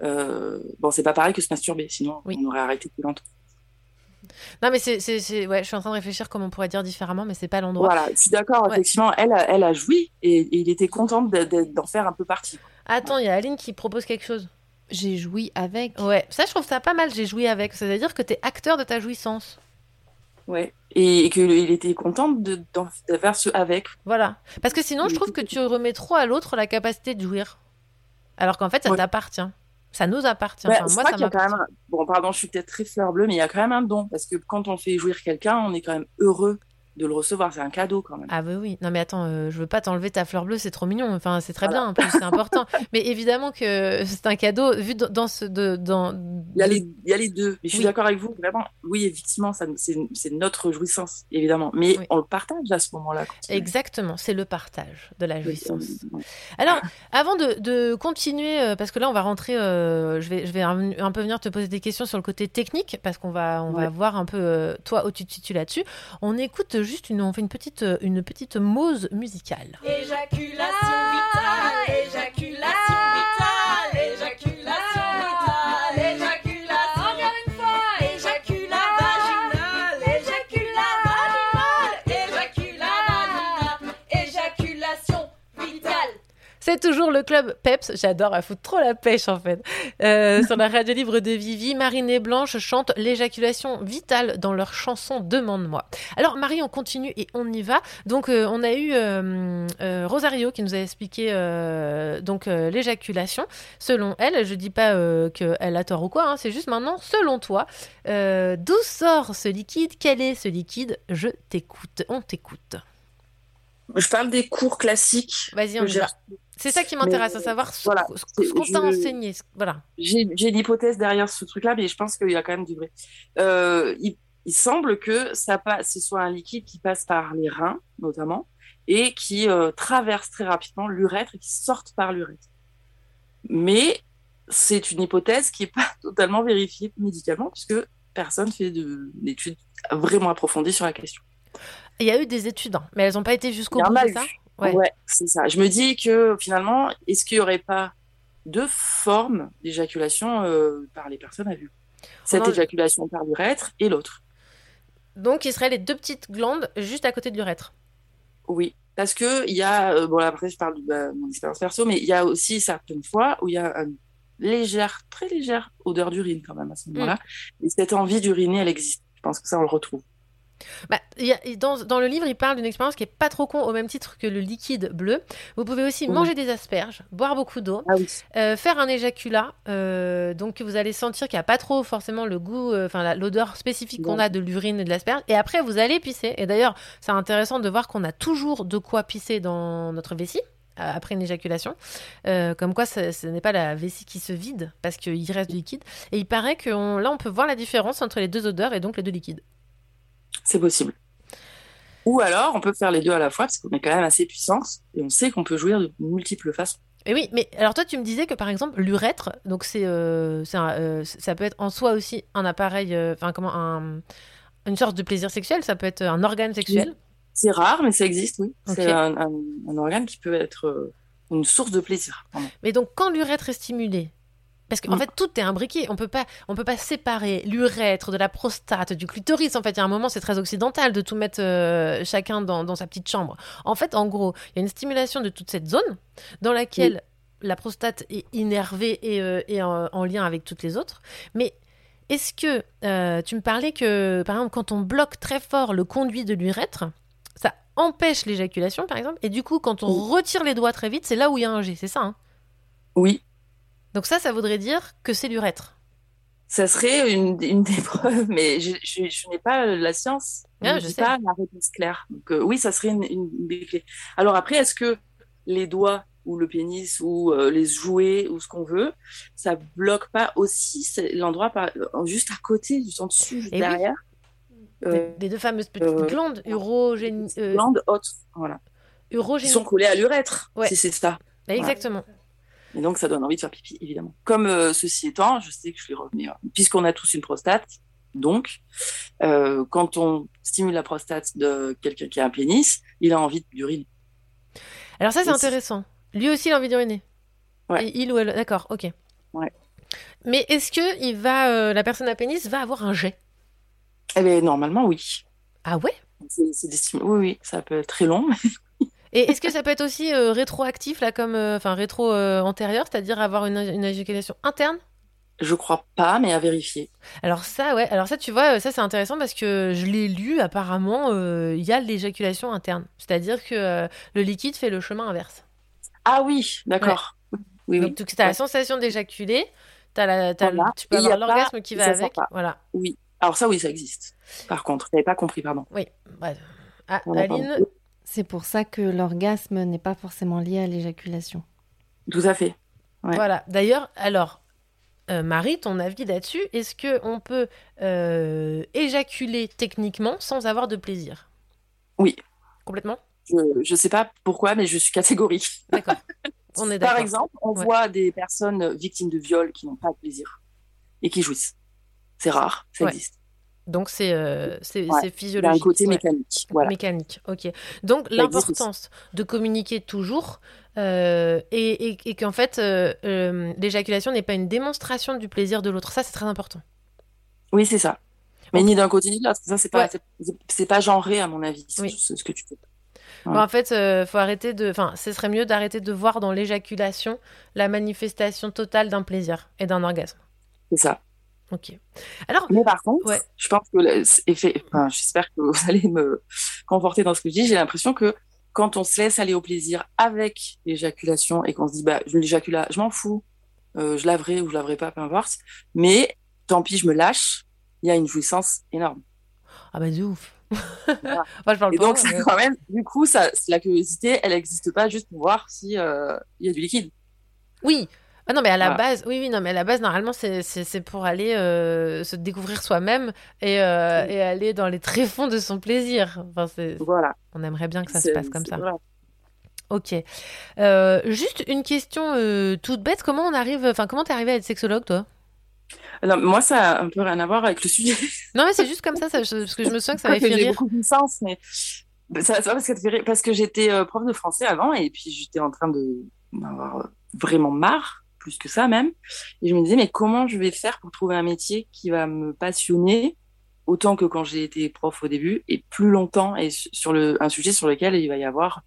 euh, bon, c'est pas pareil que se masturber. Sinon, on aurait arrêté depuis longtemps. Non, mais c'est, ouais, je suis en train de réfléchir comment on pourrait dire différemment, mais c'est pas l'endroit. Voilà, je suis d'accord. Ouais. Effectivement, elle, a- elle a joui et, et il était content de- de- d'en faire un peu partie. Attends, il y a Aline qui propose quelque chose. J'ai joui avec. Ouais, ça je trouve ça pas mal, j'ai joui avec. C'est-à-dire que t'es acteur de ta jouissance. Ouais. Et, et qu'il était content de, d'en- de faire ce avec. Voilà. Parce que sinon, je trouve que tu remets trop à l'autre la capacité de jouir. Alors qu'en fait, ça t'appartient. Ça nous appartient. Ouais, Enfin, moi, ça m'appartient. même. Bon, pardon, je suis peut-être très fleur bleue, mais il y a quand même un don. Parce que quand on fait jouir quelqu'un, on est quand même heureux de le recevoir. C'est un cadeau quand même. Ah bah oui, non mais attends, euh, je veux pas t'enlever ta fleur bleue, c'est trop mignon, enfin c'est très Voilà. bien, en plus c'est important. mais évidemment que c'est un cadeau vu dans, ce... De, dans... Il y, a les, il y a les deux. Mais je suis Oui. d'accord avec vous, vraiment. Oui, effectivement, ça, c'est, notre jouissance, évidemment. Mais on le partage à ce moment-là. Exactement, c'est le partage de la jouissance. Alors, avant de, de continuer, euh, parce que là on va rentrer, euh, je vais, je vais un, un peu venir te poser des questions sur le côté technique, parce qu'on va, on va Ouais. voir un peu euh, toi où tu te situes là-dessus. On écoute juste une, on fait une petite, euh, une petite mose musicale. Éjaculation vitale, éjaculation C'est toujours le club Peps. J'adore, elle fout trop la pêche en fait. Euh, sur la radio libre de Vivi, Marine et Blanche chantent l'éjaculation vitale dans leur chanson Demande-moi. Alors Marie, on continue et on y va. Donc euh, on a eu euh, Rosario qui nous a expliqué donc l'éjaculation. Selon elle, je dis pas qu'elle a tort ou quoi, hein, c'est juste maintenant selon toi. D'où sort ce liquide? Quel est ce liquide? Je t'écoute. On t'écoute. Je parle des cours classiques. Vas-y, on que y j'ai. C'est ça qui m'intéresse, à savoir ce, voilà, ce- qu'on t'a enseigné. Voilà. J'ai, l'hypothèse derrière ce truc-là, mais je pense qu'il y a quand même du vrai. Euh, il- il semble que ça passe, ce soit un liquide qui passe par les reins, notamment, et qui euh, traverse très rapidement l'urètre et qui sorte par l'urètre. Mais c'est une hypothèse qui n'est pas totalement vérifiée médicalement, puisque personne fait de- d'études vraiment approfondies sur la question. Il y a eu des études, hein, mais elles n'ont pas été jusqu'au bout, eu. Ouais, c'est ça. Je me dis que finalement, est-ce qu'il n'y aurait pas deux formes d'éjaculation euh, par les personnes à vue? Cette éjaculation par l'urètre et l'autre. Donc, il serait les deux petites glandes juste à côté de l'urètre. Oui, parce que il y a, euh, bon après je parle de bah, mon expérience perso, mais il y a aussi certaines fois où il y a une légère, très légère odeur d'urine quand même à ce moment-là. Et cette envie d'uriner, elle existe. Je pense que ça, on le retrouve. Bah, il y a- dans, dans le livre, il parle d'une expérience qui est pas trop con, au même titre que le liquide bleu. Vous pouvez aussi Oui. manger des asperges, boire beaucoup d'eau, euh, faire un éjaculat. euh, donc, vous allez sentir qu'il n'y a pas trop forcément le goût, euh, enfin l'odeur spécifique qu'on a de l'urine et de l'asperge. Et après, vous allez pisser. Et d'ailleurs, c'est intéressant de voir qu'on a toujours de quoi pisser dans notre vessie après une éjaculation. Euh, comme quoi, ce, ce n'est pas la vessie qui se vide parce qu'il reste du liquide. Et il paraît que on- là, on peut voir la différence entre les deux odeurs et donc les deux liquides. C'est possible. Ou alors, on peut faire les deux à la fois, parce qu'on est quand même assez puissance, et on sait qu'on peut jouir de multiples façons. Et oui, mais alors toi, tu me disais que par exemple, l'urètre, donc c'est, euh, euh, ça peut être en soi aussi un appareil, euh, enfin comment, un, une sorte de plaisir sexuel, ça peut être un organe sexuel. C'est rare, mais ça existe, oui. C'est un, un- un organe qui peut être une source de plaisir. vraiment. Mais donc quand l'urètre est stimulé, parce qu'en Mm. fait tout est imbriqué, on peut pas, on peut pas séparer l'urètre de la prostate, du clitoris. En fait, il y a un moment, c'est très occidental de tout mettre euh, chacun dans, dans sa petite chambre. En fait, en gros, il y a une stimulation de toute cette zone dans laquelle la prostate est innervée et, euh, et en, en lien avec toutes les autres. Mais est-ce que euh, tu me parlais que, par exemple, quand on bloque très fort le conduit de l'urètre, ça empêche l'éjaculation, par exemple, et du coup, quand on retire les doigts très vite, c'est là où il y a un G, c'est ça hein? Oui. Donc ça, ça voudrait dire que c'est l'urètre. Ça serait une, une des preuves, mais je, je- je n'ai pas la science. Ah, je sais. pas la réponse claire. Donc euh, oui, ça serait une, une- des clés. Alors après, est-ce que les doigts ou le pénis ou euh, les jouets ou ce qu'on veut, ça bloque pas aussi l'endroit euh, juste à côté, juste en dessus, juste Eh oui. derrière? Les- les deux fameuses petites euh, glandes urogéni- euh, glandes hautes, voilà, qui urogéni- sont collées à l'urètre, Ouais. si c'est ça. Exactement. Et donc, ça donne envie de faire pipi, évidemment. Comme euh, ceci étant, je sais que je vais revenir, puisqu'on a tous une prostate, donc, euh, quand on stimule la prostate de quelqu'un qui a un pénis, il a envie d'uriner. Alors ça, c'est intéressant. Lui aussi, il a envie d'uriner. Et Il ou elle, d'accord, ok. Ouais. Mais est-ce que il va, euh, la personne à pénis va avoir un jet? Eh bien, normalement, oui. Ah ouais? C'est Oui, oui, ça peut être très long. Et est-ce que ça peut être aussi euh, rétroactif, là, comme, euh, enfin, rétro euh, antérieur, c'est-à-dire avoir une, une éjaculation interne? Je crois pas, mais à vérifier. Alors ça, ouais. Alors ça, tu vois, ça c'est intéressant parce que je l'ai lu. Apparemment, il y a l'éjaculation interne, c'est-à-dire que le liquide fait le chemin inverse. Ah oui, d'accord. Oui, oui. Donc tu as la sensation d'éjaculer, t'as la, le- Voilà. tu peux Et avoir pas- l'orgasme qui va ça avec. Voilà. Oui. Alors ça, oui, ça existe. Par contre, je n'avais pas compris, pardon. Oui. Bref. Ah. Aline, C'est pour ça que l'orgasme n'est pas forcément lié à l'éjaculation. Tout à fait. Ouais. Voilà. D'ailleurs, alors, euh, Marie, ton avis là-dessus, est-ce que on peut euh, éjaculer techniquement sans avoir de plaisir? Oui. Complètement? Je ne sais pas pourquoi, mais je suis catégorique. D'accord. On est Par exemple, on Ouais. voit des personnes victimes de viol qui n'ont pas de plaisir et qui jouissent. C'est rare, ça Ouais. existe. Donc c'est euh, Ouais. c'est Il y a physiologique. un côté Ouais. mécanique. Voilà. Mécanique, ok. Donc l'importance de communiquer toujours euh, et, et- et qu'en fait euh, euh, l'éjaculation n'est pas une démonstration du plaisir de l'autre. Ça c'est très important. Oui, c'est ça. Mais ni d'un côté ni de l'autre. Ça, c'est pas, Ouais. pas genré, à mon avis, Oui. ce ce que tu fais. Bon, en fait, euh, faut arrêter de, enfin, ce serait mieux d'arrêter de voir dans l'éjaculation la manifestation totale d'un plaisir et d'un orgasme. C'est ça. Ok. Alors, Mais par contre, Ouais. je pense que enfin, j'espère que vous allez me conforter dans ce que je dis. J'ai l'impression que quand on se laisse aller au plaisir avec l'éjaculation et qu'on se dit, bah, je l'éjacule, je m'en fous, euh, je laverai ou je laverai pas, peu importe. Mais tant pis, je me lâche. Il y a une jouissance énorme. Ah bah de ouf. Je parle Et pas, donc, mais- quand même, du coup, ça, la curiosité, elle n'existe pas juste pour voir si euh, il y a du liquide. Oui. Ah non, mais à la Voilà. base, oui, oui, non, mais à la base, normalement, c'est- pour aller euh, se découvrir soi-même et, euh, et aller dans les tréfonds de son plaisir. Enfin, Voilà. On aimerait bien que ça se passe comme ça. Ok. Euh, juste une question toute bête. Comment on arrive, enfin, comment t'es arrivé à être sexologue, toi? Non, moi, ça a un peu rien à voir avec le sujet. Non, mais c'est juste comme ça, ça- je- parce que je me souviens que ça m'avait fait rire. beaucoup de sens, mais ça, ça va parce que, ça parce que j'étais prof de français avant et puis j'étais en train de d'avoir vraiment marre, plus que ça même. Et je me disais, mais comment je vais faire pour trouver un métier qui va me passionner autant que quand j'ai été prof au début et plus longtemps et su- sur le, un sujet sur lequel il va y avoir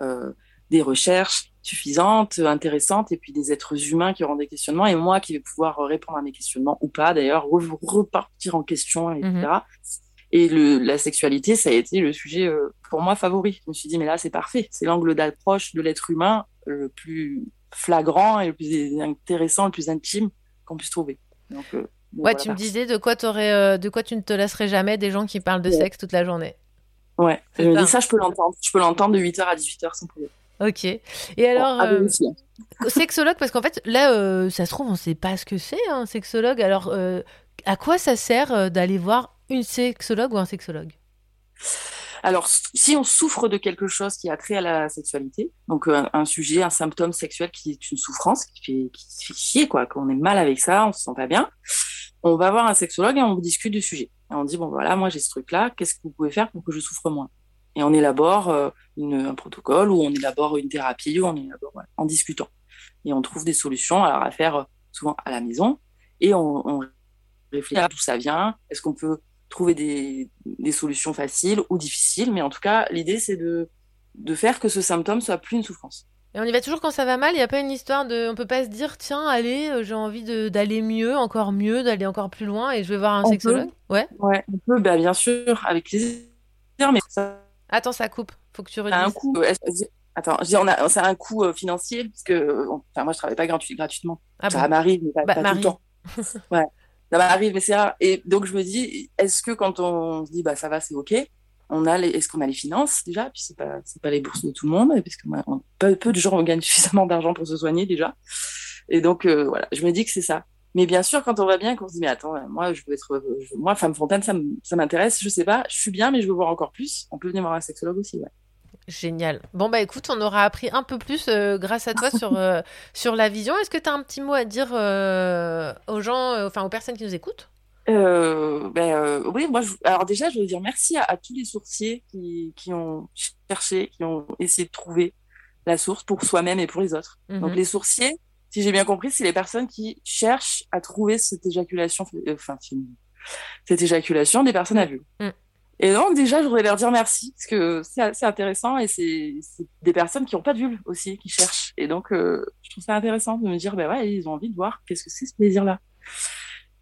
euh, des recherches suffisantes, euh, intéressantes et puis des êtres humains qui auront des questionnements et moi qui vais pouvoir euh, répondre à mes questionnements ou pas d'ailleurs, re- repartir en question, etc. Et le, la sexualité, ça a été le sujet euh, pour moi favori. Je me suis dit, mais là, c'est parfait. C'est l'angle d'approche de l'être humain le plus flagrant et le plus intéressant, le plus intime qu'on puisse trouver. Donc, euh, donc Ouais, voilà, tu me disais de quoi euh, de quoi tu ne te lasserais jamais des gens qui parlent de Ouais. sexe toute la journée. Ouais, je me ça. dis ça, je peux l'entendre. Je peux l'entendre de 8h à 18h sans problème. Ok. Et alors, euh, sexologue, parce qu'en fait, là, euh, ça se trouve, on sait pas ce que c'est, un sexologue. Alors, euh, à quoi ça sert d'aller voir une sexologue ou un sexologue? Alors, si on souffre de quelque chose qui a trait à la sexualité, donc euh, un, sujet, un symptôme sexuel qui est une souffrance, qui fait, qui fait chier, quoi, qu'on est mal avec ça, on se sent pas bien, on va voir un sexologue et on discute du sujet. Et on dit, bon, voilà, moi j'ai ce truc-là, qu'est-ce que vous pouvez faire pour que je souffre moins? Et on élabore euh, un protocole ou on élabore une thérapie ou on élabore en discutant. Et on trouve des solutions alors, à faire euh, souvent à la maison et on, on réfléchit à d'où ça vient, est-ce qu'on peut trouver des, des solutions faciles ou difficiles, mais en tout cas, l'idée, c'est de, de faire que ce symptôme soit plus une souffrance. Et on y va toujours quand ça va mal. Il n'y a pas une histoire de. On peut pas se dire, tiens, allez, euh, j'ai envie de- d'aller mieux, encore mieux, d'aller encore plus loin et je vais voir un On sexologue? Ouais. Ouais, on peut, bah, bien sûr, avec plaisir, mais ça Attends, ça coupe. Faut que tu redises. un euh, est-ce- Attends, je dis, on a, ça a un coût euh, financier, parce que euh, enfin, moi, je travaille pas gratuit, gratuitement. Ah ça bon? m'arrive, mais pas, Bah, pas tout Marie. le temps. Ouais, ça m'arrive, mais c'est rare. Et donc, je me dis, est-ce que quand on se dit, bah, ça va, c'est OK, on a les, est-ce qu'on a les finances déjà? Puis c'est pas, c'est pas les bourses de tout le monde, parce que on- peu, peu de gens gagnent suffisamment d'argent pour se soigner déjà. Et donc, euh, voilà, je me dis que c'est ça. Mais bien sûr, quand on va bien, qu'on se dit, mais attends, euh, moi, je veux être, moi, femme fontaine, ça m'intéresse, je sais pas, je suis bien, mais je veux voir encore plus. On peut venir voir un sexologue aussi, ouais. Génial. Bon, bah écoute, on aura appris un peu plus euh, grâce à toi sur, euh, sur la vision. Est-ce que tu as un petit mot à dire euh, aux gens, euh, enfin aux personnes qui nous écoutent? Euh, ben, euh, oui, moi, je- alors déjà, je veux dire merci à, à tous les sourciers qui, qui ont cherché, qui ont essayé de trouver la source pour soi-même et pour les autres. Mhm. Donc, les sourciers, si j'ai bien compris, c'est les personnes qui cherchent à trouver cette éjaculation, enfin, cette éjaculation des personnes à vue. Mm. Et donc, déjà, je voudrais leur dire merci, parce que c'est assez intéressant et c'est des personnes qui n'ont pas de vulve aussi, qui cherchent. Et donc, euh, je trouve ça intéressant de me dire, ben ouais, ils ont envie de voir qu'est-ce que c'est ce plaisir-là.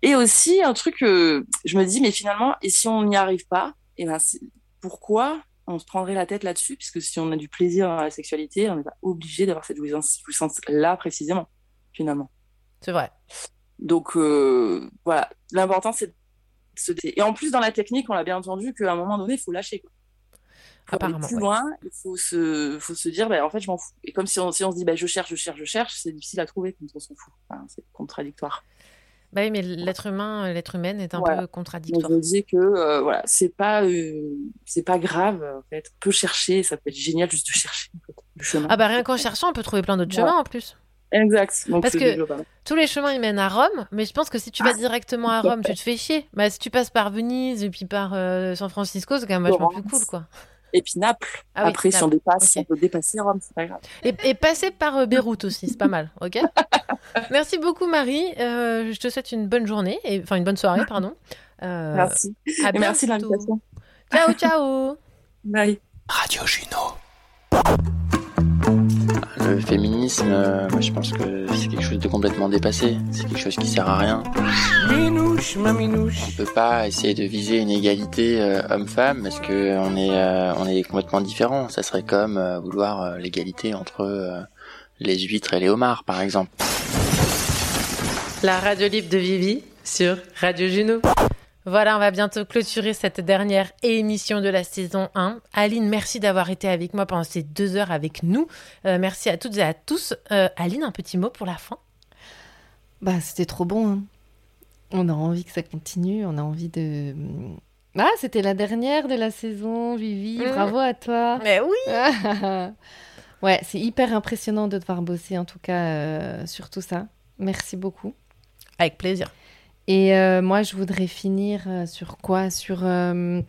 Et aussi, un truc, euh, je me dis, mais finalement, et si on n'y arrive pas, et ben, c'est- pourquoi on se prendrait la tête là-dessus? Puisque si on a du plaisir dans la sexualité, on n'est pas obligé d'avoir cette jouissance- jouissance-là précisément, finalement. C'est vrai. Donc, euh, voilà, l'important, c'est. Et en plus, dans la technique, on l'a bien entendu qu'à un moment donné, il faut lâcher. Quoi. Faut aller Apparemment, plus ouais. loin, il faut se, faut se dire, bah, en fait, je m'en fous. Et comme si on, si on se dit, bah, je cherche, je cherche, je cherche, c'est difficile à trouver quand on s'en fout. Enfin, c'est contradictoire. Bah oui, mais l'être humain, l'être humaine est un Voilà. peu contradictoire. je me dis que euh, voilà, c'est pas, euh, c'est pas grave. En fait, on peut chercher, ça peut être génial juste de chercher en fait, le chemin. Ah bah rien qu'en cherchant, on peut trouver plein d'autres Ouais. chemins en plus. Exact. Donc, Parce que tous les chemins ils mènent à Rome, mais je pense que si tu vas directement à Rome, tu te fais chier. Bah si tu passes par Venise et puis par euh, San Francisco, c'est quand même vachement plus cool quoi. Et puis Naples. Ah oui, Après, si on dépasse, on peut dépasser Rome, c'est pas grave. Et, et passer par euh, Beyrouth aussi, c'est pas mal, ok? Merci beaucoup Marie, Euh, je te souhaite une bonne journée, et, enfin une bonne soirée, pardon. Euh, Merci. à Et merci de bientôt. l'invitation. Ciao, ciao Bye. Radio Juno. Le féminisme, euh, moi je pense que c'est quelque chose de complètement dépassé. C'est quelque chose qui sert à rien. Minouche, ma minouche. On peut pas essayer de viser une égalité euh, homme-femme parce que on est euh, on est complètement différents. Ça serait comme euh, vouloir euh, l'égalité entre euh, les huîtres et les homards, par exemple. La radio libre de Vivi sur Radio Juno. Voilà, on va bientôt clôturer cette dernière émission de la saison 1. Aline, merci d'avoir été avec moi pendant ces deux heures avec nous. Euh, merci à toutes et à tous. Euh, Aline, un petit mot pour la fin? Bah, c'était trop bon. hein. On a envie que ça continue. On a envie de. Ah, c'était la dernière de la saison, Vivi. Mhm. Bravo à toi. Mais oui. ouais, c'est hyper impressionnant de devoir bosser, en tout cas, euh, sur tout ça. Merci beaucoup. Avec plaisir. Et euh, moi, je voudrais finir euh, sur quoi? Sur euh,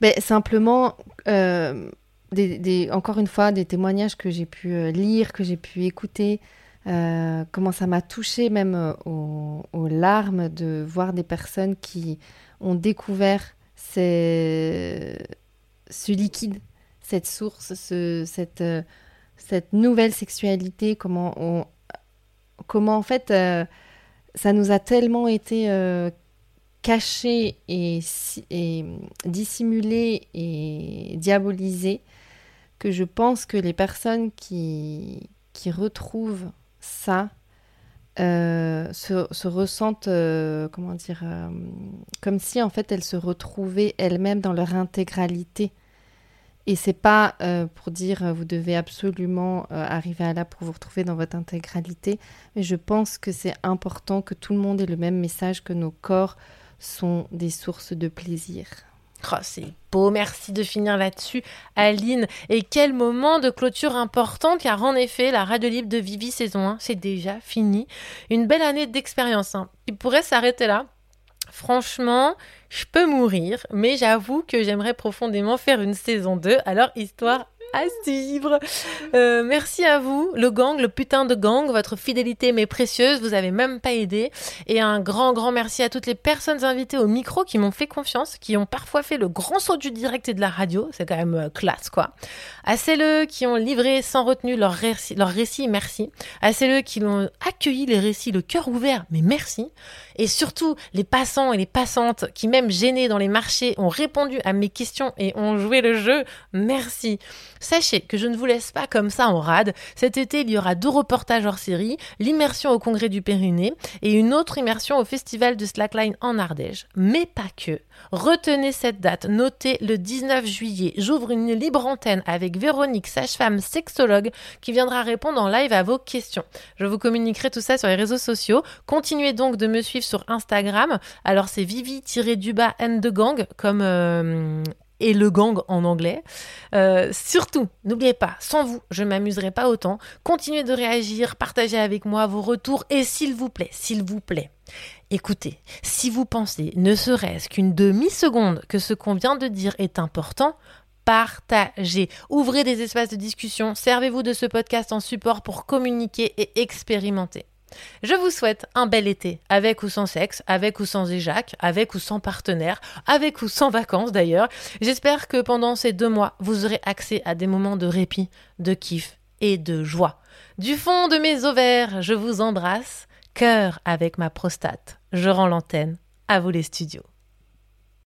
ben, simplement, des, des- encore une fois, des témoignages que j'ai pu lire, que j'ai pu écouter. comment ça m'a touché même aux, larmes de voir des personnes qui ont découvert ce liquide, cette source, ce- cette, cette nouvelle sexualité, comment, on, comment en fait ça nous a tellement été euh, caché et, si- et dissimulé et diabolisé que je pense que les personnes qui, qui retrouvent ça euh, se, se ressentent, euh, comment dire, comme si en fait elles se retrouvaient elles-mêmes dans leur intégralité. Et c'est pas euh, pour dire euh, vous devez absolument euh, arriver à là pour vous retrouver dans votre intégralité, mais je pense que c'est important que tout le monde ait le même message que nos corps sont des sources de plaisir. Oh, c'est beau, merci de finir là-dessus, Aline. Et quel moment de clôture important, car en effet, la radio libre de Vivi saison 1, c'est déjà fini. Une belle année d'expérience, hein. qui pourrait s'arrêter là. Franchement, je peux mourir, mais j'avoue que j'aimerais profondément faire une saison 2, alors histoire à suivre. Euh, merci à vous, le gang, le putain de gang. Votre fidélité m'est précieuse, vous avez même pas aidé. Et un grand, grand merci à toutes les personnes invitées au micro qui m'ont fait confiance, qui ont parfois fait le grand saut du direct et de la radio. C'est quand même euh, classe, quoi. À celles qui ont livré sans retenue leur récit, leur récit, merci. À celles qui ont accueilli les récits le cœur ouvert, mais merci. Et surtout, les passants et les passantes qui, même gênés dans les marchés, ont répondu à mes questions et ont joué le jeu, merci. Sachez que je ne vous laisse pas comme ça en rade. Cet été, il y aura deux reportages hors série, l'immersion au congrès du Périnée et une autre immersion au festival de Slackline en Ardèche. Mais pas que. Retenez cette date, notez le 19 juillet. J'ouvre une libre antenne avec Véronique, sage-femme sexologue, qui viendra répondre en live à vos questions. Je vous communiquerai tout ça sur les réseaux sociaux. Continuez donc de me suivre sur Instagram. Alors c'est Vivi-du-bas and the gang, comme euh, et le gang en anglais. Euh, surtout, n'oubliez pas, sans vous, je m'amuserai pas autant. Continuez de réagir, partagez avec moi vos retours et s'il vous plaît, s'il vous plaît, écoutez, si vous pensez, ne serait-ce qu'une demi-seconde, que ce qu'on vient de dire est important, partagez, ouvrez des espaces de discussion, servez-vous de ce podcast en support pour communiquer et expérimenter. Je vous souhaite un bel été, avec ou sans sexe, avec ou sans éjac, avec ou sans partenaire, avec ou sans vacances d'ailleurs. J'espère que pendant ces deux mois, vous aurez accès à des moments de répit, de kiff et de joie. Du fond de mes ovaires, je vous embrasse, cœur avec ma prostate. Je rends l'antenne, à vous les studios.